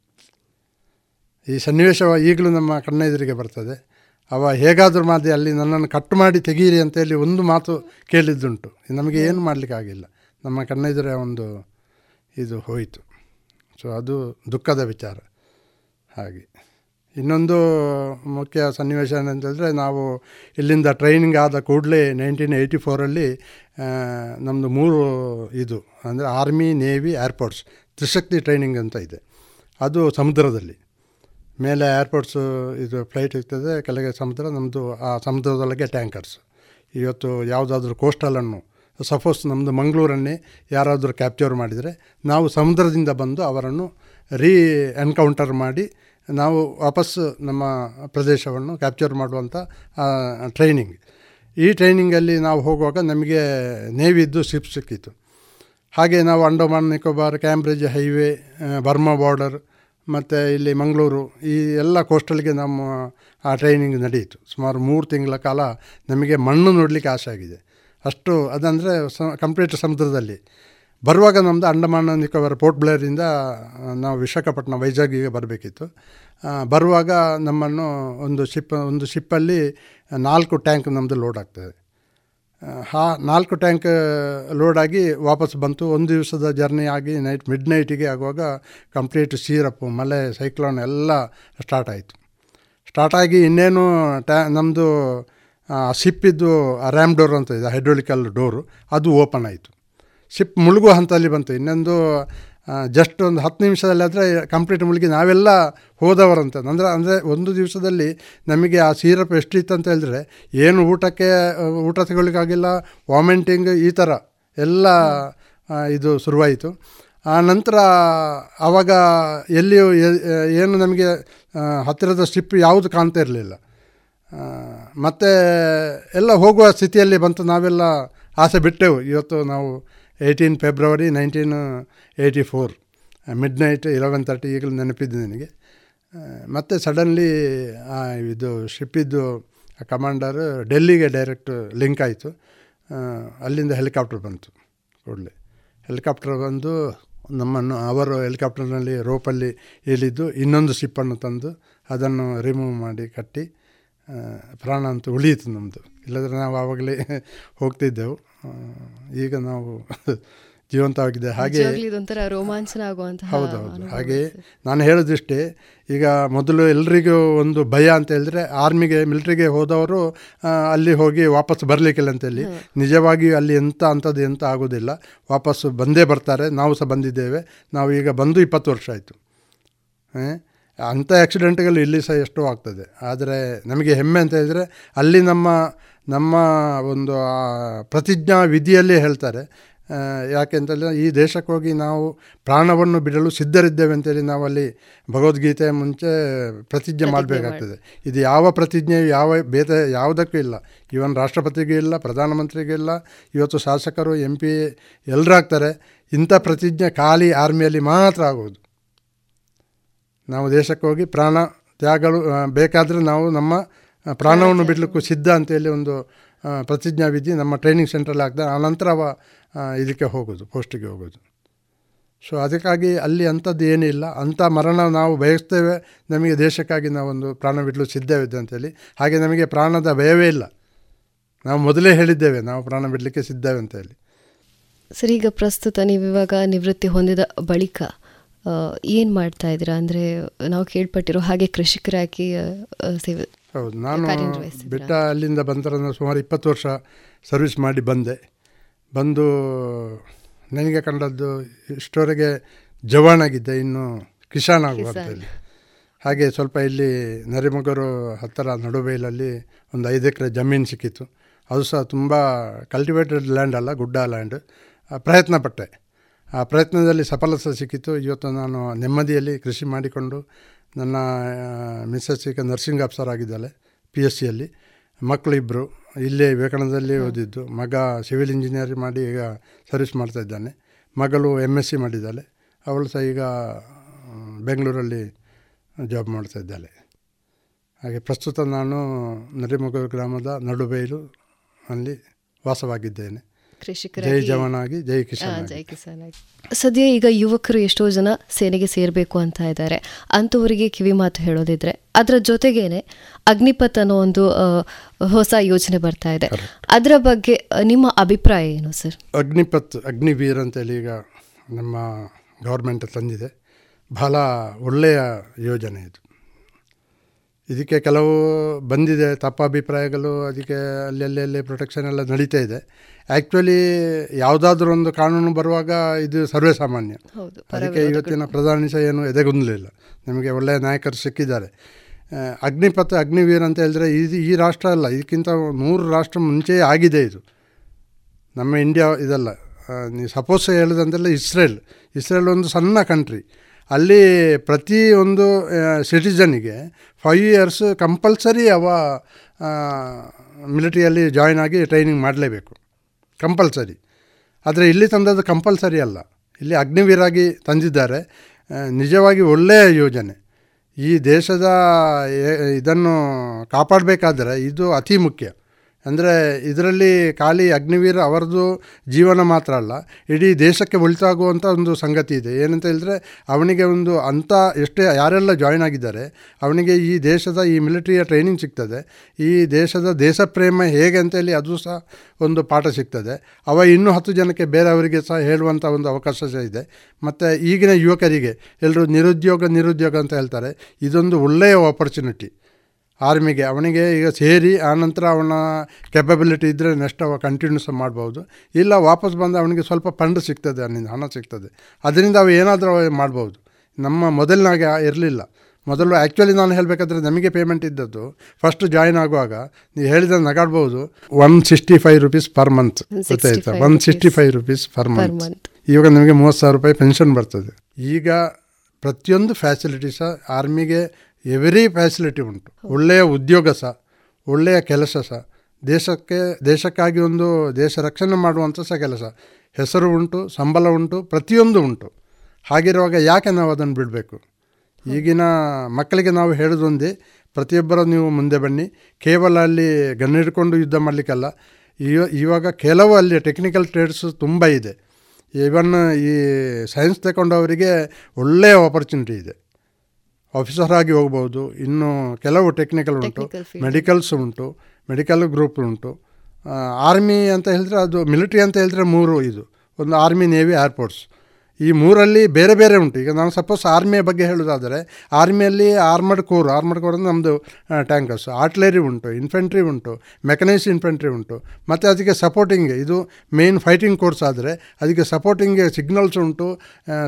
[SPEAKER 11] ಈ ಸನ್ನಿವೇಶ ಈಗಲೂ ನಮ್ಮ ಕಣ್ಣೆದುರಿಗೆ ಬರ್ತದೆ. ಅವ ಹೇಗಾದರೂ ಮಾಡಿ ಅಲ್ಲಿ ನನ್ನನ್ನು ಕಟ್ ಮಾಡಿ ತೆಗೀರಿ ಅಂತೇಳಿ ಒಂದು ಮಾತು ಕೇಳಿದ್ದುಂಟು. ನಮಗೆ ಏನು ಮಾಡಲಿಕ್ಕಾಗಿಲ್ಲ ನಮ್ಮ ಕಣ್ಣೆದುರೇ ಒಂದು ಇದು ಹೋಯಿತು. ಸೊ ಅದು ದುಃಖದ ವಿಚಾರ. ಹಾಗೆ. ಇನ್ನೊಂದು ಮುಖ್ಯ ಸನ್ನಿವೇಶ ಏನಂತಂದರೆ ನಾವು ಇಲ್ಲಿಂದ ಟ್ರೈನಿಂಗ್ ಆದ ಕೂಡಲೇ ನೈನ್ಟೀನ್ ಏಯ್ಟಿ ಫೋರಲ್ಲಿ ನಮ್ಮದು ಮೂರು ಇದು, ಅಂದರೆ army navy airports Trishakti training ಅಂತ ಇದೆ. ಅದು ಸಮುದ್ರದಲ್ಲಿ. ಮೇಲೆ ಏರ್ಪೋರ್ಟ್ಸು ಇದು ಫ್ಲೈಟ್ ಇರ್ತದೆ, ಕೆಳಗೆ ಸಮುದ್ರ ನಮ್ಮದು ಆ ಸಮುದ್ರದೊಳಗೆ ಟ್ಯಾಂಕರ್ಸ್ ಇವತ್ತು ಯಾವುದಾದ್ರೂ ಕೋಸ್ಟಲನ್ನು ಸಪೋಸ್ ನಮ್ಮದು ಮಂಗಳೂರನ್ನೇ ಯಾರಾದರೂ ಕ್ಯಾಪ್ಚರ್ ಮಾಡಿದರೆ, ನಾವು ಸಮುದ್ರದಿಂದ ಬಂದು ಅವರನ್ನು ರೀ ಎನ್ಕೌಂಟರ್ ಮಾಡಿ ನಾವು ವಾಪಸ್ ನಮ್ಮ ಪ್ರದೇಶವನ್ನು ಕ್ಯಾಪ್ಚರ್ ಮಾಡುವಂಥ ಟ್ರೈನಿಂಗ್ ಈ ಟ್ರೈನಿಂಗಲ್ಲಿ ನಾವು ಹೋಗುವಾಗ ನಮಗೆ ನೇವಿದ್ದು ಶಿಪ್ ಸಿಕ್ಕಿತ್ತು. ಹಾಗೆ ನಾವು Andaman Nicobar Cambridge highway Burma border ಮತ್ತು ಇಲ್ಲಿ ಮಂಗಳೂರು ಈ ಎಲ್ಲ ಕೋಸ್ಟಲ್ಗೆ ನಮ್ಮ, ಆ ಟ್ರೈನಿಂಗ್ ನಡೆಯಿತು ಸುಮಾರು ಮೂರು ತಿಂಗಳ ಕಾಲ ನಮಗೆ ಮಣ್ಣು ನೋಡಲಿಕ್ಕೆ ಆಸೆ ಆಗಿದೆ. ಅಷ್ಟು ಅದಂದರೆ ಸ ಕಂಪ್ಲೀಟ್ ಸಮುದ್ರದಲ್ಲಿ. ಬರುವಾಗ ನಮ್ಮದು ಅಂಡಮಾನ್ ನಿಕೋಬಾರ್ ಪೋರ್ಟ್ ಬ್ಲೇರಿಂದ ನಾವು ವಿಶಾಖಪಟ್ಟಣ ವೈಜಾಗಿಗೆ ಬರಬೇಕಿತ್ತು. ಬರುವಾಗ ನಮ್ಮನ್ನು ಒಂದು ಶಿಪ್, ಒಂದು ಶಿಪ್ಪಲ್ಲಿ ನಾಲ್ಕು ಟ್ಯಾಂಕ್ ನಮ್ಮದು ಲೋಡ್ ಆಗ್ತದೆ. ಹಾ ನಾಲ್ಕು ಟ್ಯಾಂಕ್ ಲೋಡಾಗಿ ವಾಪಸ್ ಬಂತು. ಒಂದು ದಿವಸದ ಜರ್ನಿ ಆಗಿ ನೈಟ್, ಮಿಡ್ ನೈಟಿಗೆ ಆಗುವಾಗ ಕಂಪ್ಲೀಟ್ ಸೀರಪ್ಪು ಮಳೆ ಸೈಕ್ಲೋನ್ ಎಲ್ಲ ಸ್ಟಾರ್ಟ್ ಆಯಿತು. ಸ್ಟಾರ್ಟ್ ಆಗಿ ಇನ್ನೇನು ಟ್ಯಾ ನಮ್ಮದು ಸಿಪ್ಪಿದ್ದು ರ್ಯಾಮ್ ಡೋರ್ ಅಂತ ಇದೆ, ಹೈಡ್ರೋಲಿಕಲ್ ಡೋರು, ಅದು ಓಪನ್ ಆಯಿತು. ಶಿಪ್ ಮುಳುಗುವ ಹಂತದಲ್ಲಿ ಬಂತು. ಇನ್ನೊಂದು ಜಸ್ಟ್ ಒಂದು ಹತ್ತು ನಿಮಿಷದಲ್ಲಾದರೆ ಕಂಪ್ಲೀಟ್ ಮುಳುಗಿ ನಾವೆಲ್ಲ ಹೋದವರಂತ. ಅಂದರೆ ಅಂದರೆ ಒಂದು ದಿವಸದಲ್ಲಿ ನಮಗೆ ಆ ಸೀರಪ್ ಎಷ್ಟಿತ್ತು ಅಂತ ಹೇಳಿದ್ರೆ, ಏನು ಊಟಕ್ಕೆ, ಊಟ ತಗೊಳ್ಳಿಕ್ಕಾಗಿಲ್ಲ ವಾಮಿಂಟಿಂಗ್ ಈ ಥರ ಎಲ್ಲ ಇದು ಶುರುವಾಯಿತು. ಆ ನಂತರ ಆವಾಗ ಎಲ್ಲಿಯೂ ಏನು ನಮಗೆ ಹತ್ತಿರದ ಶಿಪ್ ಯಾವುದು ಕಾಣ್ತಾ ಇರಲಿಲ್ಲ. ಮತ್ತು ಎಲ್ಲ ಹೋಗುವ ಸ್ಥಿತಿಯಲ್ಲಿ ಬಂತು. ನಾವೆಲ್ಲ ಆಸೆ ಬಿಟ್ಟೆವು. ಇವತ್ತು ನಾವು eighteen February nineteen eighty four midnight eleven thirty ಈಗಲೂ ನೆನಪಿದ್ದು ನನಗೆ. ಮತ್ತು ಸಡನ್ಲಿ ಇದು ಶಿಪ್ಪಿದ್ದು ಕಮಾಂಡರ್ ಡೆಲ್ಲಿಗೆ ಡೈರೆಕ್ಟ್ ಲಿಂಕ್ ಆಯಿತು. ಅಲ್ಲಿಂದ ಹೆಲಿಕಾಪ್ಟರ್ ಬಂತು ಕೂಡಲೇ. ಹೆಲಿಕಾಪ್ಟರ್ ಬಂದು ನಮ್ಮನ್ನು, ಅವರು ಹೆಲಿಕಾಪ್ಟರ್ನಲ್ಲಿ ರೋಪಲ್ಲಿ ಇಳಿದು ಇನ್ನೊಂದು ಶಿಪ್ಪನ್ನು ತಂದು ಅದನ್ನು ರಿಮೂವ್ ಮಾಡಿ ಕಟ್ಟಿ ಪ್ರಾಣ ಅಂತೂ ಉಳಿಯಿತು ನಮ್ಮದು ಇಲ್ಲದ್ರೆ ನಾವು ಆವಾಗಲೇ ಹೋಗ್ತಿದ್ದೆವು. ಈಗ ನಾವು ಜೀವಂತವಾಗಿದೆ ಹಾಗೆ
[SPEAKER 10] ಇದೊಂಥರ ರೋಮಾಂಚನ ಆಗುವಂತಹ
[SPEAKER 11] ಹೌದೌದು ಹಾಗೆ ನಾನು ಹೇಳೋದಿಷ್ಟೇ ಈಗ ಮೊದಲು ಎಲ್ರಿಗೂ ಒಂದು ಭಯ ಅಂತ ಹೇಳಿದ್ರೆ ಆರ್ಮಿಗೆ ಮಿಲ್ಟ್ರಿಗೆ ಹೋದವರು ಅಲ್ಲಿ ಹೋಗಿ ವಾಪಸ್ ಬರಲಿಕ್ಕಿಲ್ಲ ಅಂತೇಳಿ ನಿಜವಾಗಿ ಅಲ್ಲಿ ಎಂಥ ಅಂಥದ್ದು ಎಂತ ಆಗೋದಿಲ್ಲ. ವಾಪಸ್ಸು ಬಂದೇ ಬರ್ತಾರೆ. ನಾವು ಸಹ ಬಂದಿದ್ದೇವೆ. ನಾವು ಈಗ ಬಂದು ಇಪ್ಪತ್ತು ವರ್ಷ ಆಯಿತು. ಅಂಥ ಆಕ್ಸಿಡೆಂಟ್ಗಳು ಇಲ್ಲಿ ಸಹ ಎಷ್ಟೋ ಆಗ್ತದೆ. ಆದರೆ ನಮಗೆ ಹೆಮ್ಮೆ ಅಂತ ಹೇಳಿದರೆ ಅಲ್ಲಿ ನಮ್ಮ ನಮ್ಮ ಒಂದು ಪ್ರತಿಜ್ಞಾ ವಿಧಿಯಲ್ಲಿ ಹೇಳ್ತಾರೆ. ಯಾಕೆಂತಂದರೆ ಈ ದೇಶಕ್ಕೆ ಹೋಗಿ ನಾವು ಪ್ರಾಣವನ್ನು ಬಿಡಲು ಸಿದ್ಧರಿದ್ದೇವೆ ಅಂತೇಳಿ ನಾವು ಅಲ್ಲಿ ಭಗವದ್ಗೀತೆ ಮುಂಚೆ ಪ್ರತಿಜ್ಞೆ ಮಾಡಬೇಕಾಗ್ತದೆ. ಇದು ಯಾವ ಪ್ರತಿಜ್ಞೆ ಯಾವ ಬೇರೆ ಯಾವುದಕ್ಕೂ ಇಲ್ಲ. ಇವನ್ ರಾಷ್ಟ್ರಪತಿಗೂ ಇಲ್ಲ ಪ್ರಧಾನಮಂತ್ರಿಗೂ ಇಲ್ಲ. ಇವತ್ತು ಶಾಸಕರು ಎಂ ಪಿ ಎಲ್ಲರಾಗ್ತಾರೆ ಇಂಥ ಪ್ರತಿಜ್ಞೆ ಖಾಲಿ ಆರ್ಮಿಯಲ್ಲಿ ಮಾತ್ರ ಆಗೋದು. ನಾವು ದೇಶಕ್ಕೆ ಹೋಗಿ ಪ್ರಾಣ ತ್ಯಾಗಗಳು ಬೇಕಾದರೆ ನಾವು ನಮ್ಮ ಪ್ರಾಣವನ್ನು ಬಿಡಲಿಕ್ಕೂ ಸಿದ್ಧ ಅಂತೇಳಿ ಒಂದು ಪ್ರತಿಜ್ಞಾ ವಿಧಿ ನಮ್ಮ ಟ್ರೈನಿಂಗ್ ಸೆಂಟ್ರಲ್ಲಿ ಹಾಕಿದ ಆನಂತರ ಅವ ಇದಕ್ಕೆ ಹೋಗೋದು ಪೋಸ್ಟಿಗೆ ಹೋಗೋದು. ಸೊ ಅದಕ್ಕಾಗಿ ಅಲ್ಲಿ ಅಂಥದ್ದು ಏನಿಲ್ಲ ಅಂಥ ಮರಣ ನಾವು ಬಯಸ್ತೇವೆ. ನಮಗೆ ದೇಶಕ್ಕಾಗಿ ನಾವೊಂದು ಪ್ರಾಣ ಬಿಡಲು ಸಿದ್ಧವಿದ್ದೆ ಅಂತೇಳಿ ಹಾಗೆ ನಮಗೆ ಪ್ರಾಣದ ಭಯವೇ ಇಲ್ಲ. ನಾವು ಮೊದಲೇ ಹೇಳಿದ್ದೇವೆ ನಾವು ಪ್ರಾಣ ಬಿಡಲಿಕ್ಕೆ ಸಿದ್ಧವೆ ಅಂತ ಹೇಳಿ.
[SPEAKER 10] ಸರ್ ಈಗ ಪ್ರಸ್ತುತ ನೀವು ಇವಾಗ ನಿವೃತ್ತಿ ಹೊಂದಿದ ಬಳಿಕ ಏನು ಮಾಡ್ತಾ ಇದ್ದೀರಾ? ಅಂದರೆ ನಾವು ಕೇಳ್ಪಟ್ಟಿರೋ ಹಾಗೆ ಕೃಷಿಕರಾಗಿ ಸೇವೆ
[SPEAKER 11] ಹೌದು ನಾನು ಬೆಟ್ಟ ಅಲ್ಲಿಂದ ಬಂತರ ಸುಮಾರು ಇಪ್ಪತ್ತು ವರ್ಷ ಸರ್ವಿಸ್ ಮಾಡಿ ಬಂದೆ. ಬಂದು ನನಗೆ ಕಂಡದ್ದು ಇಷ್ಟವರೆಗೆ ಜವಾನಾಗಿದ್ದೆ ಇನ್ನು ಕಿಸಾನ್ ಆಗುವಂಥಲ್ಲಿ ಹಾಗೆ ಸ್ವಲ್ಪ ಇಲ್ಲಿ ನರಿಮಗರು ಹತ್ತಿರ ನಡುಬೈಲಲ್ಲಿ ಒಂದು ಐದು ಎಕರೆ ಜಮೀನು ಸಿಕ್ಕಿತ್ತು. ಅದು ಸಹ ತುಂಬ ಕಲ್ಟಿವೇಟೆಡ್ ಲ್ಯಾಂಡ್ ಅಲ್ಲ ಗುಡ್ಡ ಲ್ಯಾಂಡ್ ಪ್ರಯತ್ನ ಪಟ್ಟೆ ಆ ಪ್ರಯತ್ನದಲ್ಲಿ ಸಫಲತೆ ಸಿಕ್ಕಿತ್ತು ಇವತ್ತು ನಾನು ನೆಮ್ಮದಿಯಲ್ಲಿ ಕೃಷಿ ಮಾಡಿಕೊಂಡು ನನ್ನ ಮಿಸ್ಸಸ್ ಈಗ ನರ್ಸಿಂಗ್ ಆಫೀಸರ್ ಆಗಿದ್ದಾಳೆ ಪಿ ಎಸ್ ಸಿಯಲ್ಲಿ ಮಕ್ಕಳಿಬ್ಬರು ಇಲ್ಲೇ ವಿವೇಕಾನಂದದಲ್ಲಿ ಓದಿದ್ದು. ಮಗ ಸಿವಿಲ್ ಇಂಜಿನಿಯರಿಂಗ್ ಮಾಡಿ ಈಗ ಸರ್ವಿಸ್ ಮಾಡ್ತಾ ಇದ್ದಾನೆ. ಮಗಳು ಎಂ ಎಸ್ ಸಿ ಮಾಡಿದ್ದಾಳೆ. ಅವಳು ಸಹ ಈಗ ಬೆಂಗಳೂರಲ್ಲಿ ಜಾಬ್ ಮಾಡ್ತಾ ಇದ್ದಾಳೆ. ಹಾಗೆ ಪ್ರಸ್ತುತ ನಾನು ನರಿಮಗೂರು ಗ್ರಾಮದ ನಡುಬೈಲು ಅಲ್ಲಿ ವಾಸವಾಗಿದ್ದೇನೆ. ಜೈ ಜವಾನಾಗಿ ಜೈ ಕಿಸಾನ್
[SPEAKER 10] ಜೈ ಕಿಸಾನ್ ಸದ್ಯ ಈಗ ಯುವಕರು ಎಷ್ಟೋ ಜನ ಸೇನೆಗೆ ಸೇರಬೇಕು ಅಂತ ಇದ್ದಾರೆ. ಅಂಥವರಿಗೆ ಕಿವಿ ಮಾತು ಹೇಳೋದಿದ್ರೆ ಅದರ ಜೊತೆಗೇನೆ ಅಗ್ನಿಪಥ್ ಅನ್ನೋ ಒಂದು ಹೊಸ ಯೋಜನೆ ಬರ್ತಾ ಇದೆ. ಅದರ ಬಗ್ಗೆ ನಿಮ್ಮ ಅಭಿಪ್ರಾಯ ಏನು ಸರ್?
[SPEAKER 11] ಅಗ್ನಿಪಥ್ ಅಗ್ನಿವೀರ್ ಅಂತೇಳಿ ಈಗ ನಮ್ಮ ಗೌರ್ಮೆಂಟ್ ತಂದಿದೆ. ಬಹಳ ಒಳ್ಳೆಯ ಯೋಜನೆ ಇದು. ಇದಕ್ಕೆ ಕೆಲವು ಬಂದಿದೆ ತಪ್ಪ ಅಭಿಪ್ರಾಯಗಳು ಅದಕ್ಕೆ ಅಲ್ಲಿ ಪ್ರೊಟೆಕ್ಷನ್ ಎಲ್ಲ ನಡೀತಾ ಇದೆ. ಆ್ಯಕ್ಚುಲಿ ಯಾವುದಾದ್ರೂ ಒಂದು ಕಾನೂನು ಬರುವಾಗ ಇದು ಸರ್ವೇ ಸಾಮಾನ್ಯ. ಅದಕ್ಕೆ ಇವತ್ತಿನ ಪ್ರಧಾನಿ ಸಹ ಏನು ಎದೆಗುಂದಲಿಲ್ಲ ನಿಮಗೆ ಒಳ್ಳೆಯ ನಾಯಕರು ಸಿಕ್ಕಿದ್ದಾರೆ. ಅಗ್ನಿಪಥ ಅಗ್ನಿವೀರ್ ಅಂತ ಹೇಳಿದ್ರೆ ಇದು ಈ ರಾಷ್ಟ್ರ ಅಲ್ಲ ಇದಕ್ಕಿಂತ ನೂರು ರಾಷ್ಟ್ರ ಮುಂಚೆಯೇ ಆಗಿದೆ ಇದು. ನಮ್ಮ ಇಂಡಿಯಾ ಇದಲ್ಲ. ನೀವು ಸಪೋಸ್ ಹೇಳೋದಂತೆಲ್ಲ ಇಸ್ರೇಲ್. ಇಸ್ರೇಲ್ ಒಂದು ಸಣ್ಣ ಕಂಟ್ರಿ ಅಲ್ಲಿ ಪ್ರತಿ ಒಂದು ಸಿಟಿಸನಿಗೆ ಫೈವ್ ಇಯರ್ಸ್ ಕಂಪಲ್ಸರಿ ಅವ ಮಿಲಿಟ್ರಿಯಲ್ಲಿ ಜಾಯ್ನ್ ಆಗಿ ಟ್ರೈನಿಂಗ್ ಮಾಡಲೇಬೇಕು. ಕಂಪಲ್ಸರಿ. ಆದರೆ ಇಲ್ಲಿ ತಂದದ್ದು ಕಂಪಲ್ಸರಿ ಅಲ್ಲ. ಇಲ್ಲಿ ಅಗ್ನಿವೀರಾಗಿ ತಂದಿದ್ದಾರೆ. ನಿಜವಾಗಿ ಒಳ್ಳೆಯ ಯೋಜನೆ. ಈ ದೇಶದ ಇದನ್ನು ಕಾಪಾಡಬೇಕಾದ್ರೆ ಇದು ಅತಿ ಮುಖ್ಯ. ಅಂದರೆ ಇದರಲ್ಲಿ ಖಾಲಿ ಅಗ್ನಿವೀರ ಅವರದು ಜೀವನ ಮಾತ್ರ ಅಲ್ಲ, ಇಡೀ ದೇಶಕ್ಕೆ ಒಳಿತಾಗುವಂಥ ಒಂದು ಸಂಗತಿ ಇದೆ. ಏನಂತ ಹೇಳಿದ್ರೆ, ಅವನಿಗೆ ಒಂದು ಅಂಥ ಎಷ್ಟೇ ಯಾರೆಲ್ಲ ಜಾಯಿನ್ ಆಗಿದ್ದಾರೆ, ಅವನಿಗೆ ಈ ದೇಶದ ಈ ಮಿಲಿಟರಿಯ ಟ್ರೈನಿಂಗ್ ಸಿಗ್ತದೆ. ಈ ದೇಶದ ದೇಶ ಪ್ರೇಮ ಹೇಗೆ ಅಂತೇಳಿ ಅದು ಸಹ ಒಂದು ಪಾಠ ಸಿಗ್ತದೆ. ಅವ ಇನ್ನೂ ಹತ್ತು ಜನಕ್ಕೆ ಬೇರೆಯವರಿಗೆ ಸಹ ಹೇಳುವಂಥ ಒಂದು ಅವಕಾಶ ಸಹ ಇದೆ. ಮತ್ತು ಈಗಿನ ಯುವಕರಿಗೆ ಎಲ್ಲರೂ ನಿರುದ್ಯೋಗ ನಿರುದ್ಯೋಗ ಅಂತ ಹೇಳ್ತಾರೆ. ಇದೊಂದು ಒಳ್ಳೆಯ ಆಪರ್ಚುನಿಟಿ ಆರ್ಮಿಗೆ ಅವನಿಗೆ ಈಗ ಸೇರಿ ಆನಂತರ ಅವನ ಕೆಪಬಿಲಿಟಿ ಇದ್ದರೆ ನೆಕ್ಸ್ಟ್ ಅವ ಕಂಟಿನ್ಯೂಸ್ ಮಾಡ್ಬೋದು. ಇಲ್ಲ ವಾಪಸ್ ಬಂದು ಅವನಿಗೆ ಸ್ವಲ್ಪ ಫಂಡ್ ಸಿಗ್ತದೆ ಅವನಿಂದ ಹಣ ಸಿಗ್ತದೆ. ಅದರಿಂದ ಅವು ಏನಾದರೂ ಮಾಡ್ಬೋದು. ನಮ್ಮ ಮೊದಲಿನಾಗೆ ಇರಲಿಲ್ಲ. ಮೊದಲು ಆ್ಯಕ್ಚುಲಿ ನಾನು ಹೇಳಬೇಕಾದ್ರೆ ನಮಗೆ ಪೇಮೆಂಟ್ ಇದ್ದದ್ದು ಫಸ್ಟ್ ಜಾಯಿನ್ ಆಗುವಾಗ ನೀವು ಹೇಳಿದ ನಗಾಡ್ಬೋದು one sixty five rupees per month ಗೊತ್ತಾಯ್ತಾ? One sixty five rupees per month ಇವಾಗ ನಿಮಗೆ ಮೂವತ್ತು ಸಾವಿರ ರೂಪಾಯಿ ಪೆನ್ಷನ್ ಬರ್ತದೆ. ಈಗ ಪ್ರತಿಯೊಂದು ಫ್ಯಾಸಿಲಿಟಿ ಸಹ ಆರ್ಮಿಗೆ ಎವರಿ ಫ್ಯಾಸಿಲಿಟಿ ಉಂಟು. ಒಳ್ಳೆಯ ಉದ್ಯೋಗ ಸಹ ಒಳ್ಳೆಯ ಕೆಲಸ ಸಹ. ದೇಶಕ್ಕೆ ದೇಶಕ್ಕಾಗಿ ಒಂದು ದೇಶ ರಕ್ಷಣೆ ಮಾಡುವಂಥ ಸಹ ಕೆಲಸ. ಹೆಸರು ಉಂಟು ಸಂಬಳ ಉಂಟು ಪ್ರತಿಯೊಂದು ಉಂಟು. ಹಾಗಿರುವಾಗ ಯಾಕೆ ನಾವು ಅದನ್ನು ಬಿಡಬೇಕು? ಈಗಿನ ಮಕ್ಕಳಿಗೆ ನಾವು ಹೇಳೋದೊಂದೇ ಪ್ರತಿಯೊಬ್ಬರ ನೀವು ಮುಂದೆ ಬನ್ನಿ. ಕೇವಲ ಅಲ್ಲಿ ಗನ್ ಹಿಡ್ಕೊಂಡು ಯುದ್ಧ ಮಾಡಲಿಕ್ಕಲ್ಲ. ಇವಾಗ ಕೆಲವು ಅಲ್ಲಿ ಟೆಕ್ನಿಕಲ್ ಟ್ರೇಡ್ಸ್ ತುಂಬ ಇದೆ. ಈವನ್ ಈ ಸೈನ್ಸ್ ತಗೊಂಡವರಿಗೆ ಒಳ್ಳೆಯ ಆಪರ್ಚುನಿಟಿ ಇದೆ. ಆಫೀಸರ್ ಆಗಿ ಹೋಗ್ಬೋದು. ಇನ್ನು ಕೆಲವು ಟೆಕ್ನಿಕಲ್ ಉಂಟು ಮೆಡಿಕಲ್ಸ್ ಉಂಟು ಮೆಡಿಕಲ್ ಗ್ರೂಪ್ ಉಂಟು. ಆರ್ಮಿ ಅಂತ ಹೇಳಿದ್ರೆ ಅದು ಮಿಲಿಟ್ರಿ ಅಂತ ಹೇಳಿದ್ರೆ ಮೂರು ಇದು. ಒಂದು ಆರ್ಮಿ ನೇವಿ ಏರ್ಪೋರ್ಟ್ಸ್ ಈ ಮೂರಲ್ಲಿ ಬೇರೆ ಬೇರೆ ಉಂಟು. ಈಗ ನಾನು ಸಪೋಸ್ ಆರ್ಮಿಯ ಬಗ್ಗೆ ಹೇಳೋದಾದರೆ ಆರ್ಮಿಯಲ್ಲಿ ಆರ್ಮಡ್ ಕೋರ್ ಆರ್ಮಡ್ ಕೋರ್ ಅಂದರೆ ನಮ್ಮದು ಟ್ಯಾಂಕರ್ಸ್ ಆರ್ಟ್ಲರಿ ಉಂಟು ಇನ್ಫೆಂಟ್ರಿ ಉಂಟು ಮೆಕನೈಸ್ ಇನ್ಫೆಂಟ್ರಿ ಉಂಟು. ಮತ್ತು ಅದಕ್ಕೆ ಸಪೋರ್ಟಿಂಗ್ ಇದು ಮೇನ್ ಫೈಟಿಂಗ್ ಕೋರ್ಸ್ ಆದರೆ ಅದಕ್ಕೆ ಸಪೋರ್ಟಿಂಗ್ ಸಿಗ್ನಲ್ಸ್ ಉಂಟು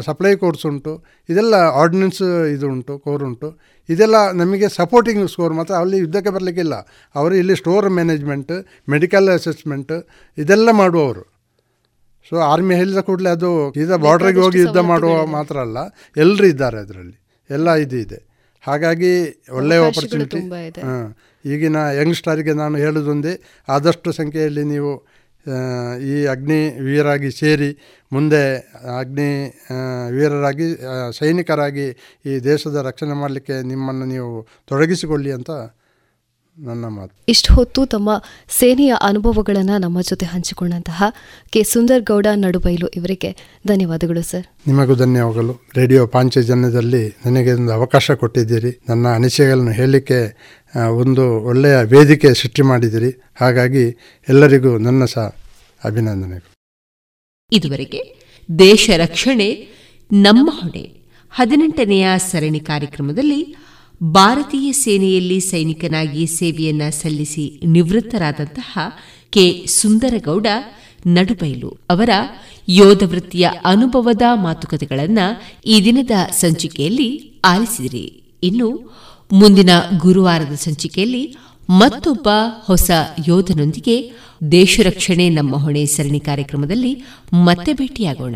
[SPEAKER 11] ಸಪ್ಲೈ ಕೋರ್ಸ್ ಉಂಟು, ಇದೆಲ್ಲ ಆರ್ಡಿನೆನ್ಸ್ ಇದು ಉಂಟು ಕೋರ್ ಉಂಟು. ಇದೆಲ್ಲ ನಮಗೆ ಸಪೋರ್ಟಿಂಗ್ ಸ್ಕೋರ್ ಮಾತ್ರ, ಅಲ್ಲಿ ಯುದ್ಧಕ್ಕೆ ಬರಲಿಕ್ಕಿಲ್ಲ. ಅವರು ಇಲ್ಲಿ ಸ್ಟೋರ್ ಮ್ಯಾನೇಜ್ಮೆಂಟ್ ಮೆಡಿಕಲ್ ಅಸೆಸ್ಮೆಂಟ್ ಇದೆಲ್ಲ ಮಾಡುವವರು. ಸೊ ಆರ್ಮಿ ಹೇಳಿದ ಕೂಡಲೇ ಅದು ಈಗ ಬಾರ್ಡ್ರಿಗೆ ಹೋಗಿ ಯುದ್ಧ ಮಾಡುವ ಮಾತ್ರ ಅಲ್ಲ ಎಲ್ಲರೂ ಇದ್ದಾರೆ ಅದರಲ್ಲಿ. ಎಲ್ಲ ಇದು ಇದೆ. ಹಾಗಾಗಿ ಒಳ್ಳೆಯ ಆಪರ್ಚುನಿಟಿ ಹಾಂ ಈಗಿನ ಯಂಗ್ಸ್ಟರಿಗೆ ನಾನು ಹೇಳೋದೊಂದೇ ಆದಷ್ಟು ಸಂಖ್ಯೆಯಲ್ಲಿ ನೀವು ಈ ಅಗ್ನಿ ವೀರಾಗಿ ಸೇರಿ ಮುಂದೆ ಅಗ್ನಿ ವೀರರಾಗಿ ಸೈನಿಕರಾಗಿ ಈ ದೇಶದ ರಕ್ಷಣೆ ಮಾಡಲಿಕ್ಕೆ ನಿಮ್ಮನ್ನು ನೀವು ತೊಡಗಿಸಿಕೊಳ್ಳಿ ಅಂತ ನನ್ನ ಮಾತು.
[SPEAKER 10] ಇಷ್ಟು ಹೊತ್ತು ತಮ್ಮ ಸೇನೆಯ ಅನುಭವಗಳನ್ನು ನಮ್ಮ ಜೊತೆ ಹಂಚಿಕೊಂಡಂತಹ ಕೆ ಸುಂದರ್ ಗೌಡ ನಡುಬೈಲು ಇವರಿಗೆ ಧನ್ಯವಾದಗಳು ಸರ್.
[SPEAKER 11] ನಿಮಗೂ ಧನ್ಯವಾದಗಳು. ರೇಡಿಯೋ ಪಾಂಚಜನ್ಯದಲ್ಲಿ ನನಗೆ ಒಂದು ಅವಕಾಶ ಕೊಟ್ಟಿದ್ದೀರಿ. ನನ್ನ ಅನಿಸಿಕೆಗಳನ್ನು ಹೇಳಲಿಕ್ಕೆ ಒಂದು ಒಳ್ಳೆಯ ವೇದಿಕೆ ಸೃಷ್ಟಿ ಮಾಡಿದಿರಿ ಹಾಗಾಗಿ ಎಲ್ಲರಿಗೂ ನನ್ನ ಸಹ ಅಭಿನಂದನೆಗಳು.
[SPEAKER 2] ಇದುವರೆಗೆ ದೇಶ ರಕ್ಷಣೆ ನಮ್ಮ ಹೊಣೆ. ಹದಿನೆಂಟನೆಯ ಸರಣಿ ಕಾರ್ಯಕ್ರಮದಲ್ಲಿ ಭಾರತೀಯ ಸೇನೆಯಲ್ಲಿ ಸೈನಿಕನಾಗಿ ಸೇವೆಯನ್ನ ಸಲ್ಲಿಸಿ ನಿವೃತ್ತರಾದಂತಹ ಕೆ. ಸುಂದರಗೌಡ, ನಡುಬೈಲು ಅವರ ಯೋಧ ವೃತ್ತಿಯ ಅನುಭವದ ಮಾತುಕತೆಗಳನ್ನು ಈ ದಿನದ ಸಂಚಿಕೆಯಲ್ಲಿ ಆಲಿಸಿದಿರಿ. ಇನ್ನು ಮುಂದಿನ ಗುರುವಾರದ ಸಂಚಿಕೆಯಲ್ಲಿ ಮತ್ತೊಬ್ಬ ಹೊಸ ಯೋಧನೊಂದಿಗೆ ದೇಶ ರಕ್ಷಣೆ ನಮ್ಮ ಹೊಣೆ ಸರಣಿ ಕಾರ್ಯಕ್ರಮದಲ್ಲಿ ಮತ್ತೆ ಭೇಟಿಯಾಗೋಣ.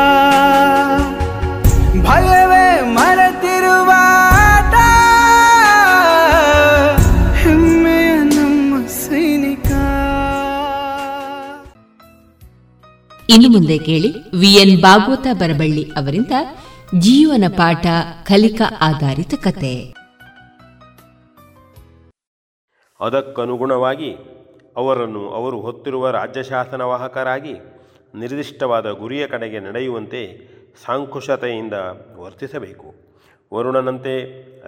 [SPEAKER 2] ಇನ್ನು ಮುಂದೆ ಕೇಳಿ ವಿಎನ್ ಭಾಗವತ ಬರಬಳ್ಳಿ ಅವರಿಂದ ಜೀವನ ಪಾಠ ಕಲಿಕಾ ಆಧಾರಿತ ಕತೆ.
[SPEAKER 12] ಅದಕ್ಕನುಗುಣವಾಗಿ ಅವರನ್ನು ಅವರು ಹೊತ್ತಿರುವ ರಾಜ್ಯ ಶಾಸನವಾಹಕರಾಗಿ ನಿರ್ದಿಷ್ಟವಾದ ಗುರಿಯ ಕಡೆಗೆ ನಡೆಯುವಂತೆ ಸಾಂಕುಶತೆಯಿಂದ ವರ್ತಿಸಬೇಕು. ವರುಣನಂತೆ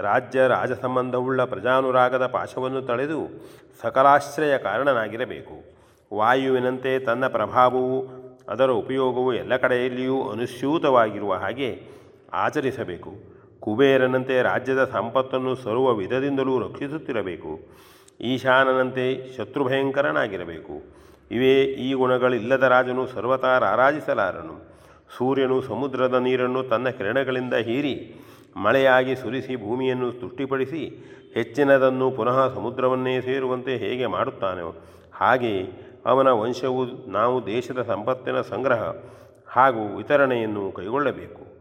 [SPEAKER 12] ರಾಜ್ಯ ರಾಜ ಸಂಬಂಧವುಳ್ಳ ಪ್ರಜಾನುರಾಗದ ಪಾಶವನ್ನು ತಳೆದು ಸಕಲಾಶ್ರಯ ಕಾರಣನಾಗಿರಬೇಕು ವಾಯುವಿನಂತೆ ತನ್ನ ಪ್ರಭಾವವು ಅದರ ಉಪಯೋಗವು ಎಲ್ಲ ಕಡೆಯಲ್ಲಿಯೂ ಅನುಸ್ಯೂತವಾಗಿರುವ ಹಾಗೆ ಆಚರಿಸಬೇಕು. ಕುಬೇರನಂತೆ ರಾಜ್ಯದ ಸಂಪತ್ತನ್ನು ಸರ್ವ ವಿಧದಿಂದಲೂ ರಕ್ಷಿಸುತ್ತಿರಬೇಕು. ಈಶಾನನಂತೆ ಶತ್ರುಭಯಂಕರನಾಗಿರಬೇಕು. ಇವೇ ಈ ಗುಣಗಳಿಲ್ಲದ ರಾಜನು ಸರ್ವತಾ ರಾರಾಜಿಸಲಾರನು. ಸೂರ್ಯನು ಸಮುದ್ರದ ನೀರನ್ನು ತನ್ನ ಕಿರಣಗಳಿಂದ ಹೀರಿ ಮಳೆಯಾಗಿ ಸುರಿಸಿ ಭೂಮಿಯನ್ನು ತುಷ್ಟಿಪಡಿಸಿ ಹೆಚ್ಚಿನದನ್ನು ಪುನಃ ಸಮುದ್ರವನ್ನೇ ಸೇರುವಂತೆ ಹೇಗೆ ಮಾಡುತ್ತಾನೋ ಹಾಗೆ ಅವನ ವಂಶವು ನಾವು ದೇಶದ ಸಂಪತ್ತಿನ ಸಂಗ್ರಹ ಹಾಗೂ ವಿತರಣೆಯನ್ನು ಕೈಗೊಳ್ಳಬೇಕು.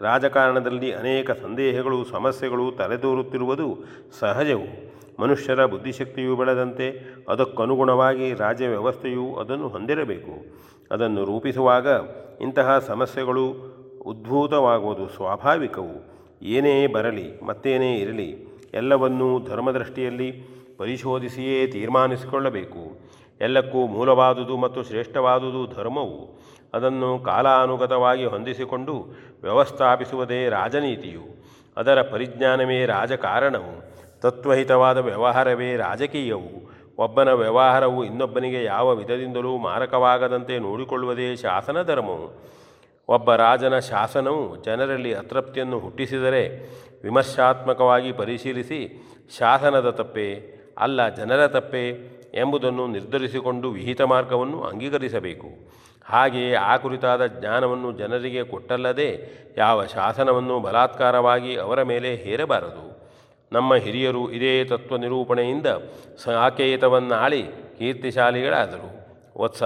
[SPEAKER 12] ರಾಜಕಾರಣದಲ್ಲಿ ಅನೇಕ ಸಂದೇಹಗಳು, ಸಮಸ್ಯೆಗಳು ತಲೆದೋರುತ್ತಿರುವುದು ಸಹಜವು. ಮನುಷ್ಯರ ಬುದ್ಧಿಶಕ್ತಿಯು ಬೆಳೆದಂತೆ ಅದಕ್ಕನುಗುಣವಾಗಿ ರಾಜ್ಯ ವ್ಯವಸ್ಥೆಯು ಅದನ್ನು ಹೊಂದಿರಬೇಕು. ಅದನ್ನು ರೂಪಿಸುವಾಗ ಇಂತಹ ಸಮಸ್ಯೆಗಳು ಉದ್ಭೂತವಾಗುವುದು ಸ್ವಾಭಾವಿಕವು. ಏನೇ ಬರಲಿ, ಮತ್ತೇನೇ ಇರಲಿ, ಎಲ್ಲವನ್ನೂ ಧರ್ಮದೃಷ್ಟಿಯಲ್ಲಿ ಪರಿಶೋಧಿಸಿಯೇ ತೀರ್ಮಾನಿಸಿಕೊಳ್ಳಬೇಕು. ಎಲ್ಲಕ್ಕೂ ಮೂಲವಾದುದು ಮತ್ತು ಶ್ರೇಷ್ಠವಾದುದು ಧರ್ಮವು. ಅದನ್ನು ಕಾಲಾನುಗತವಾಗಿ ಹೊಂದಿಸಿಕೊಂಡು ವ್ಯವಸ್ಥಾಪಿಸುವುದೇ ರಾಜನೀತಿಯು. ಅದರ ಪರಿಜ್ಞಾನವೇ ರಾಜಕಾರಣವು. ತತ್ವಹಿತವಾದ ವ್ಯವಹಾರವೇ ರಾಜಕೀಯವು. ಒಬ್ಬನ ವ್ಯವಹಾರವು ಇನ್ನೊಬ್ಬನಿಗೆ ಯಾವ ವಿಧದಿಂದಲೂ ಮಾರಕವಾಗದಂತೆ ನೋಡಿಕೊಳ್ಳುವುದೇ ಶಾಸನ ಧರ್ಮವು. ಒಬ್ಬ ರಾಜನ ಶಾಸನವು ಜನರಲ್ಲಿ ಅತೃಪ್ತಿಯನ್ನು ಹುಟ್ಟಿಸಿದರೆ ವಿಮರ್ಶಾತ್ಮಕವಾಗಿ ಪರಿಶೀಲಿಸಿ ಶಾಸನದ ತಪ್ಪೆ, ಅಲ್ಲ ಜನರ ತಪ್ಪೆ ಎಂಬುದನ್ನು ನಿರ್ಧರಿಸಿಕೊಂಡು ವಿಹಿತ ಮಾರ್ಗವನ್ನು ಅಂಗೀಕರಿಸಬೇಕು. ಹಾಗೆಯೇ ಆ ಕುರಿತಾದ ಜ್ಞಾನವನ್ನು ಜನರಿಗೆ ಕೊಟ್ಟಲ್ಲದೆ ಯಾವ ಶಾಸನವನ್ನು ಬಲಾತ್ಕಾರವಾಗಿ ಅವರ ಮೇಲೆ ಹೇರಬಾರದು. ನಮ್ಮ ಹಿರಿಯರು ಇದೇ ತತ್ವ ನಿರೂಪಣೆಯಿಂದ ಸಾಕೇತವನ್ನಾಳಿ ಕೀರ್ತಿಶಾಲಿಗಳಾದರು. ವತ್ಸ,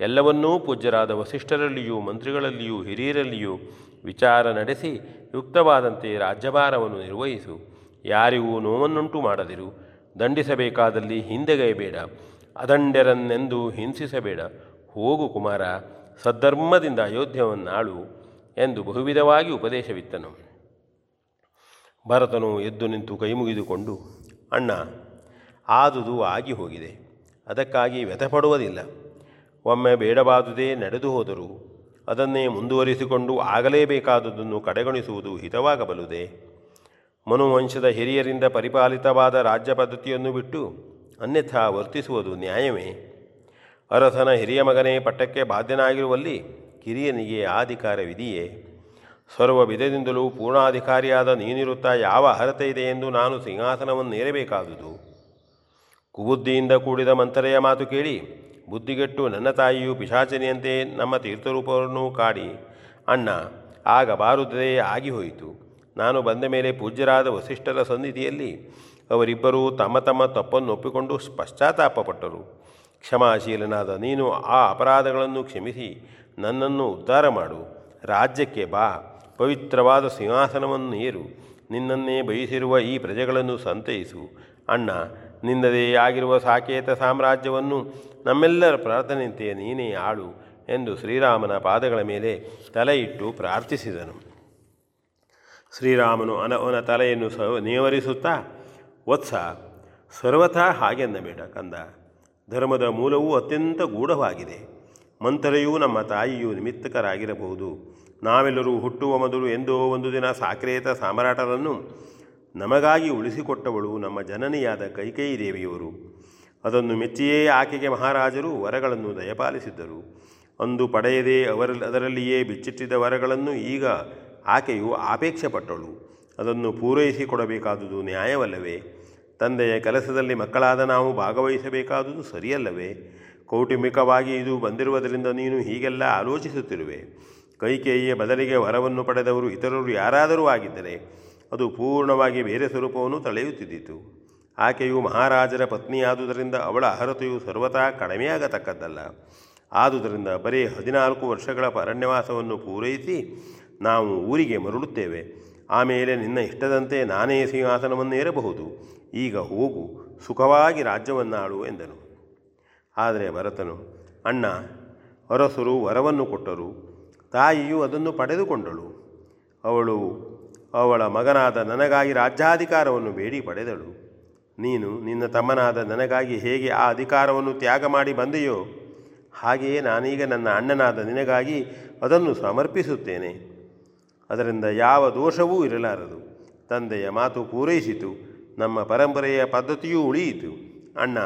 [SPEAKER 12] ಎಲ್ಲವನ್ನೂ ಪೂಜ್ಯರಾದ ವಸಿಷ್ಠರಲ್ಲಿಯೂ ಮಂತ್ರಿಗಳಲ್ಲಿಯೂ ಹಿರಿಯರಲ್ಲಿಯೂ ವಿಚಾರ ನಡೆಸಿ ಯುಕ್ತವಾದಂತೆ ರಾಜ್ಯಭಾರವನ್ನು ನಿರ್ವಹಿಸು. ಯಾರಿಗೂ ನೋವನ್ನುಂಟು ಮಾಡದಿರು. ದಂಡಿಸಬೇಕಾದಲ್ಲಿ ಹಿಂದೆಗೈಬೇಡ ಅದಂಡ್ಯರನ್ನೆಂದು ಹಿಂಸಿಸಬೇಡ. ಹೋಗು ಕುಮಾರ, ಸದ್ಧರ್ಮದಿಂದ ಅಯೋಧ್ಯವನ್ನಾಳು ಎಂದು ಬಹುವಿಧವಾಗಿ ಉಪದೇಶವಿತ್ತನು. ಭರತನು ಎದ್ದು ನಿಂತು ಕೈ ಮುಗಿದುಕೊಂಡು, ಅಣ್ಣ, ಆದುದು ಆಗಿ ಹೋಗಿದೆ. ಅದಕ್ಕಾಗಿ ವ್ಯಥಪಡುವುದಿಲ್ಲ. ಒಮ್ಮೆ ಬೇಡವಾದುದೇ ನಡೆದು ಹೋದರೂ, ಅದನ್ನೇ ಮುಂದುವರಿಸಿಕೊಂಡು ಆಗಲೇಬೇಕಾದುದನ್ನು ಕಡೆಗಣಿಸುವುದು ಹಿತವಾಗಬಲ್ಲುದೆ. ಮನುವಂಶದ ಹಿರಿಯರಿಂದ ಪರಿಪಾಲಿತವಾದ ರಾಜ್ಯ ಪದ್ಧತಿಯನ್ನು ಬಿಟ್ಟು ಅನ್ಯಥಾ ವರ್ತಿಸುವುದು ನ್ಯಾಯವೇ? ಅರಸನ ಹಿರಿಯ ಮಗನೇ ಪಟ್ಟಕ್ಕೆ ಬಾಧ್ಯನಾಗಿರುವಲ್ಲಿ ಕಿರಿಯನಿಗೆ ಆಧಿಕಾರವಿದೆಯೇ? ಸರ್ವ ವಿಧದಿಂದಲೂ ಪೂರ್ಣಾಧಿಕಾರಿಯಾದ ನೀನಿರುತ್ತಾ ಯಾವ ಅರ್ಹತೆ ಇದೆ ಎಂದು ನಾನು ಸಿಂಹಾಸನವನ್ನೇರಬೇಕಾದುದು ಕುಬುದ್ಧಿಯಿಂದ ಕೂಡಿದ ಮಂಥರೆಯ ಮಾತು ಕೇಳಿ ಬುದ್ಧಿಗೆಟ್ಟು ನನ್ನ ತಾಯಿಯು ಪಿಶಾಚನೆಯಂತೆ ನಮ್ಮ ತೀರ್ಥರೂಪವನ್ನು ಕಾಡಿ ಅಣ್ಣ, ಆಗ ಬಾರುದೇ ಆಗಿ ಹೋಯಿತು. ನಾನು ಬಂದ ಮೇಲೆ ಪೂಜ್ಯರಾದ ವಸಿಷ್ಠರ ಸನ್ನಿಧಿಯಲ್ಲಿ ಅವರಿಬ್ಬರೂ ತಮ್ಮ ತಮ್ಮ ತಪ್ಪನ್ನು ಒಪ್ಪಿಕೊಂಡು ಪಶ್ಚಾತ್ತಾಪಪಟ್ಟರು. ಕ್ಷಮಾಶೀಲನಾದ ನೀನು ಆ ಅಪರಾಧಗಳನ್ನು ಕ್ಷಮಿಸಿ, ನನ್ನನ್ನು ಉದ್ಧಾರ ಮಾಡು. ರಾಜ್ಯಕ್ಕೆ ಬಾ. ಪವಿತ್ರವಾದ ಸಿಂಹಾಸನವನ್ನು ಏರು. ನಿನ್ನನ್ನೇ ಬಯಸಿರುವ ಈ ಪ್ರಜೆಗಳನ್ನು ಸಂತೈಸು. ಅಣ್ಣ, ನಿನ್ನದೇ ಆಗಿರುವ ಸಾಕೇತ ಸಾಮ್ರಾಜ್ಯವನ್ನು ನಮ್ಮೆಲ್ಲರ ಪ್ರಾರ್ಥನೆಯಂತೆಯೇ ನೀನೇ ಆಳು ಎಂದು ಶ್ರೀರಾಮನ ಪಾದಗಳ ಮೇಲೆ ತಲೆ ಇಟ್ಟು ಪ್ರಾರ್ಥಿಸಿದನು. ಶ್ರೀರಾಮನು ಅನ ಅವನ ತಲೆಯನ್ನು ಸ ನೇವರಿಸುತ್ತಾ, ವತ್ಸ, ಸರ್ವಥಾ ಹಾಗೆನ್ನಬೇಡ ಕಂದ. ಧರ್ಮದ ಮೂಲವೂ ಅತ್ಯಂತ ಗೂಢವಾಗಿದೆ. ಮಂತ್ರೆಯೂ ನಮ್ಮ ತಾಯಿಯೂ ನಿಮಿತ್ತಕರಾಗಿರಬಹುದು. ನಾವೆಲ್ಲರೂ ಹುಟ್ಟುವ ಮೊದಲು ಎಂದೋ ಒಂದು ದಿನ ಸಾಕ್ರೇತ ಸಾಮ್ರಾಟರನ್ನು ನಮಗಾಗಿ ಉಳಿಸಿಕೊಟ್ಟವಳು ನಮ್ಮ ಜನನಿಯಾದ ಕೈಕೇಯಿ ದೇವಿಯವರು. ಅದನ್ನು ಮೆಚ್ಚಿಯೇ ಆಕೆಗೆ ಮಹಾರಾಜರು ವರಗಳನ್ನು ದಯಪಾಲಿಸಿದ್ದರು. ಅಂದು ಪಡೆಯದೇ ಅವರ ಅದರಲ್ಲಿಯೇ ಬಿಚ್ಚಿಟ್ಟಿದ್ದ ವರಗಳನ್ನು ಈಗ ಆಕೆಯು ಆಪೇಕ್ಷೆ ಪಟ್ಟಳು ಅದನ್ನು ಪೂರೈಸಿಕೊಡಬೇಕಾದುದು ನ್ಯಾಯವಲ್ಲವೇ? ತಂದೆಯ ಕೆಲಸದಲ್ಲಿ ಮಕ್ಕಳಾದ ನಾವು ಭಾಗವಹಿಸಬೇಕಾದುದು ಸರಿಯಲ್ಲವೇ? ಕೌಟುಂಬಿಕವಾಗಿ ಇದು ಬಂದಿರುವುದರಿಂದ ನೀನು ಹೀಗೆಲ್ಲ ಆಲೋಚಿಸುತ್ತಿರುವೆ. ಕೈಕೇಯಿಯ ಬದಲಿಗೆ ವರವನ್ನು ಪಡೆದವರು ಇತರರು ಯಾರಾದರೂ ಆಗಿದ್ದರೆ ಅದು ಪೂರ್ಣವಾಗಿ ಬೇರೆ ಸ್ವರೂಪವನ್ನು ತಳೆಯುತ್ತಿದ್ದಿತು. ಆಕೆಯು ಮಹಾರಾಜರ ಪತ್ನಿಯಾದುದರಿಂದ ಅವಳ ಅರ್ಹತೆಯು ಸರ್ವತಾ ಕಡಿಮೆಯಾಗತಕ್ಕದ್ದಲ್ಲ. ಆದುದರಿಂದ ಬರೀ ಹದಿನಾಲ್ಕು ವರ್ಷಗಳ ಅರಣ್ಯವಾಸವನ್ನು ಪೂರೈಸಿ ನಾವು ಊರಿಗೆ ಮರಳುತ್ತೇವೆ. ಆಮೇಲೆ ನಿನ್ನ ಇಷ್ಟದಂತೆ ನಾನೇ ಸಿಂಹಾಸನವನ್ನೇರಬಹುದು ಈಗ ಹೋಗು, ಸುಖವಾಗಿ ರಾಜ್ಯವನ್ನಾಳು ಎಂದನು. ಆದರೆ ಭರತನು, ಅಣ್ಣ, ಅರಸರು ವರವನ್ನು ಕೊಟ್ಟರು. ತಾಯಿಯು ಅದನ್ನು ಪಡೆದುಕೊಂಡಳು. ಅವಳು ಅವಳ ಮಗನಾದ ನನಗಾಗಿ ರಾಜ್ಯಾಧಿಕಾರವನ್ನು ಬೇಡಿ ಪಡೆದಳು. ನೀನು ನಿನ್ನ ತಮ್ಮನಾದ ನನಗಾಗಿ ಹೇಗೆ ಆ ಅಧಿಕಾರವನ್ನು ತ್ಯಾಗ ಮಾಡಿ ಬಂದೆಯೋ ಹಾಗೆಯೇ ನಾನೀಗ ನನ್ನ ಅಣ್ಣನಾದ ನಿನಗಾಗಿ ಅದನ್ನು ಸಮರ್ಪಿಸುತ್ತೇನೆ. ಅದರಿಂದ ಯಾವ ದೋಷವೂ ಇರಲಾರದು. ತಂದೆಯ ಮಾತು ಪೂರೈಸಿತು, ನಮ್ಮ ಪರಂಪರೆಯ ಪದ್ಧತಿಯೂ ಉಳಿಯಿತು. ಅಣ್ಣ,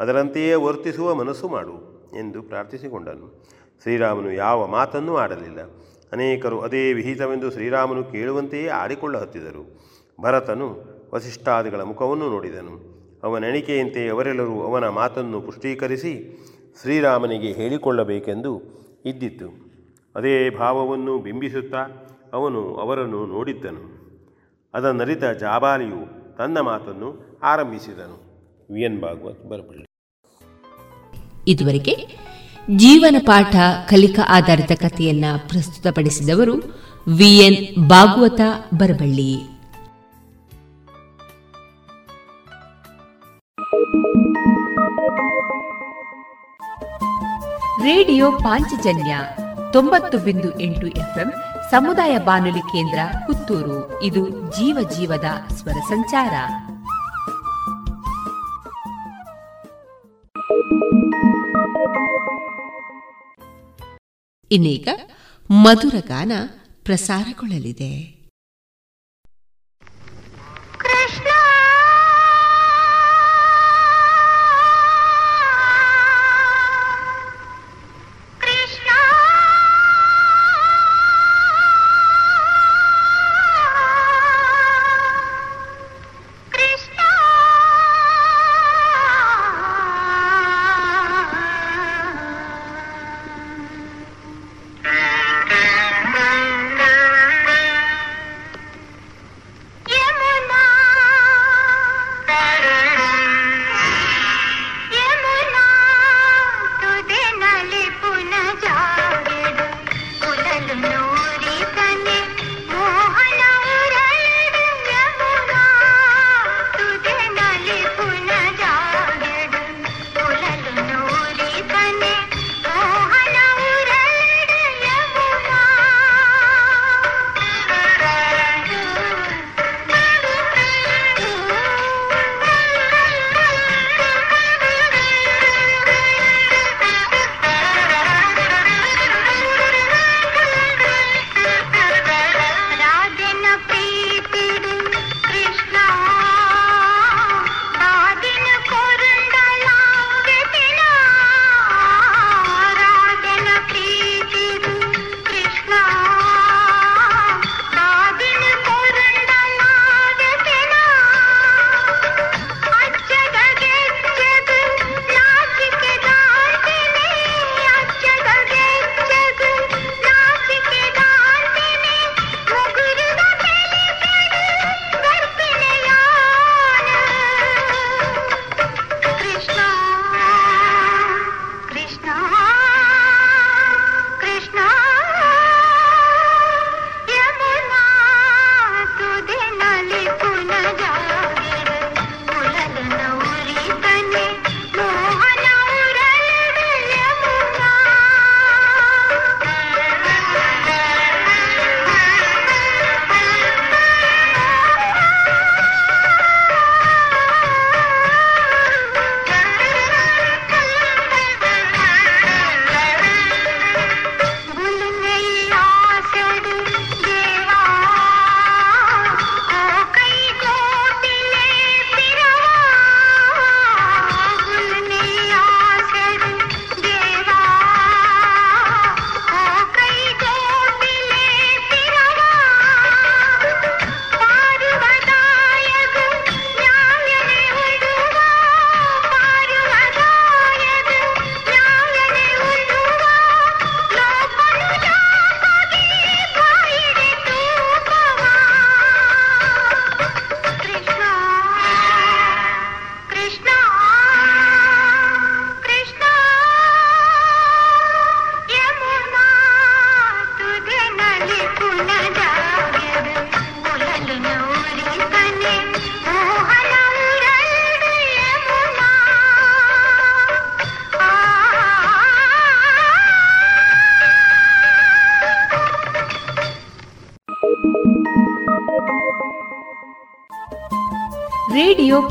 [SPEAKER 12] ಅದರಂತೆಯೇ ವರ್ತಿಸುವ ಮನಸ್ಸು ಮಾಡು ಎಂದು ಪ್ರಾರ್ಥಿಸಿಕೊಂಡನು. ಶ್ರೀರಾಮನು ಯಾವ ಮಾತನ್ನೂ ಆಡಲಿಲ್ಲ. ಅನೇಕರು ಅದೇ ವಿಹಿತವೆಂದು ಶ್ರೀರಾಮನು ಕೇಳುವಂತೆಯೇ ಆಡಿಕೊಳ್ಳ ಹತ್ತಿದರು ಭರತನು ವಸಿಷ್ಠಾದಿಗಳ ಮುಖವನ್ನು ನೋಡಿದನು. ಅವನೆಣಿಕೆಯಂತೆ ಅವರೆಲ್ಲರೂ ಅವನ ಮಾತನ್ನು ಪುಷ್ಟೀಕರಿಸಿ ಶ್ರೀರಾಮನಿಗೆ ಹೇಳಿಕೊಳ್ಳಬೇಕೆಂದು ಇದ್ದಿತ್ತು. ಅದೇ ಭಾವವನ್ನು ಬಿಂಬಿಸುತ್ತಾ ಅವನು ಅವರನ್ನು ನೋಡಿದ್ದನು. ಅದನ್ನರಿತ ಜಾಬಾಲಿಯು ತನ್ನ ಮಾತನ್ನು ಆರಂಭಿಸಿದನು. ವಿ ಎನ್ ಭಾಗವತ್ ಬರಬಳ್ಳಿ
[SPEAKER 2] ಇದುವರೆಗೆ ಜೀವನ ಪಾಠ ಕಲಿಕಾ ಆಧಾರಿತ ಕಥೆಯನ್ನ ಪ್ರಸ್ತುತಪಡಿಸಿದವರು V N Bhagavata Baraballi radio Panchajanya ತೊಂಬತ್ತು ಬಿಂದು ಎಂಟು ಎಫ್ಎಂ ಸಮುದಾಯ ಬಾನುಲಿ ಕೇಂದ್ರ ಪುತ್ತೂರು. ಇದು ಜೀವ ಜೀವದ ಸ್ವರ ಸಂಚಾರ. ಇನ್ನೀಗ ಮಧುರ ಗಾನ ಪ್ರಸಾರಗೊಳ್ಳಲಿದೆ.